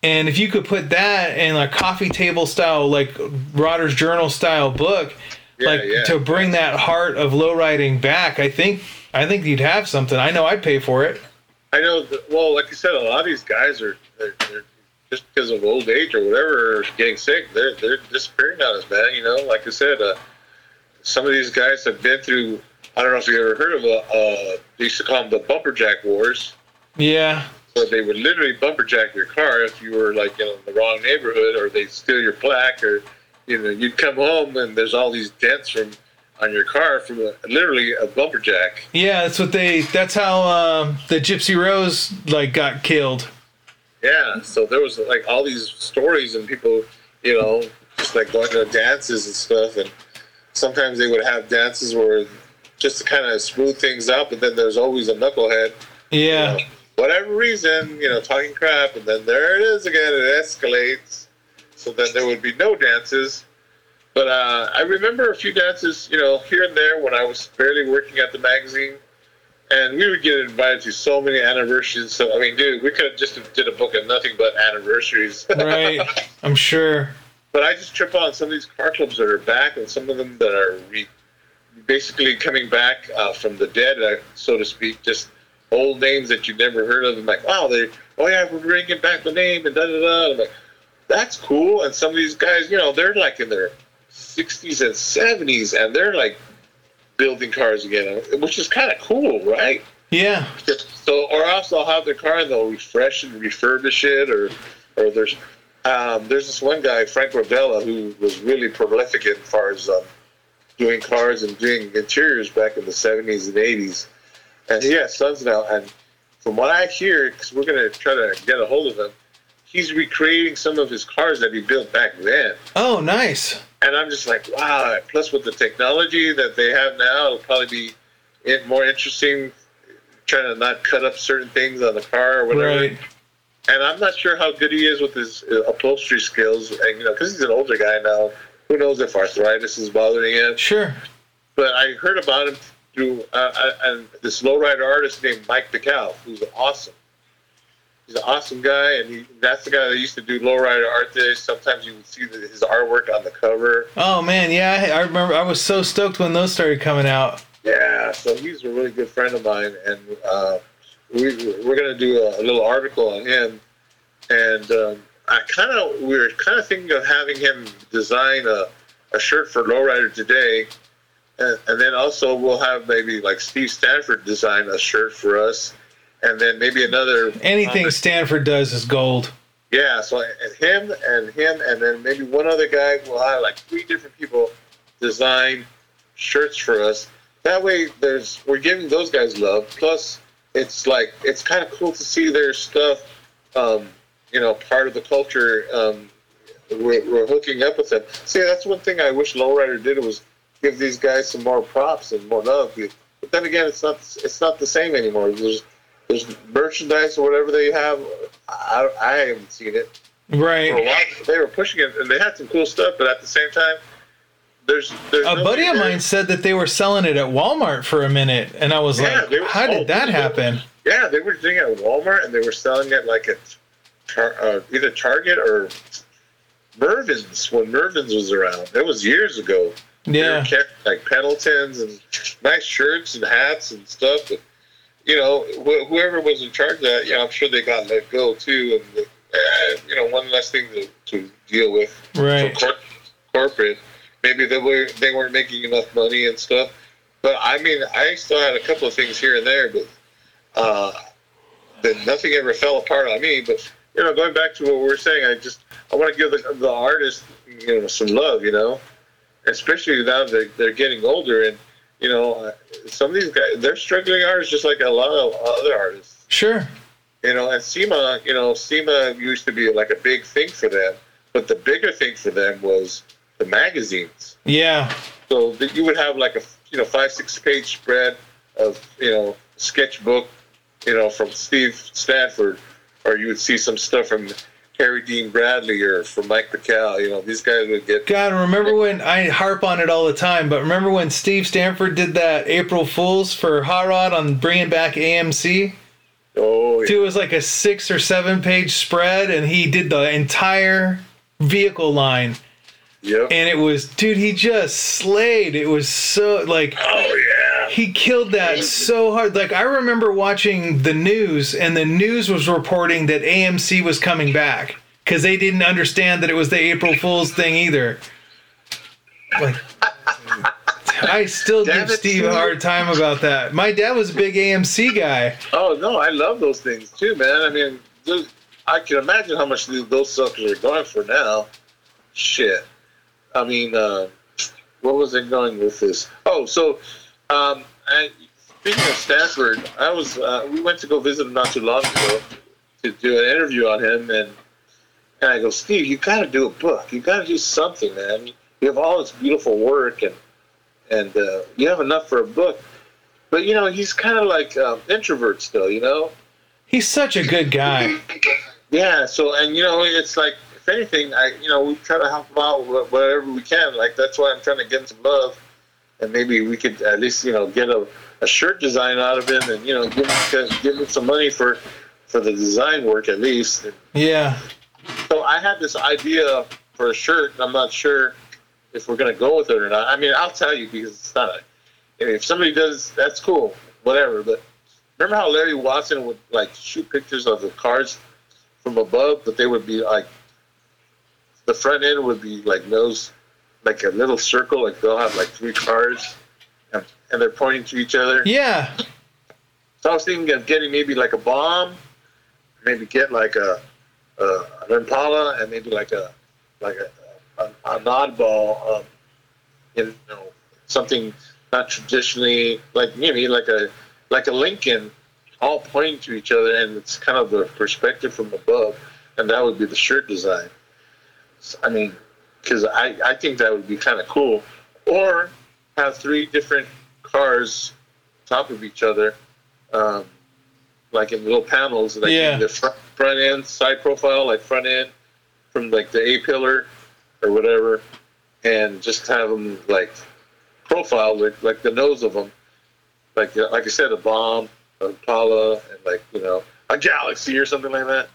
A: And if you could put that in a coffee table style, like Rodder's Journal style book,
B: Yeah,
A: like
B: yeah.
A: to bring that heart of lowriding back, I think I think you'd have something. I know I'd pay for it.
B: I know. That, well, like you said, a lot of these guys are they're, they're just because of old age or whatever, or getting sick. They're they're disappearing on us, man. You know, like I said, uh, some of these guys have been through. I don't know if you ever heard of uh, uh they used to call them the bumper jack wars.
A: Yeah,
B: So they would literally bumper jack your car if you were like you know, in the wrong neighborhood, or they steal your plaque, or you know you'd come home and there's all these dents from on your car from a, literally a bumper jack.
A: yeah. That's what they. That's how um, the Gypsy Rose like got killed.
B: Yeah, so there was like all these stories and people, you know, just like going to dances and stuff, and sometimes they would have dances where just to kind of smooth things out, but then there's always a knucklehead, you
A: Yeah.
B: know, whatever reason, you know, talking crap, and then there it is again, it escalates. So then there would be no dances. But uh, I remember a few dances, you know, here and there when I was barely working at the magazine and we would get invited to so many anniversaries. So I mean, dude, we could have just did a book of nothing but anniversaries.
A: Right. I'm sure.
B: but I just trip on some of these car clubs that are back, and some of them that are re- basically coming back uh, from the dead, uh, so to speak. Just old names that you've never heard of. And like, wow, they, oh yeah, we're bringing back the name and da da da. I'm like, that's cool. And some of these guys, you know, they're like in their 60s and 70s, and they're like building cars again, which is kind of cool, right?
A: Yeah.
B: So, or else they'll have their car and they'll refresh and refurbish it, or, or there's, um, there's this one guy, Frank Rodella, who was really prolific as far as um, doing cars and doing interiors back in the 70s and 80s, and he has sons now. And from what I hear, because we're gonna try to get a hold of him, he's recreating some of his cars that he built back then.
A: Oh, nice.
B: And I'm just like, wow. Plus, with the technology that they have now, it'll probably be it more interesting trying to not cut up certain things on the car or whatever.
A: Right.
B: And I'm not sure how good he is with his uh, upholstery skills. And, you know, because he's an older guy now, who knows if arthritis is bothering him.
A: Sure.
B: But I heard about him through uh, uh, and this lowrider artist named Mike DeCal, who's awesome. He's an awesome guy, and he, that's the guy that used to do lowrider art days. Sometimes you would see the, his artwork on the cover.
A: Oh man, yeah. I, I remember. I was so stoked when those started coming out.
B: Yeah, so he's a really good friend of mine, and uh, we, we're going to do a, a little article on him. And um, I kind of we were kind of thinking of having him design a, a shirt for Lowrider today, and, and then also we'll have maybe like Steve Stanford design a shirt for us, and then maybe another
A: Anything Stanford does is gold.
B: yeah, so and him and him and then maybe one other guy will have like three different people design shirts for us. That way, there's we're giving those guys love. Plus, it's like it's kind of cool to see their stuff. Um, you know, part of the culture. Um, we're, we're hooking up with them. See, that's one thing I wish Lowrider did was give these guys some more props and more love. But then again, it's not it's not the same anymore. There's there's merchandise or whatever they have. I, I haven't seen it
A: Right.
B: while. They were pushing it, and they had some cool stuff. But at the same time, there's there's
A: A buddy of mine said that they were selling it at Walmart for a minute, and I was
B: Yeah,
A: like,
B: were-
A: "How
B: oh,
A: did that happen?"
B: Yeah, they were doing it at Walmart, and they were selling it like at Tar- uh, either Target or Mervyn's when Mervyn's was around. It was years ago. Were
A: Yeah.
B: carrying, like Pendletons and nice shirts and hats and stuff. You know, wh- whoever was in charge of that, you know, I'm sure they got let go too. And uh, you know, one less thing to, to deal with
A: Right.
B: for cor- corporate. Maybe they were they weren't making enough money and stuff. But I mean, I still had a couple of things here and there, but uh, then nothing ever fell apart on me. But you know, going back to what we were saying, I just I want to give the, the artist you know some love, you know, especially now that they're getting older and you know uh, some of these guys they're struggling artists just like a lot of other artists.
A: Sure.
B: You know, and SEMA, you know, SEMA used to be like a big thing for them, but the bigger thing for them was the magazines.
A: Yeah.
B: So that you would have like a you know five six page spread of you know sketchbook, you know, from Steve Stanford, or you would see some stuff from Harry Dean Bradley or from Mike McCall. You know, these guys would get.
A: God, remember when I harp on it all the time, but remember when Steve Stanford did that April Fools for Hot Rod on bringing back AMC?
B: Oh, yeah.
A: Dude, it was like a six or seven page spread, and he did the entire vehicle line.
B: Yep.
A: And it was, dude, he just slayed. It was so, like,
B: oh yeah.
A: He killed that so hard. Like, I remember watching the news, and the news was reporting that AMC was coming back because they didn't understand that it was the April Fool's thing either. Like, I still
B: Damn
A: give
B: it,
A: Steve a hard time about that. My dad was a big AMC guy.
B: Oh no, I love those things too, man. I mean, I can imagine how much those suckers are going for now. Shit. I mean, uh, what was I going with this? Oh, so um, I, speaking of Stanford, I was uh, we went to go visit him not too long ago to do an interview on him, and and I go, Steve, you got to do a book. You got to do something, man. You have all this beautiful work, and and uh, you have enough for a book. But you know, he's kind of like um, introvert still, you know.
A: He's such a good guy.
B: Yeah. So, and you know, it's like if anything, I you know we try to help him out wh- whatever we can. Like that's why I'm trying to get him some love, and maybe we could at least you know get a, a shirt design out of him, and you know give him give him some money for for the design work at least.
A: Yeah.
B: so I had this idea for a shirt. and I'm not sure if we're gonna go with it or not. I mean, I'll tell you because it's not. A, if somebody does, that's cool, whatever. But remember how Larry Watson would like shoot pictures of the cars from above, but they would be like the front end would be like nose, like a little circle. Like they'll have like three cars, and, and they're pointing to each other.
A: Yeah.
B: So I was thinking of getting maybe like a bomb, maybe get like a, a an Impala, and maybe like a like a, a, an oddball, um, you know, something not traditionally like maybe like a like a Lincoln, all pointing to each other, and it's kind of the perspective from above, and that would be the shirt design. I mean, because I I think that would be kind of cool, or have three different cars top of each other um, like in little panels, like
A: Yeah.
B: the front, front end, side profile, like front end from like the A pillar or whatever, and just have them like profile like like the nose of them, like like I said, a bomb, a Impala, and like you know a Galaxie or something like that.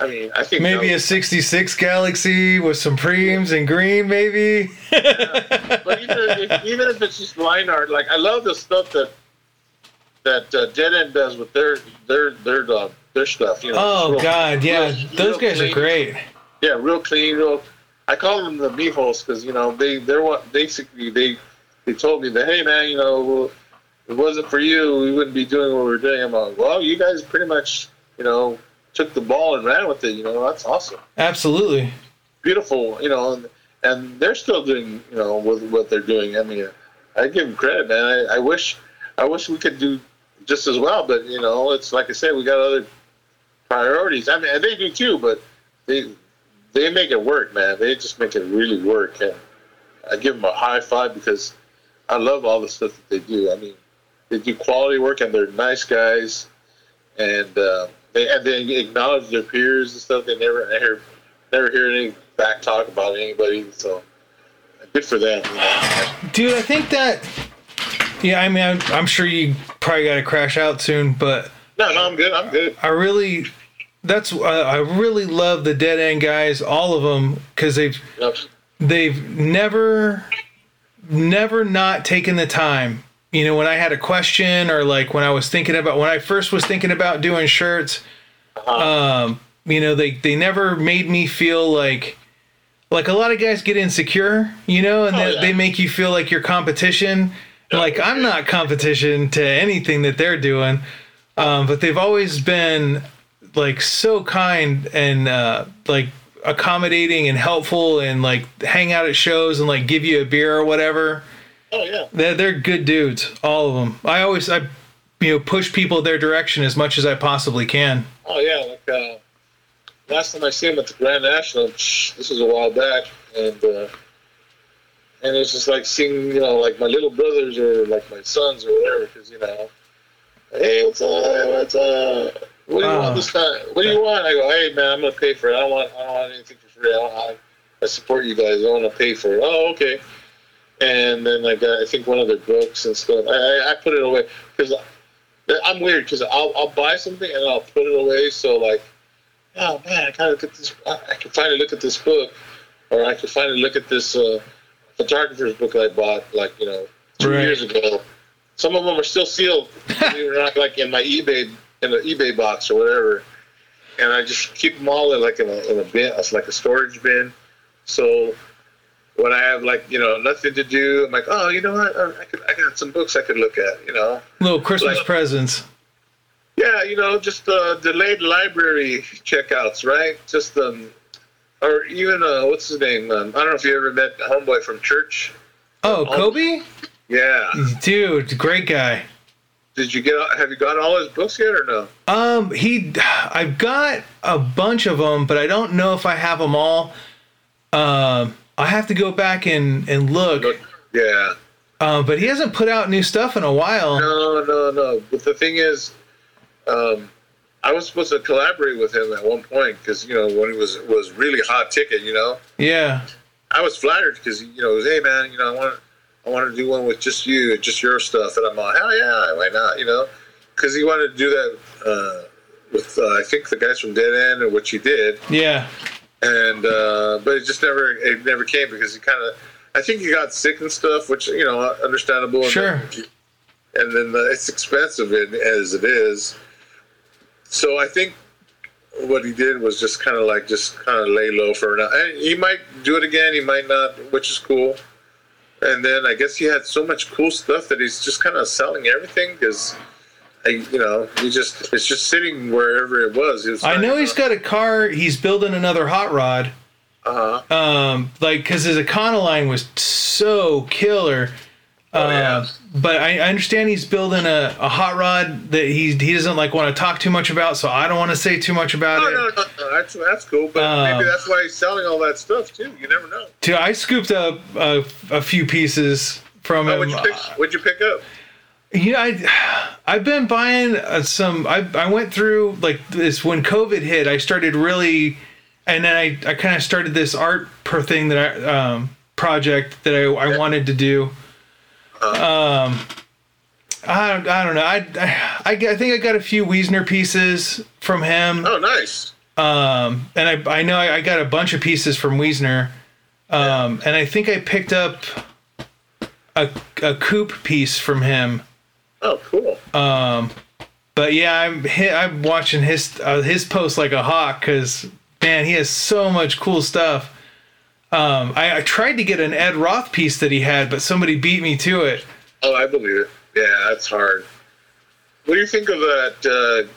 B: I mean, I think
A: Maybe a 66 Galaxie with some preams and green, maybe.
B: but even if, even if it's just line art, like I love the stuff that that uh, Dead End does with their their their uh, their stuff. You know,
A: Oh,
B: real-
A: God. Yeah.
B: real-
A: Those
B: real
A: guys are great.
B: Yeah, real clean. Real. I call them the meatholes because you know they they're what basically they they told me that hey man you know if it wasn't for you we wouldn't be doing what we're doing. I'm like well you guys pretty much you know took the ball and ran with it. You know that's awesome
A: Absolutely.
B: beautiful, you know, and, and they're still doing, you know, with what they're doing. I mean, I give them credit, man. I, I wish, I wish we could do just as well, but you know, it's like I said, we got other priorities. I mean, and they do too, but they they make it work, man. They just make it really work, and I give them a high five because I love all the stuff that they do. I mean, they do quality work, and they're nice guys, and uh, they and they acknowledge their peers and stuff. They never hear never hear any back talk about anybody. So good for them. You know?
A: Dude, I think that. Yeah, I mean, I'm, I'm sure you probably got to crash out soon, but
B: No, no, I'm good. I'm good.
A: I really. That's uh, I really love the dead end guys, all of them, because they've
B: Yep.
A: they've never never not taken the time you know when i had a question or like when i was thinking about when i first was thinking about doing shirts um you know they they never made me feel like like a lot of guys get insecure you know and
B: Oh,
A: they,
B: yeah.
A: they make you feel like you're competition. Like i'm not competition to anything that they're doing um but they've always been like so kind and uh like accommodating and helpful and like hang out at shows and like give you a beer or whatever
B: Oh yeah.
A: they're, they're good dudes all of them i always i you know push people their direction as much as i possibly can
B: Oh yeah. Like uh, last time I see him at the Grand National, this was a while back, and uh, and it's just like seeing you know like my little brothers or like my sons or whatever because you know, hey, what's up? What's up? What do you
A: Oh.
B: want this time? What do you want? I go, hey man, I'm gonna pay for it. I don't want I don't want anything for free. I, don't, I, I support you guys. I want to pay for it. Oh, okay. And then I got I think one of their books and stuff. I I, I put it away because I'm weird because I'll I'll buy something and I'll put it away. So like, oh man, I kind of look at this. I, I can finally look at this book, or I can finally look at this uh, photographer's book I bought like you know two
A: Right.
B: years ago. Some of them are still sealed, believe not, like in my eBay in the eBay box or whatever. And I just keep them all in like in a, in a bin, it's like a storage bin. So when I have like you know nothing to do, I'm like, oh, you know what? I could I got some books I could look at. You know,
A: Little Christmas
B: Like-
A: presents.
B: yeah, you know, just uh, delayed library checkouts, right? Just um, or even uh, what's his name? Um, I don't know if you ever met homeboy from church.
A: Oh, Kobe?
B: Yeah.
A: Dude, great guy.
B: Did you get? Have you got all his books yet or no?
A: Um, he, I've got a bunch of them, but I don't know if I have them all. Um, I have to go back and and look.
B: Yeah.
A: Uh, but he hasn't put out new stuff in a while.
B: No, no, no. But the thing is, um, I was supposed to collaborate with him at one point because you know when he was was really hot ticket. You know,
A: Yeah,
B: I was flattered because you know, it was, hey man, you know, I want I want to do one with just you, just your stuff, and I'm like, hell yeah, why not? You know, because he wanted to do that uh, with uh, I think the guys from Dead End, and which he did,
A: yeah,
B: and uh, but it just never it never came because he kind of I think he got sick and stuff, which you know understandable. and
A: Sure.
B: then- And then uh, it's expensive as it is. So I think what he did was just kind of like just kind of lay low for now. And he might do it again, he might not, which is cool. And then I guess he had so much cool stuff that he's just kind of selling everything because. I, you know, he just it's just sitting wherever it was. He was
A: I know he's got a car. He's building another hot rod.
B: Uh huh.
A: Um, like because his Econoline was so killer.
B: Oh, yeah.
A: Uh, but I, I understand he's building a, a hot rod that he he doesn't like want to talk too much about, so I don't want to say too much about
B: No,
A: it.
B: no, no, no. That's that's cool, but
A: Um,
B: maybe that's why he's selling all that stuff too. You never know.
A: Too, I scooped up a, a few pieces from
B: Oh,
A: him.
B: what'd you pick? What'd you pick up?
A: You know, I, I've been buying uh, some. I, I went through like this when COVID hit. I started really, and then I, I kind of started this art per thing that I um, project that I, I wanted to do. Um, I don't, I don't know. I, I I think I got a few Wiesner pieces from him.
B: Oh, nice.
A: Um, and I I know I, I got a bunch of pieces from Wiesner. Um, and I think I picked up a a coupe piece from him.
B: Oh, cool.
A: Um, but yeah, I'm I'm watching his uh, his post like a hawk because man, he has so much cool stuff. Um, I, I tried to get an Ed Roth piece that he had, but somebody beat me to it.
B: Oh, I believe it. Yeah, that's hard. What do you think of that? Uh,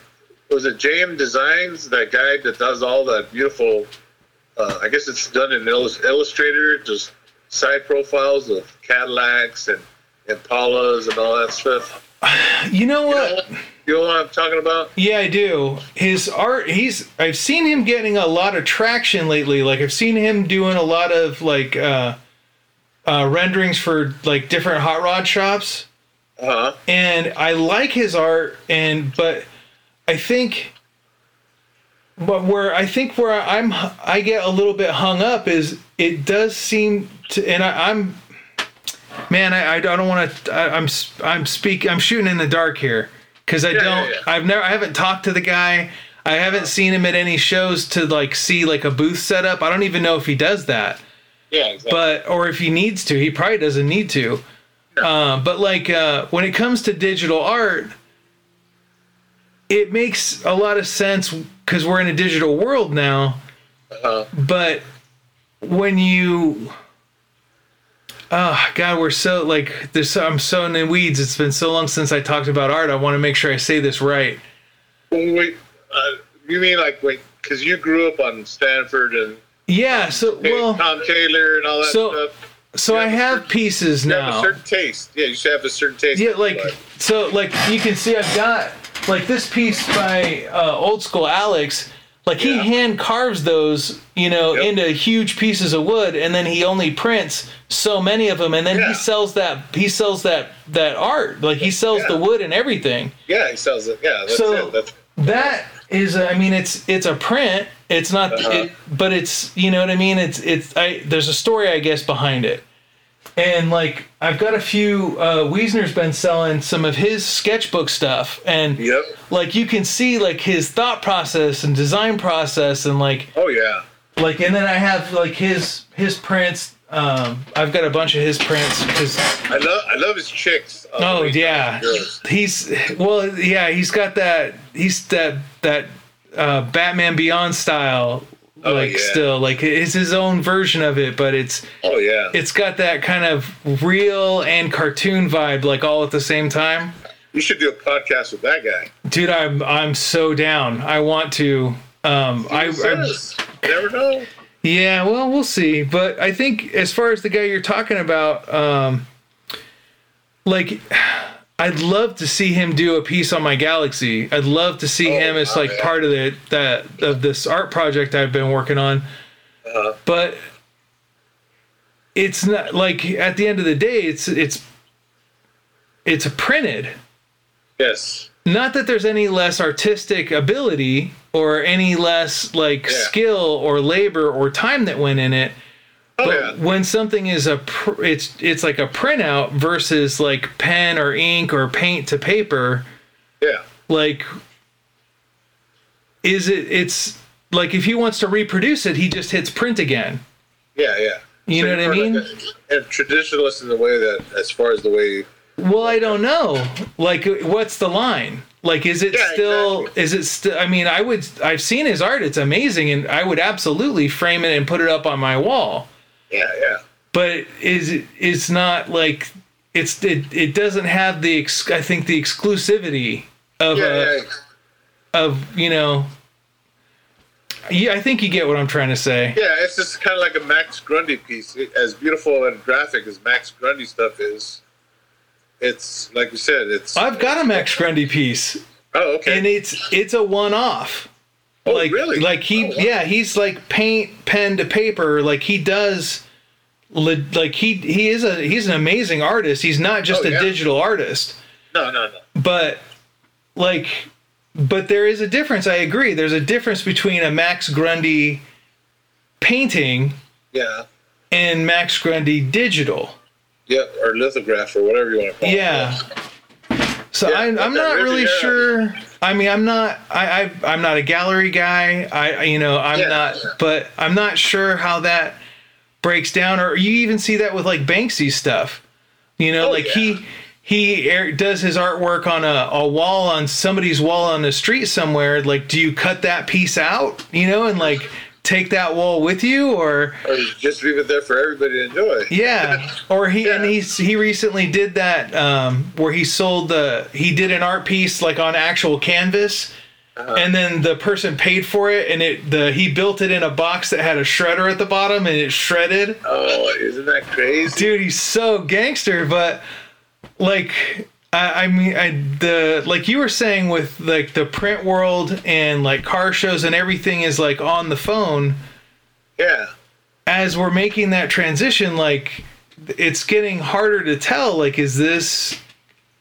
B: was it JM Designs? That guy that does all that beautiful. Uh, I guess it's done in Illus- Illustrator, just side profiles of Cadillacs and Impalas and all that stuff.
A: You know what?
B: you know what I'm talking about?
A: Yeah, I do. His art, he's I've seen him getting a lot of traction lately. Like I've seen him doing a lot of like uh, uh, renderings for like different hot rod shops.
B: Uh huh.
A: and I like his art, and but I think, but where I think where I'm I get a little bit hung up is it does seem to, and I, I'm, man, I, I don't want to. I'm I'm speak I'm shooting in the dark here because I
B: Yeah,
A: don't.
B: yeah.
A: I've never I haven't talked to the guy. I haven't seen him at any shows to like see like a booth set up. I don't even know if he does that
B: Yeah, exactly.
A: but or if he needs to, he probably doesn't need to. Um, but like uh, when it comes to digital art, it makes a lot of sense because we're in a digital world now.
B: uh,
A: But when you, oh God, we're so like there's I'm so in the weeds. It's been so long since I talked about art. I want to make sure I say this right.
B: wait, uh, you mean like wait? Because you grew up on Stanford and
A: Yeah. So well,
B: Thom Taylor and all that
A: so-
B: stuff.
A: so I have pieces
B: You have a
A: now.
B: certain taste. Yeah, you should have a certain taste.
A: Yeah, like so, like you can see, I've got like this piece by uh, Old School Alex. Like he hand carves those, you know,
B: Yep.
A: into huge pieces of wood, and then he only prints so many of them, and then
B: Yeah.
A: he sells that he sells that that art. Like he sells
B: Yeah.
A: the wood and everything.
B: Yeah, he sells it. Yeah, that's
A: So-
B: it. That's,
A: That is, I mean, it's it's a print. It's not,
B: Uh-huh.
A: it, but it's you know what I mean. It's it's I there's a story I guess behind it, and like I've got a few. Uh, Wiesner's been selling some of his sketchbook stuff, and
B: yep.
A: like you can see like his thought process and design process, and like
B: Oh yeah.
A: like and then I have like his his prints. Um, I've got a bunch of his prints because
B: I love I love his chicks. uh,
A: Oh yeah, he's well, yeah, he's got that. He's that that uh, Batman Beyond style,
B: Oh,
A: like
B: yeah.
A: still like it's his own version of it, but it's
B: Oh yeah.
A: it's got that kind of real and cartoon vibe, like all at the same time.
B: you should do a podcast with that guy.
A: Dude, I'm I'm so down. I want to. Um, I, I
B: never know.
A: Yeah, well, we'll see. But I think as far as the guy you're talking about, um, like, I'd love to see him do a piece on my Galaxie. I'd love to see
B: Oh,
A: him as like
B: yeah.
A: part of the that of this art project I've been working on.
B: Uh,
A: But it's not like at the end of the day, it's it's it's printed.
B: yes.
A: Not that there's any less artistic ability or any less like
B: Yeah.
A: skill or labor or time that went in it.
B: Oh
A: But
B: yeah.
A: when something is a pr- it's it's like a printout versus like pen or ink or paint to paper,
B: Yeah.
A: like is it it's like if he wants to reproduce it, he just hits print again.
B: Yeah. Yeah.
A: You know what I mean?
B: Like a, uh, a traditionalist in the way that, as far as the way.
A: Well, I don't know. Like what's the line? Like is it
B: Yeah,
A: still
B: exactly.
A: is it still I mean, I would I've seen his art, it's amazing and I would absolutely frame it and put it up on my wall.
B: Yeah. Yeah.
A: but is it it's not like it's it, it doesn't have the ex, I think the exclusivity of
B: Yeah.
A: a,
B: yeah.
A: of you know yeah I think you get what I'm trying to say
B: Yeah, it's just kind of like a Max Grundy piece. As beautiful and graphic as Max Grundy stuff is, it's like you said. It's
A: I've got a Max Grundy piece
B: oh okay.
A: and it's it's a one off
B: oh
A: like
B: really?
A: like he
B: Oh, wow.
A: yeah he's like paint pen to paper like he does like he he is a he's an amazing artist he's not just
B: Oh,
A: a
B: yeah.
A: digital artist
B: No, no, no.
A: but like but there is a difference i agree there's a difference between a max grundy painting
B: Yeah.
A: and max grundy digital
B: Yeah, or lithograph or whatever you want to call it.
A: yeah. So
B: Yeah,
A: I, i'm not really sure. I mean i'm not I, I i'm not a gallery guy. I you know i'm
B: Yeah,
A: not but i'm not sure how that breaks down or you even see that with like banksy stuff. You know
B: Oh,
A: like
B: yeah.
A: he he air- does his artwork on a, a wall on somebody's wall on the street somewhere. Like do you cut that piece out? You know and like take that wall with you or
B: Or just leave it there for everybody to enjoy.
A: yeah or he and
B: Yeah.
A: he's he recently did that um where he sold the he did an art piece like on actual canvas
B: Uh-huh.
A: and then the person paid for it and it the he built it in a box that had a shredder at the bottom and it shredded
B: Oh, isn't that crazy?
A: dude he's so gangster but like I, I mean I the like you were saying with like the print world and like car shows and everything is like on the phone
B: Yeah.
A: as we're making that transition like it's getting harder to tell like is this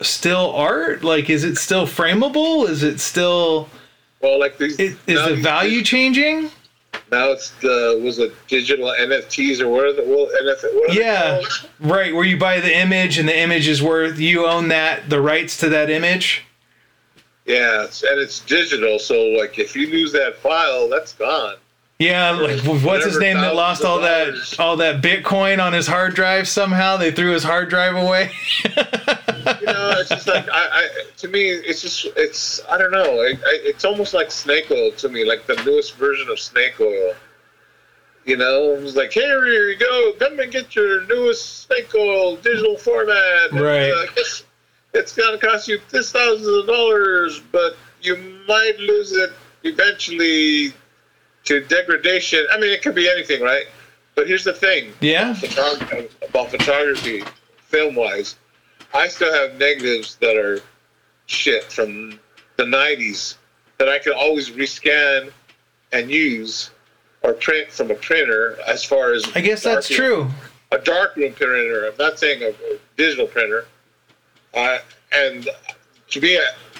A: still art like is it still frameable is it still
B: Well, like these.
A: is, is the
B: these-
A: value changing
B: Now it's the was it digital NFTs or what are the well NFT? What are
A: yeah right where you buy the image and the image is worth you own that the rights to that image
B: Yeah, it's, and it's digital, so like if you lose that file, that's gone.
A: Yeah like what's his name that lost all that all that bitcoin on his hard drive somehow they threw his hard drive away
B: You know, it's just like I, I to me, it's just it's I don't know. I, I, it's almost like snake oil to me, like the newest version of snake oil. You know, it's like here you go, come and get your newest snake oil digital format. And,
A: Right.
B: uh, it's, it's gonna cost you this thousands of dollars, but you might lose it eventually to degradation. I mean, it could be anything, right? But here's the thing
A: yeah
B: photog- about photography, film wise, I still have negatives that are shit from the '90s that I can always rescan and use or print from a printer as far as
A: I guess that's
B: dark-
A: true.
B: a darkroom printer. I'm not saying a, a digital printer. Uh, and to me,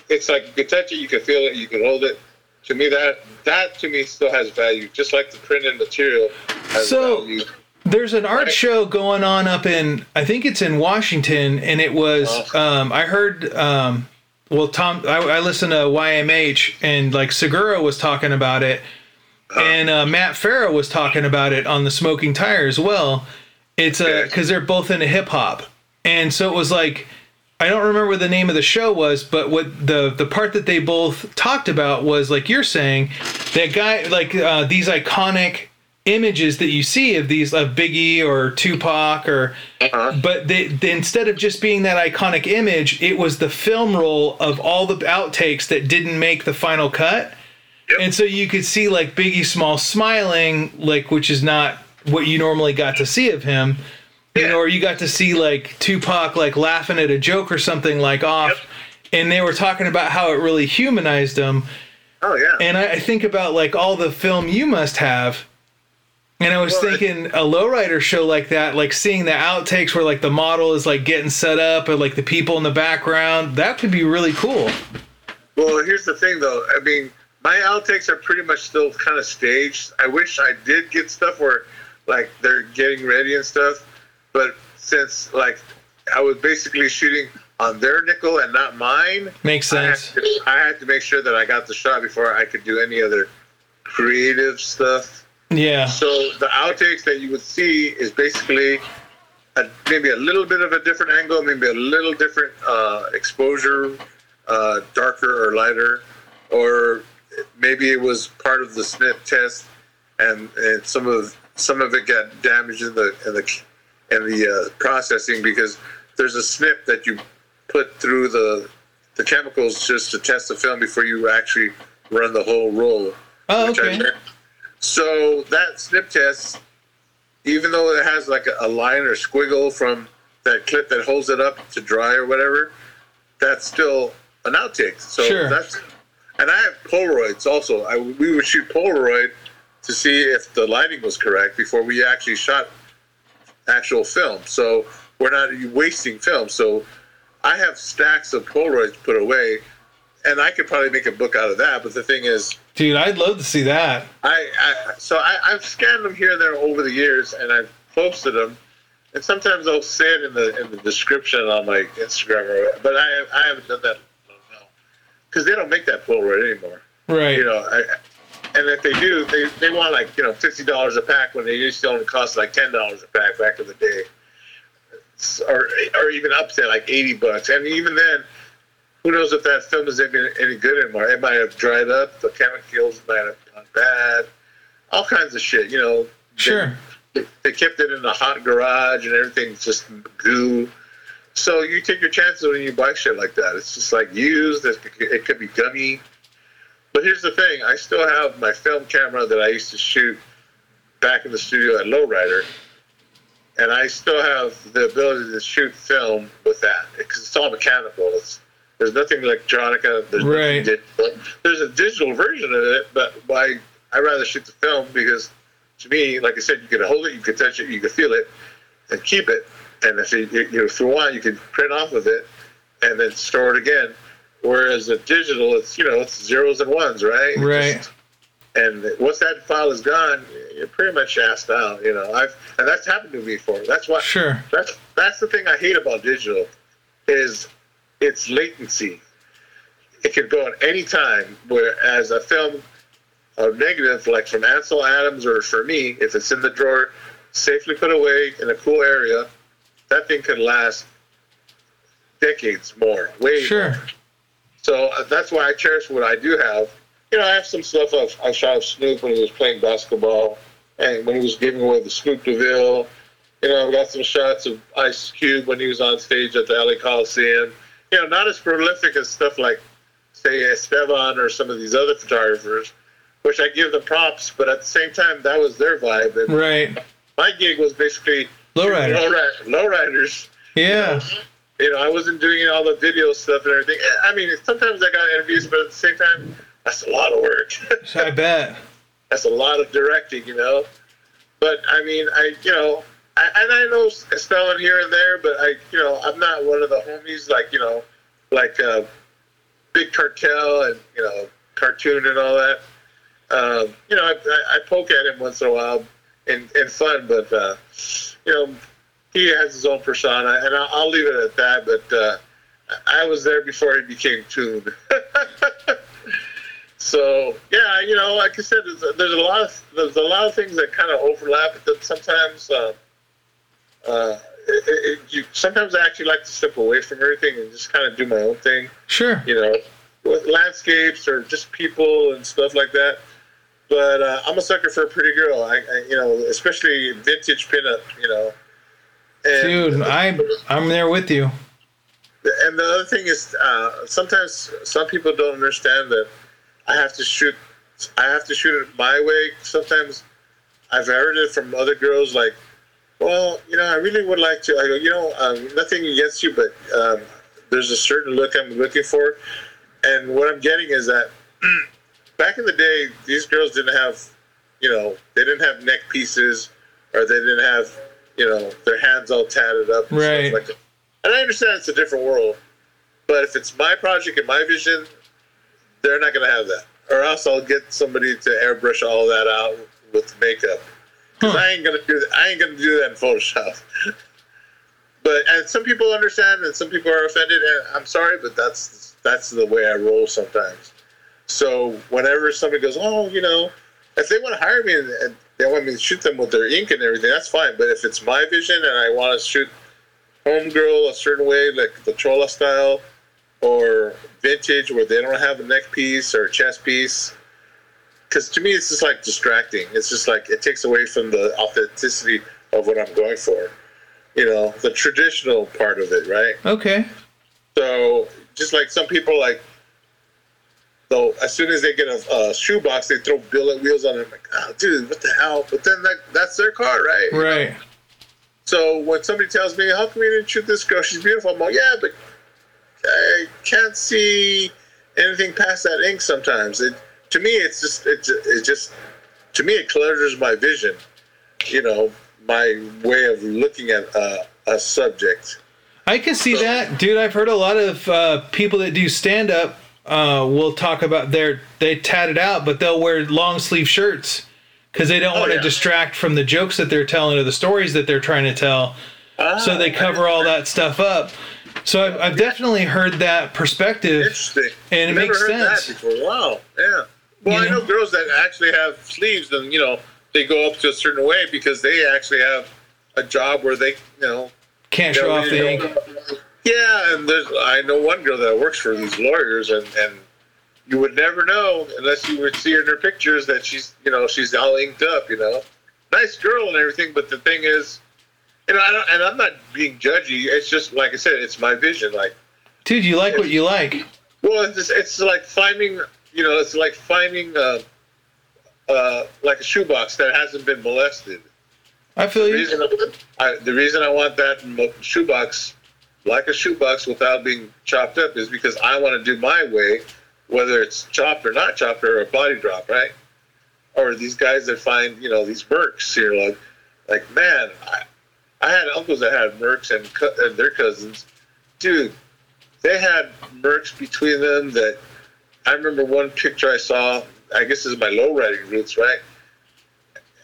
B: it's like you can touch it, you can feel it, you can hold it. To me, that that to me still has value, just like the printed material has
A: So-
B: value.
A: There's an art
B: Right.
A: show going on up in I think it's in Washington, and it was
B: Oh.
A: um, I heard um, well Tom I, I listened to YMH and like Segura was talking about it, and uh, Matt Farah was talking about it on the Smoking Tire as well. It's
B: Okay.
A: because they're both into hip hop, and so it was like I don't remember what the name of the show was, but what the the part that they both talked about was like you're saying that guy like uh, these iconic images that you see of these of Biggie or Tupac or
B: Uh-huh.
A: but they, they instead of just being that iconic image, it was the film roll of all the outtakes that didn't make the final cut.
B: Yep.
A: And so you could see like Biggie Small smiling, like which is not what you normally got to see of him. You know, or you got to see like Tupac like laughing at a joke or something like off.
B: Yep.
A: And they were talking about how it really humanized him.
B: Oh yeah.
A: And I, I think about like all the film you must have. And I was
B: Well,
A: thinking a lowrider show like that, like seeing the outtakes where like the model is like getting set up and like the people in the background, that could be really cool.
B: Well, here's the thing, though. I mean, my outtakes are pretty much still kind of staged. I wish I did get stuff where, like, they're getting ready and stuff. But since, like, I was basically shooting on their nickel and not mine,
A: Makes
B: I had,
A: sense.
B: to, I had to make sure that I got the shot before I could do any other creative stuff.
A: Yeah.
B: So the outtakes that you would see is basically a, maybe a little bit of a different angle, maybe a little different uh, exposure, uh, darker or lighter, or maybe it was part of the snip test, and, and some of some of it got damaged in the in the in the uh, processing because there's a snip that you put through the the chemicals just to test the film before you actually run the whole roll.
A: Oh, okay.
B: So that snip test, even though it has like a, a line or squiggle from that clip that holds it up to dry or whatever, that's still an outtake. So
A: Sure.
B: that's and I have Polaroids also. I, we would shoot Polaroid to see if the lighting was correct before we actually shot actual film. So we're not wasting film. So I have stacks of Polaroids put away, and I could probably make a book out of that. But the thing is,
A: Dude, I'd love to see that.
B: I, I so I, I've scanned them here and there over the years, and I've posted them. And sometimes I'll say it in the in the description on my Instagram, or, but I I haven't done that because they don't make that Polaroid anymore.
A: Right.
B: You know, I, and if they do, they, they want like you know fifty dollars a pack when they used to only cost like ten dollars a pack back in the day, or or even up to like eighty bucks. And even then, who knows if that film is even any good anymore? It might have dried up. The chemicals might have gone bad. All kinds of shit. You know.
A: Sure.
B: They, they kept it in a hot garage and everything's just goo. So you take your chances when you buy shit like that. It's just like used. It could be gummy. But here's the thing: I still have my film camera that I used to shoot back in the studio at Lowrider, and I still have the ability to shoot film with that because it's all mechanical. It's there's nothing electronic. There's
A: Right.
B: nothing. There's a digital version of it, but why? I rather shoot the film because to me, like I said, you can hold it, you can touch it, you can feel it, and keep it. And if you, you if you want, you can print off of it and then store it again. Whereas a digital, it's you know, it's zeros and ones, right?
A: Right.
B: just- and once that file is gone, you're pretty much asked out. You know, I've and that's happened to me before. That's why.
A: Sure.
B: That's that's the thing I hate about digital, is its latency. It can go at any time. Whereas a film, a negative like from Ansel Adams or for me, if it's in the drawer, safely put away in a cool area, that thing can last decades more. Way
A: Sure.
B: more. So uh, that's why I cherish what I do have. You know, I have some stuff of, I shot of Snoop when he was playing basketball, and when he was giving away the Snoop DeVille. You know, I've got some shots of Ice Cube when he was on stage at the LA Coliseum. You know, not as prolific as stuff like, say, Estevan or some of these other photographers, which I give them props, but at the same time, that was their vibe. And
A: Right.
B: my gig was basically low
A: Lowrider.
B: lowri- lowriders.
A: Yeah.
B: You know, I wasn't doing all the video stuff and everything. I mean, sometimes I got interviews, but at the same time, that's a lot of work.
A: I bet.
B: that's a lot of directing, you know. But I mean, I you know, I, and I know Stellan here and there, but I you know, I'm not one of the homies like you know, like uh, Big Cartel and you know, cartoon and all that. Um, you know, I, I, I poke at him once in a while in, in fun, but uh, you know, he has his own persona, and I'll, I'll leave it at that. But uh, I was there before he became Toon. so yeah, you know, like I said, there's a, there's a lot of there's a lot of things that kind of overlap, but then sometimes. Uh, uh, it, it, you, sometimes I actually like to step away from everything and just kind of do my own thing.
A: Sure.
B: You know, with landscapes or just people and stuff like that. But uh, I'm a sucker for a pretty girl. I, I, you know, especially vintage pinup. You know.
A: And, Dude, I I'm there with you.
B: And the other thing is, uh, sometimes some people don't understand that I have to shoot. I have to shoot it my way. Sometimes I've heard it from other girls like, "Well, you know, I really would like to." I go, "You know, um, nothing against you, but um, there's a certain look I'm looking for." And what I'm getting is that back in the day, these girls didn't have, you know, they didn't have neck pieces or they didn't have, you know, their hands all tatted up. And
A: right.
B: Stuff like that. And I understand it's a different world, but if it's my project and my vision, they're not going to have that. Or else I'll get somebody to airbrush all that out with makeup. Because huh. I ain't gonna do that. I ain't gonna do that in Photoshop. but and some people understand, and some people are offended. And I'm sorry, but that's that's the way I roll sometimes. So whenever somebody goes, oh, you know, if they want to hire me and they want me to shoot them with their ink and everything, that's fine. But if it's my vision and I want to shoot homegirl a certain way, like the Chola style or vintage, where they don't have a neck piece or a chest piece, because to me it's just like distracting. It's just like it takes away from the authenticity of what I'm going for. You know, the traditional part of it, right?
A: Okay.
B: So just like some people like so as soon as they get a, a shoebox, they throw billet wheels on it. I'm like, oh, dude, what the hell? But then that, that's their car, right?
A: Right.
B: So when somebody tells me, how come you didn't shoot this girl? She's beautiful. I'm like, yeah, but I can't see anything past that ink sometimes. It, to me, it's just, it, it just, to me, it clutters my vision. You know, my way of looking at uh, a subject.
A: I can see so, that, dude. I've heard a lot of uh, people that do stand up uh, we'll talk about their they tat it out, but they'll wear long sleeve shirts because they don't oh, want to yeah. distract from the jokes that they're telling or the stories that they're trying to tell. Ah, so they cover all that stuff up. So I've, I've definitely heard that perspective.
B: Interesting.
A: And it
B: Never
A: makes sense.
B: Wow. Yeah. Well, you I know? know girls that actually have sleeves, and you know they go up to a certain way because they actually have a job where they, you know,
A: can't show off the ink.
B: Yeah, and there's I know one girl that works for these lawyers, and and you would never know unless you would see her in her pictures that she's you know she's all inked up, you know, nice girl and everything. But the thing is, you know, I don't, and I'm not being judgy. It's just like I said, it's my vision. Like,
A: dude, you like what you like.
B: Well, it's, it's like finding, you know, it's like finding, uh, uh, like a shoebox that hasn't been molested.
A: I feel
B: the
A: you.
B: Reason I, the reason I want that shoebox like a shoebox without being chopped up is because I want to do my way, whether it's chopped or not chopped or a body drop, right? Or these guys that find, you know, these mercs here, like, like man, I, I had uncles that had mercs and, and their cousins. Dude, they had mercs between them that I remember one picture I saw, I guess this is my low riding roots, right?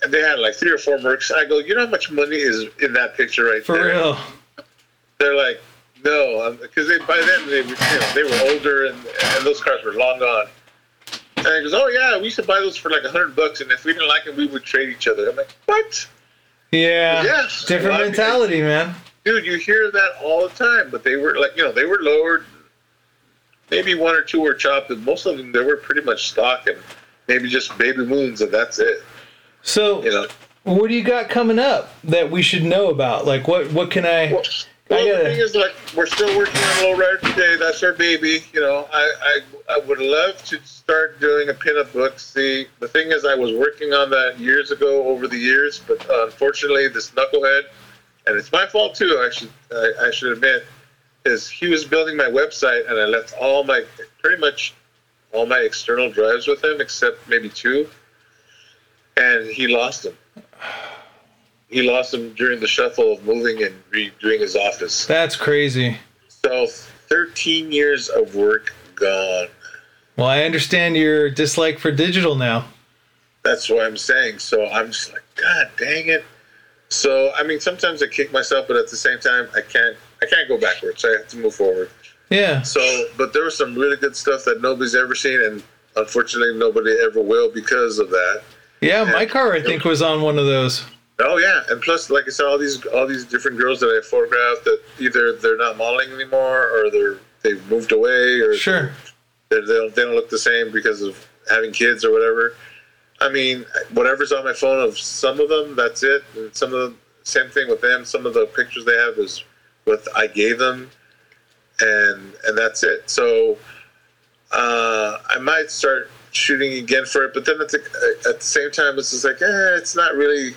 B: And they had like three or four mercs. I go, you know how much money is in that picture right
A: For
B: there?
A: For real.
B: They're like, no, because um, by then they were, you know, they were older and, and those cars were long gone. And he goes, "Oh yeah, we used to buy those for like a hundred bucks, and if we didn't like them, we would trade each other." I'm like, "What?"
A: Yeah. Different mentality, people, man.
B: Dude, you hear that all the time, but they were like, you know, they were lowered. Maybe one or two were chopped, but most of them they were pretty much stock and maybe just baby moons, and that's it.
A: So, you know, what do you got coming up that we should know about? Like, what what can I?
B: Well, well, the thing is, like, we're still working on Low Rider today. That's our baby. You know, I, I, I would love to start doing a pinup book. See, the thing is, I was working on that years ago, over the years, but unfortunately, this knucklehead, and it's my fault too. I should, I, I should admit, is he was building my website, and I left all my, pretty much, all my external drives with him, except maybe two. and he lost him. He lost him during the shuffle of moving and redoing his office.
A: That's crazy.
B: So 13 years of work gone.
A: Well, I understand your dislike for digital now.
B: That's what I'm saying. So I'm just like, God dang it. So I mean, sometimes I kick myself, but at the same time, I can't. I can't go backwards. I have to move forward.
A: Yeah.
B: So, but there was some really good stuff that nobody's ever seen, and unfortunately, nobody ever will because of that.
A: Yeah, my car I think was on one of those.
B: Oh yeah, and plus, like I said, all these all these different girls that I photographed that either they're not modeling anymore, or they're they've moved away, or
A: Sure.
B: they're, they don't they don't look the same because of having kids or whatever. I mean, whatever's on my phone of some of them, that's it. And some of the same thing with them. Some of the pictures they have is what I gave them, and and that's it. So uh, I might start shooting again for it, but then at the, at the same time, it's just like, eh, it's not really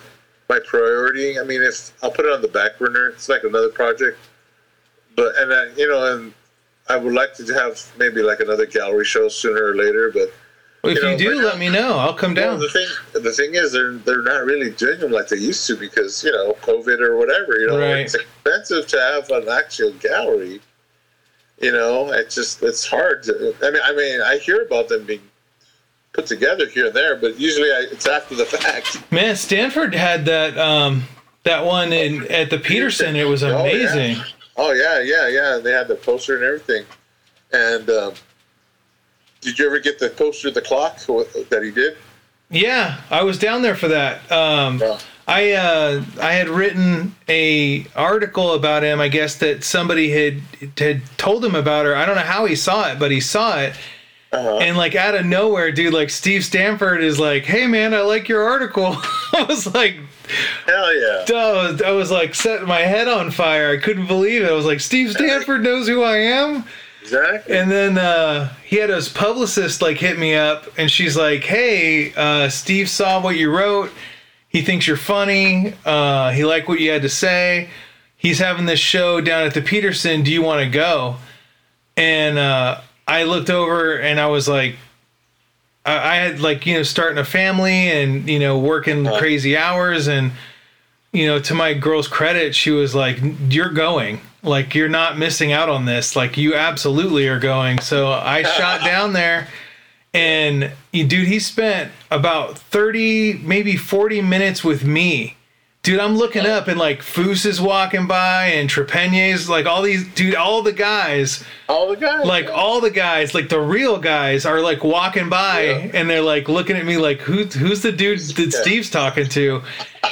B: my priority. I mean, if I'll put it on the back burner, it's like another project. But and I, you know, and I would like to have maybe like another gallery show sooner or later, but.
A: Well, if
B: You
A: you, do,
B: right
A: let
B: now-
A: me know. I'll come down.
B: the thing, the thing is, they're they're not really doing them like they used to because you know COVID or whatever. You know,
A: Right.
B: it's expensive to have an actual gallery. You know, it's just it's hard. To, I mean, I mean, I hear about them being put together here and there, but usually I, it's after the fact.
A: Man, Stanford had that um that one in at the Petersen. It was
B: Oh, yeah.
A: amazing.
B: Oh yeah, yeah, yeah. They had the poster and everything. And um, did you ever get the poster of the clock that he did?
A: Yeah, I was down there for that. Um,
B: Yeah.
A: I uh, I had written a article about him. I guess that somebody had had told him about her. I don't know how he saw it, but he saw it.
B: Uh-huh.
A: And like out of nowhere, dude, like Steve Stanford is like, "Hey man, I like your article." I was like,
B: Hell yeah!
A: I was, I was like setting my head on fire. I couldn't believe it. I was like, Steve Stanford knows who I am.
B: Exactly.
A: And then uh, he had his publicist like hit me up, and she's like, "Hey, uh, Steve saw what you wrote. He thinks you're funny. Uh, he liked what you had to say. He's having this show down at the Petersen. Do you want to go?" And uh, I looked over, and I was like, I, I had like you know starting a family and you know working uh-huh. crazy hours. And you know to my girl's credit she was like you're going. Like you're not missing out on this. Like you absolutely are going. So i shot down there and dude he spent about 30 maybe 40 minutes with me dude i'm looking up and like foose is walking by and trepanier's like all these dude all the guys
B: All the guys.
A: like all the guys, like the real guys, are like walking by
B: Yeah.
A: and they're like looking at me like who who's the dude that
B: Yeah.
A: Steve's talking to?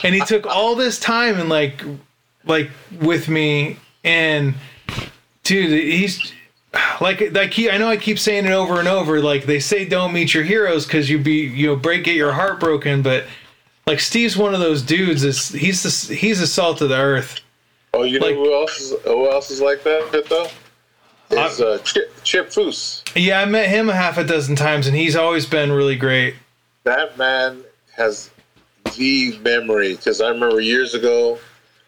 A: And he took all this time and like like with me and dude, he's like like he I know I keep saying it over and over like they say don't meet your heroes cuz you be you know break get your heart broken but like Steve's one of those dudes is he's the, he's the salt of the earth.
B: Oh, you know who else is who else is like that though? Is uh, Chip, Chip Foose.
A: Yeah, I met him a half a dozen times and he's always been really great.
B: That man has the memory because I remember years ago,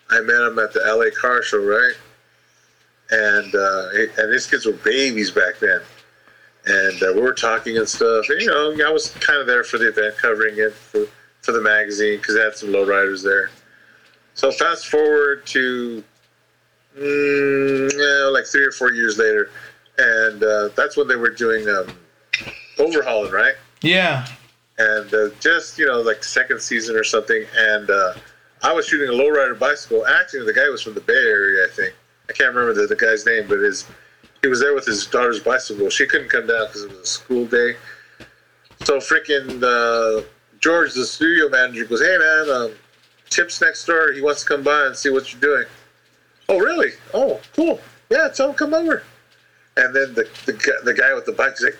B: I met him at the LA Car Show, right? And uh, and his kids were babies back then, and uh, we were talking and stuff. And you know, I was kind of there for the event, covering it for for the magazine because they had some lowriders there. So fast forward to mm, yeah, like three or four years later, and uh, that's when they were doing um, Overhaulin', right?
A: Yeah.
B: and uh, just you know like second season or something and uh, i was shooting a lowrider bicycle actually the guy was from the bay area i think i can't remember the, the guy's name but his he was there with his daughter's bicycle she couldn't come down because it was a school day so freaking uh, george the studio manager goes hey man um, chip's next door he wants to come by and see what you're doing oh really oh cool yeah tell him come over and then the, the, the guy with the bike is like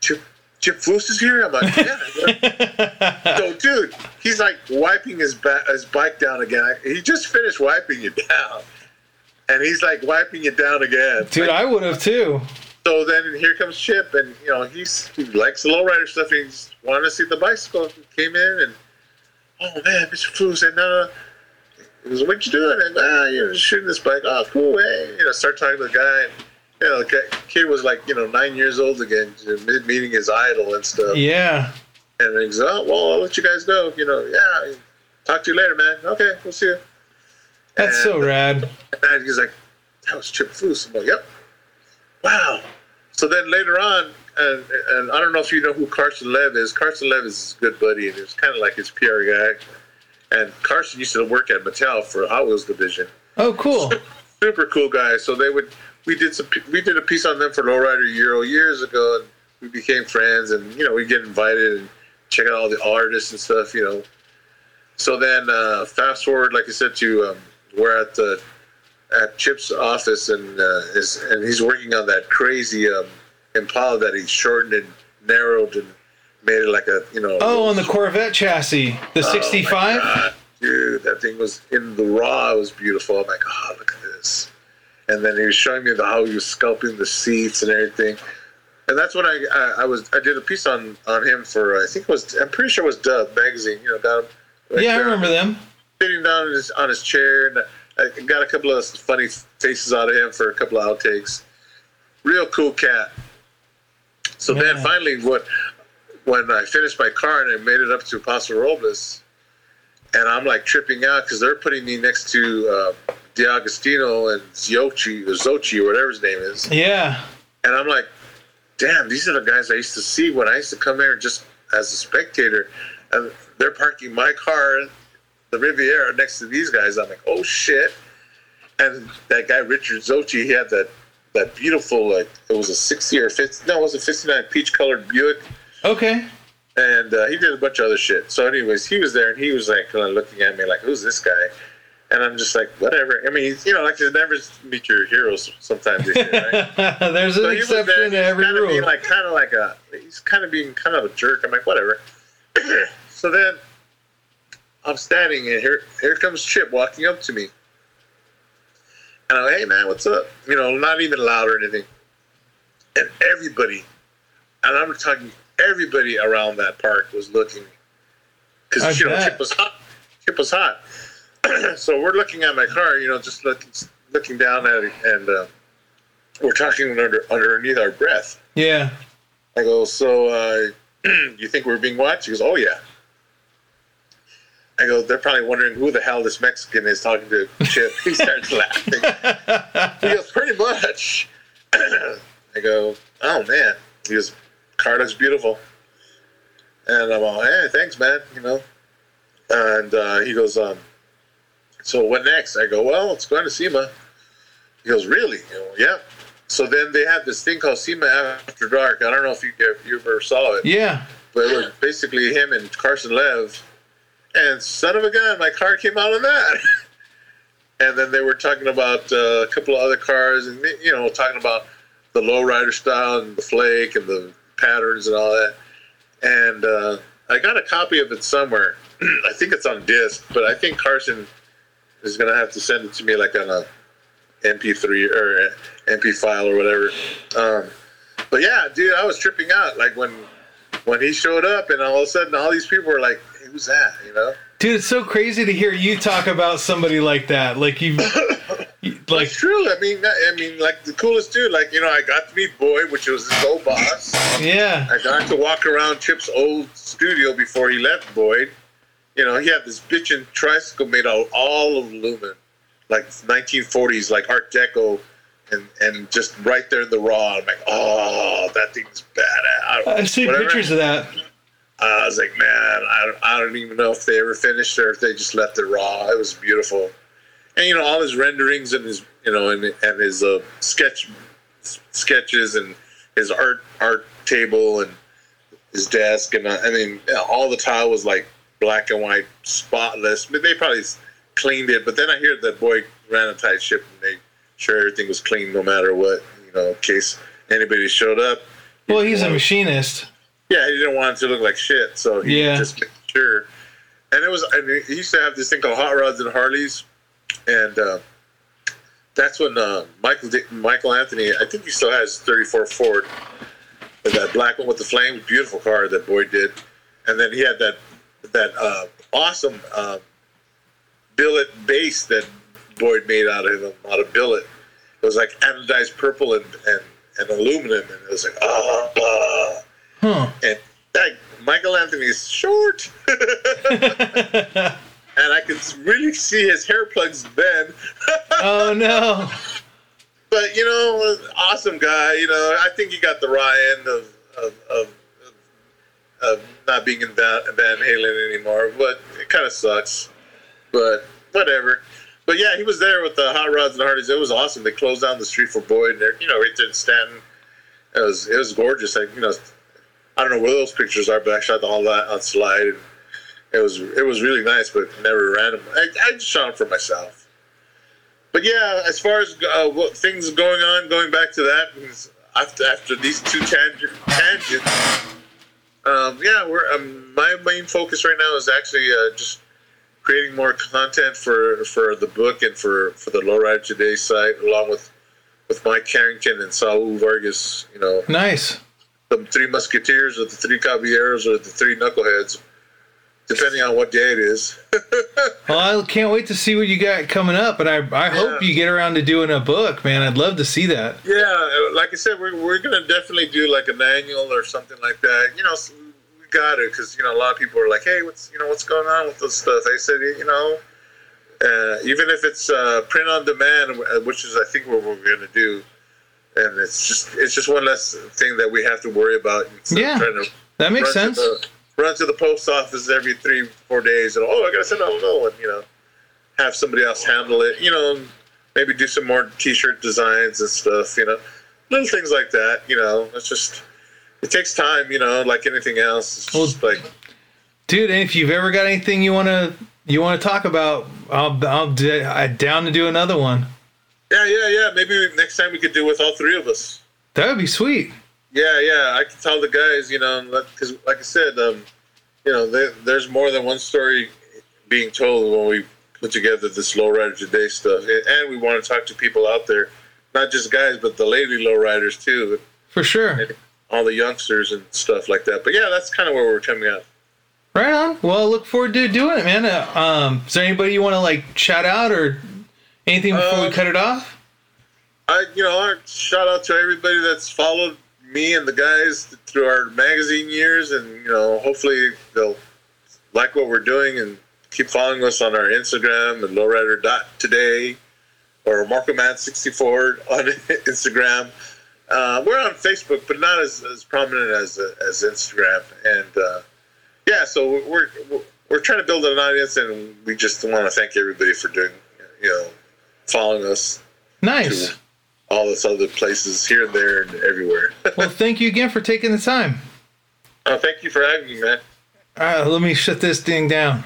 B: chip Chip Foose is here. I'm like, yeah. So, dude, he's like wiping his ba- his bike down again. He just finished wiping it down, and he's like wiping it down again.
A: Dude,
B: Like,
A: I would have too.
B: So then here comes Chip, and you know he's he likes the lowrider stuff. He wanted to see the bicycle. He came in and oh man, Mr. Foose said no. He goes, what you doing? And ah, you know, shooting this bike. Oh, cool. Hey, you know, start talking to the guy. And, you know, the kid was like, you know, nine years old again, meeting his idol and stuff.
A: Yeah.
B: And he's oh well, I'll let you guys go. You know, yeah. Talk to you later, man. Okay, we'll see you.
A: That's so rad.
B: And he's like, that was Chip Foose. I'm like, yep. Wow. So then later on, and, and I don't know if you know who Carson Lev is. Carson Lev is his good buddy, and he was kind of like his PR guy. And Carson used to work at Mattel for Hot Wheels division.
A: Oh, cool.
B: Super cool guy. So they would we did some we did a piece on them for Lowrider Euro years ago, and we became friends. And you know we get invited and check out all the artists and stuff. You know. So then uh, fast forward, like I said, to um, we're at the at Chip's office, and uh, his, and he's working on that crazy um, Impala that he shortened and narrowed and made it like a you know.
A: Oh, on the Corvette chassis, the
B: Oh,
A: 65.
B: God, dude, that thing was in the raw. It was beautiful. I'm like, oh, look at this. And then he was showing me the, how he was sculpting the seats and everything. And that's when I, I I was I did a piece on on him for I think it was I'm pretty sure it was Dub magazine. You know, got him.
A: yeah, I remember them.
B: sitting down on his, on his chair, and I got a couple of funny faces out of him for a couple of outtakes. Real cool cat. So then finally, what when I finished my car and I made it up to Paso Robles, and I'm like tripping out because they're putting me next to uh, D'Agostino and Ziochi or Zocchi or whatever his name is,
A: Yeah.
B: and I'm like, damn, these are the guys I used to see when I used to come there just as a spectator, and they're parking my car, the Riviera, next to these guys. I'm like, oh shit! And that guy Richard Zocchi, he had that that beautiful like it was a 60 or 50 no, it was a 59 peach colored Buick,
A: Okay.
B: and uh, he did a bunch of other shit. So, anyways, he was there and he was like kind of looking at me like, who's this guy? And I'm just like, whatever. I mean, you know, like you never meet your heroes sometimes. Year, right?
A: There's an
B: So he was there,
A: exception to every
B: kind of being
A: rule.
B: like kind of like a he's kind of being kind of a jerk. I'm like whatever. so then I'm standing and here here comes Chip walking up to me. And I'm like, hey man, what's up? You know, not even loud or anything. And everybody, and I'm talking everybody around that park was looking because you know. Chip was hot. Chip was hot. so we're looking at my car, you know, just looking looking down at it, and uh, we're talking under underneath our breath.
A: Yeah.
B: I go, so uh, you think we're being watched? He goes, oh yeah. I go, they're probably wondering who the hell this Mexican is talking to Chip. He starts laughing. He goes, pretty much. I go, oh man. He goes, car looks beautiful. And I'm all, hey, thanks, man. You know. And uh, he goes, um, so what next? I go, well, it's going to SEMA. He goes, really? Go, yeah. So then they have this thing called SEMA After Dark. I don't know if you, if you ever saw it,
A: Yeah.
B: but it was basically him and Carson Lev. And son of a gun, my car came out of that. and then they were talking about uh, a couple of other cars, and you know, talking about the lowrider style and the flake and the patterns and all that. And uh, I got a copy of it somewhere. I think it's on disc, but I think Carson is gonna have to send it to me like on a MP3 or MP file or whatever. Um, but yeah, dude, I was tripping out like when when he showed up, and all of a sudden, all these people were like, "Who's that?" You know.
A: Dude, it's so crazy to hear you talk about somebody like that. Like you, like
B: It's true. I mean, I mean, like the coolest dude. Like you know, I got to meet Boyd, which was his old boss.
A: yeah,
B: I got to walk around Chip's old studio before he left Boyd. You know, he had this bitchin' tricycle made out all of aluminum, like 1940s, like Art Deco, and and just right there in the raw. I'm like, oh, that thing's badass.
A: I've seen
B: Whatever.
A: pictures of that.
B: I was like, man, I don't, I don't even know if they ever finished or if they just left it raw. It was beautiful, and you know all his renderings and his you know and and his uh, sketch sketches and his art art table and his desk and uh, I mean all the tile was like black and white, spotless. Mean, they probably cleaned it, but then I hear that Boyd ran a tight ship and made sure everything was clean no matter what, you know, in case anybody showed up.
A: Well, he's a machinist.
B: Yeah, he didn't want it to look like shit, so he
A: Yeah.
B: just made sure. And it was, and he used to have this thing called Hot Rods and Harleys, and uh, that's when uh, Michael Michael Anthony, I think he still has 34 Ford, that black one with the flames, beautiful car that Boyd did, and then he had that that uh, awesome uh, billet bass that Boyd made out of him, out of billet. It was like anodized purple and and, and aluminum, and it was like ah. ah
A: Huh.
B: and that Michael Anthony's short, and I can really see his hair plugs bend.
A: oh no!
B: But you know, awesome guy. You know, I think he got the raw end of of, of, of not being in Van, Van Halen anymore. But it kind of sucks. But whatever. But yeah, he was there with the Hot Rods and Harleys. It was awesome. They closed down the street for Boyd. There, you know, right there in Stanton. It was it was gorgeous. Like you know, I don't know where those pictures are, but I shot all that on slide. And it was it was really nice, but never random. I, I just shot them for myself. But yeah, as far as uh, what things going on, going back to that, after after these two tangent, tangents, um, yeah, we're um, my main focus right now is actually uh, just creating more content for for the book and for for the Lowrider Today site, along with with Mike Carrington and Saul Vargas. You know,
A: nice.
B: The three Musketeers, or the three Caballeros, or the three Knuckleheads, depending on what day it is.
A: well, I can't wait to see what you got coming up, and I I yeah. hope you get around to doing a book, man. I'd love to see that.
B: Yeah, like I said, we're we're gonna definitely do like an annual or something like that. You know we got it because you know a lot of people are like, hey, what's you know what's going on with this stuff? I said, you know, uh, even if it's uh, print on demand, uh, which is I think what we're going to do, and it's just it's just one less thing that we have to worry about.
A: Yeah, that makes sense.
B: To the, run to the post office every three four days, and oh, I got to send out another one. You know, have somebody else handle it. You know, maybe do some more T-shirt designs and stuff. You know, little things like that. You know, it's just it takes time, you know, like anything else. It's well, like,
A: dude, if you've ever got anything you want to you want to talk about, I'll I'll I'm down to do another one.
B: Yeah, yeah, yeah. Maybe next time we could do with all three of us.
A: That would be sweet.
B: Yeah, yeah. I can tell the guys, you know, because like I said, um, you know, they, there's more than one story being told when we put together this lowrider today stuff, and we want to talk to people out there, not just guys, but the lady lowriders too.
A: For sure.
B: And, all the youngsters and stuff like that. But yeah, that's kind of where we're coming out.
A: Right on. Well, I look forward to doing it, man. Uh, um, is there anybody you want to like shout out or anything before we um, cut it off?
B: I, you know, shout out to everybody that's followed me and the guys through our magazine years, and you know, hopefully they'll like what we're doing and keep following us on our Instagram and lowrider.today or MarcoMan64 on Instagram. Uh, we're on Facebook, but not as, as prominent as uh, as Instagram. And uh, yeah, so we're we're trying to build an audience, and we just want to thank everybody for doing, you know, following us.
A: Nice.
B: all this other places here and there and everywhere.
A: well, thank you again for taking the time.
B: Oh, thank you for having me, man.
A: All right, let me shut this thing down.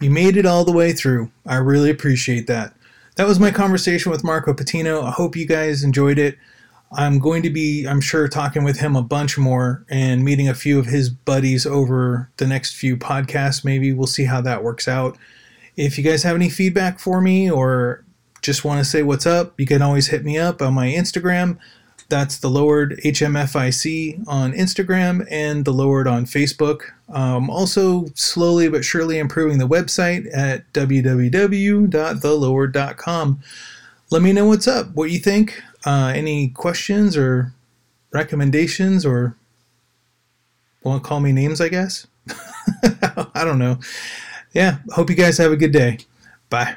A: You made it all the way through. I really appreciate that. That was my conversation with Marco Patino. I hope you guys enjoyed it. I'm going to be, I'm sure, talking with him a bunch more and meeting a few of his buddies over the next few podcasts. Maybe we'll see how that works out. If you guys have any feedback for me or just want to say what's up, you can always hit me up on my Instagram. That's the lowered HMFIC on Instagram and the lowered on Facebook. Um, also, slowly but surely improving the website at www.thelowered.com. Let me know what's up, what you think uh, any questions or recommendations or want to call me names, I guess? I don't know. Yeah, hope you guys have a good day. Bye.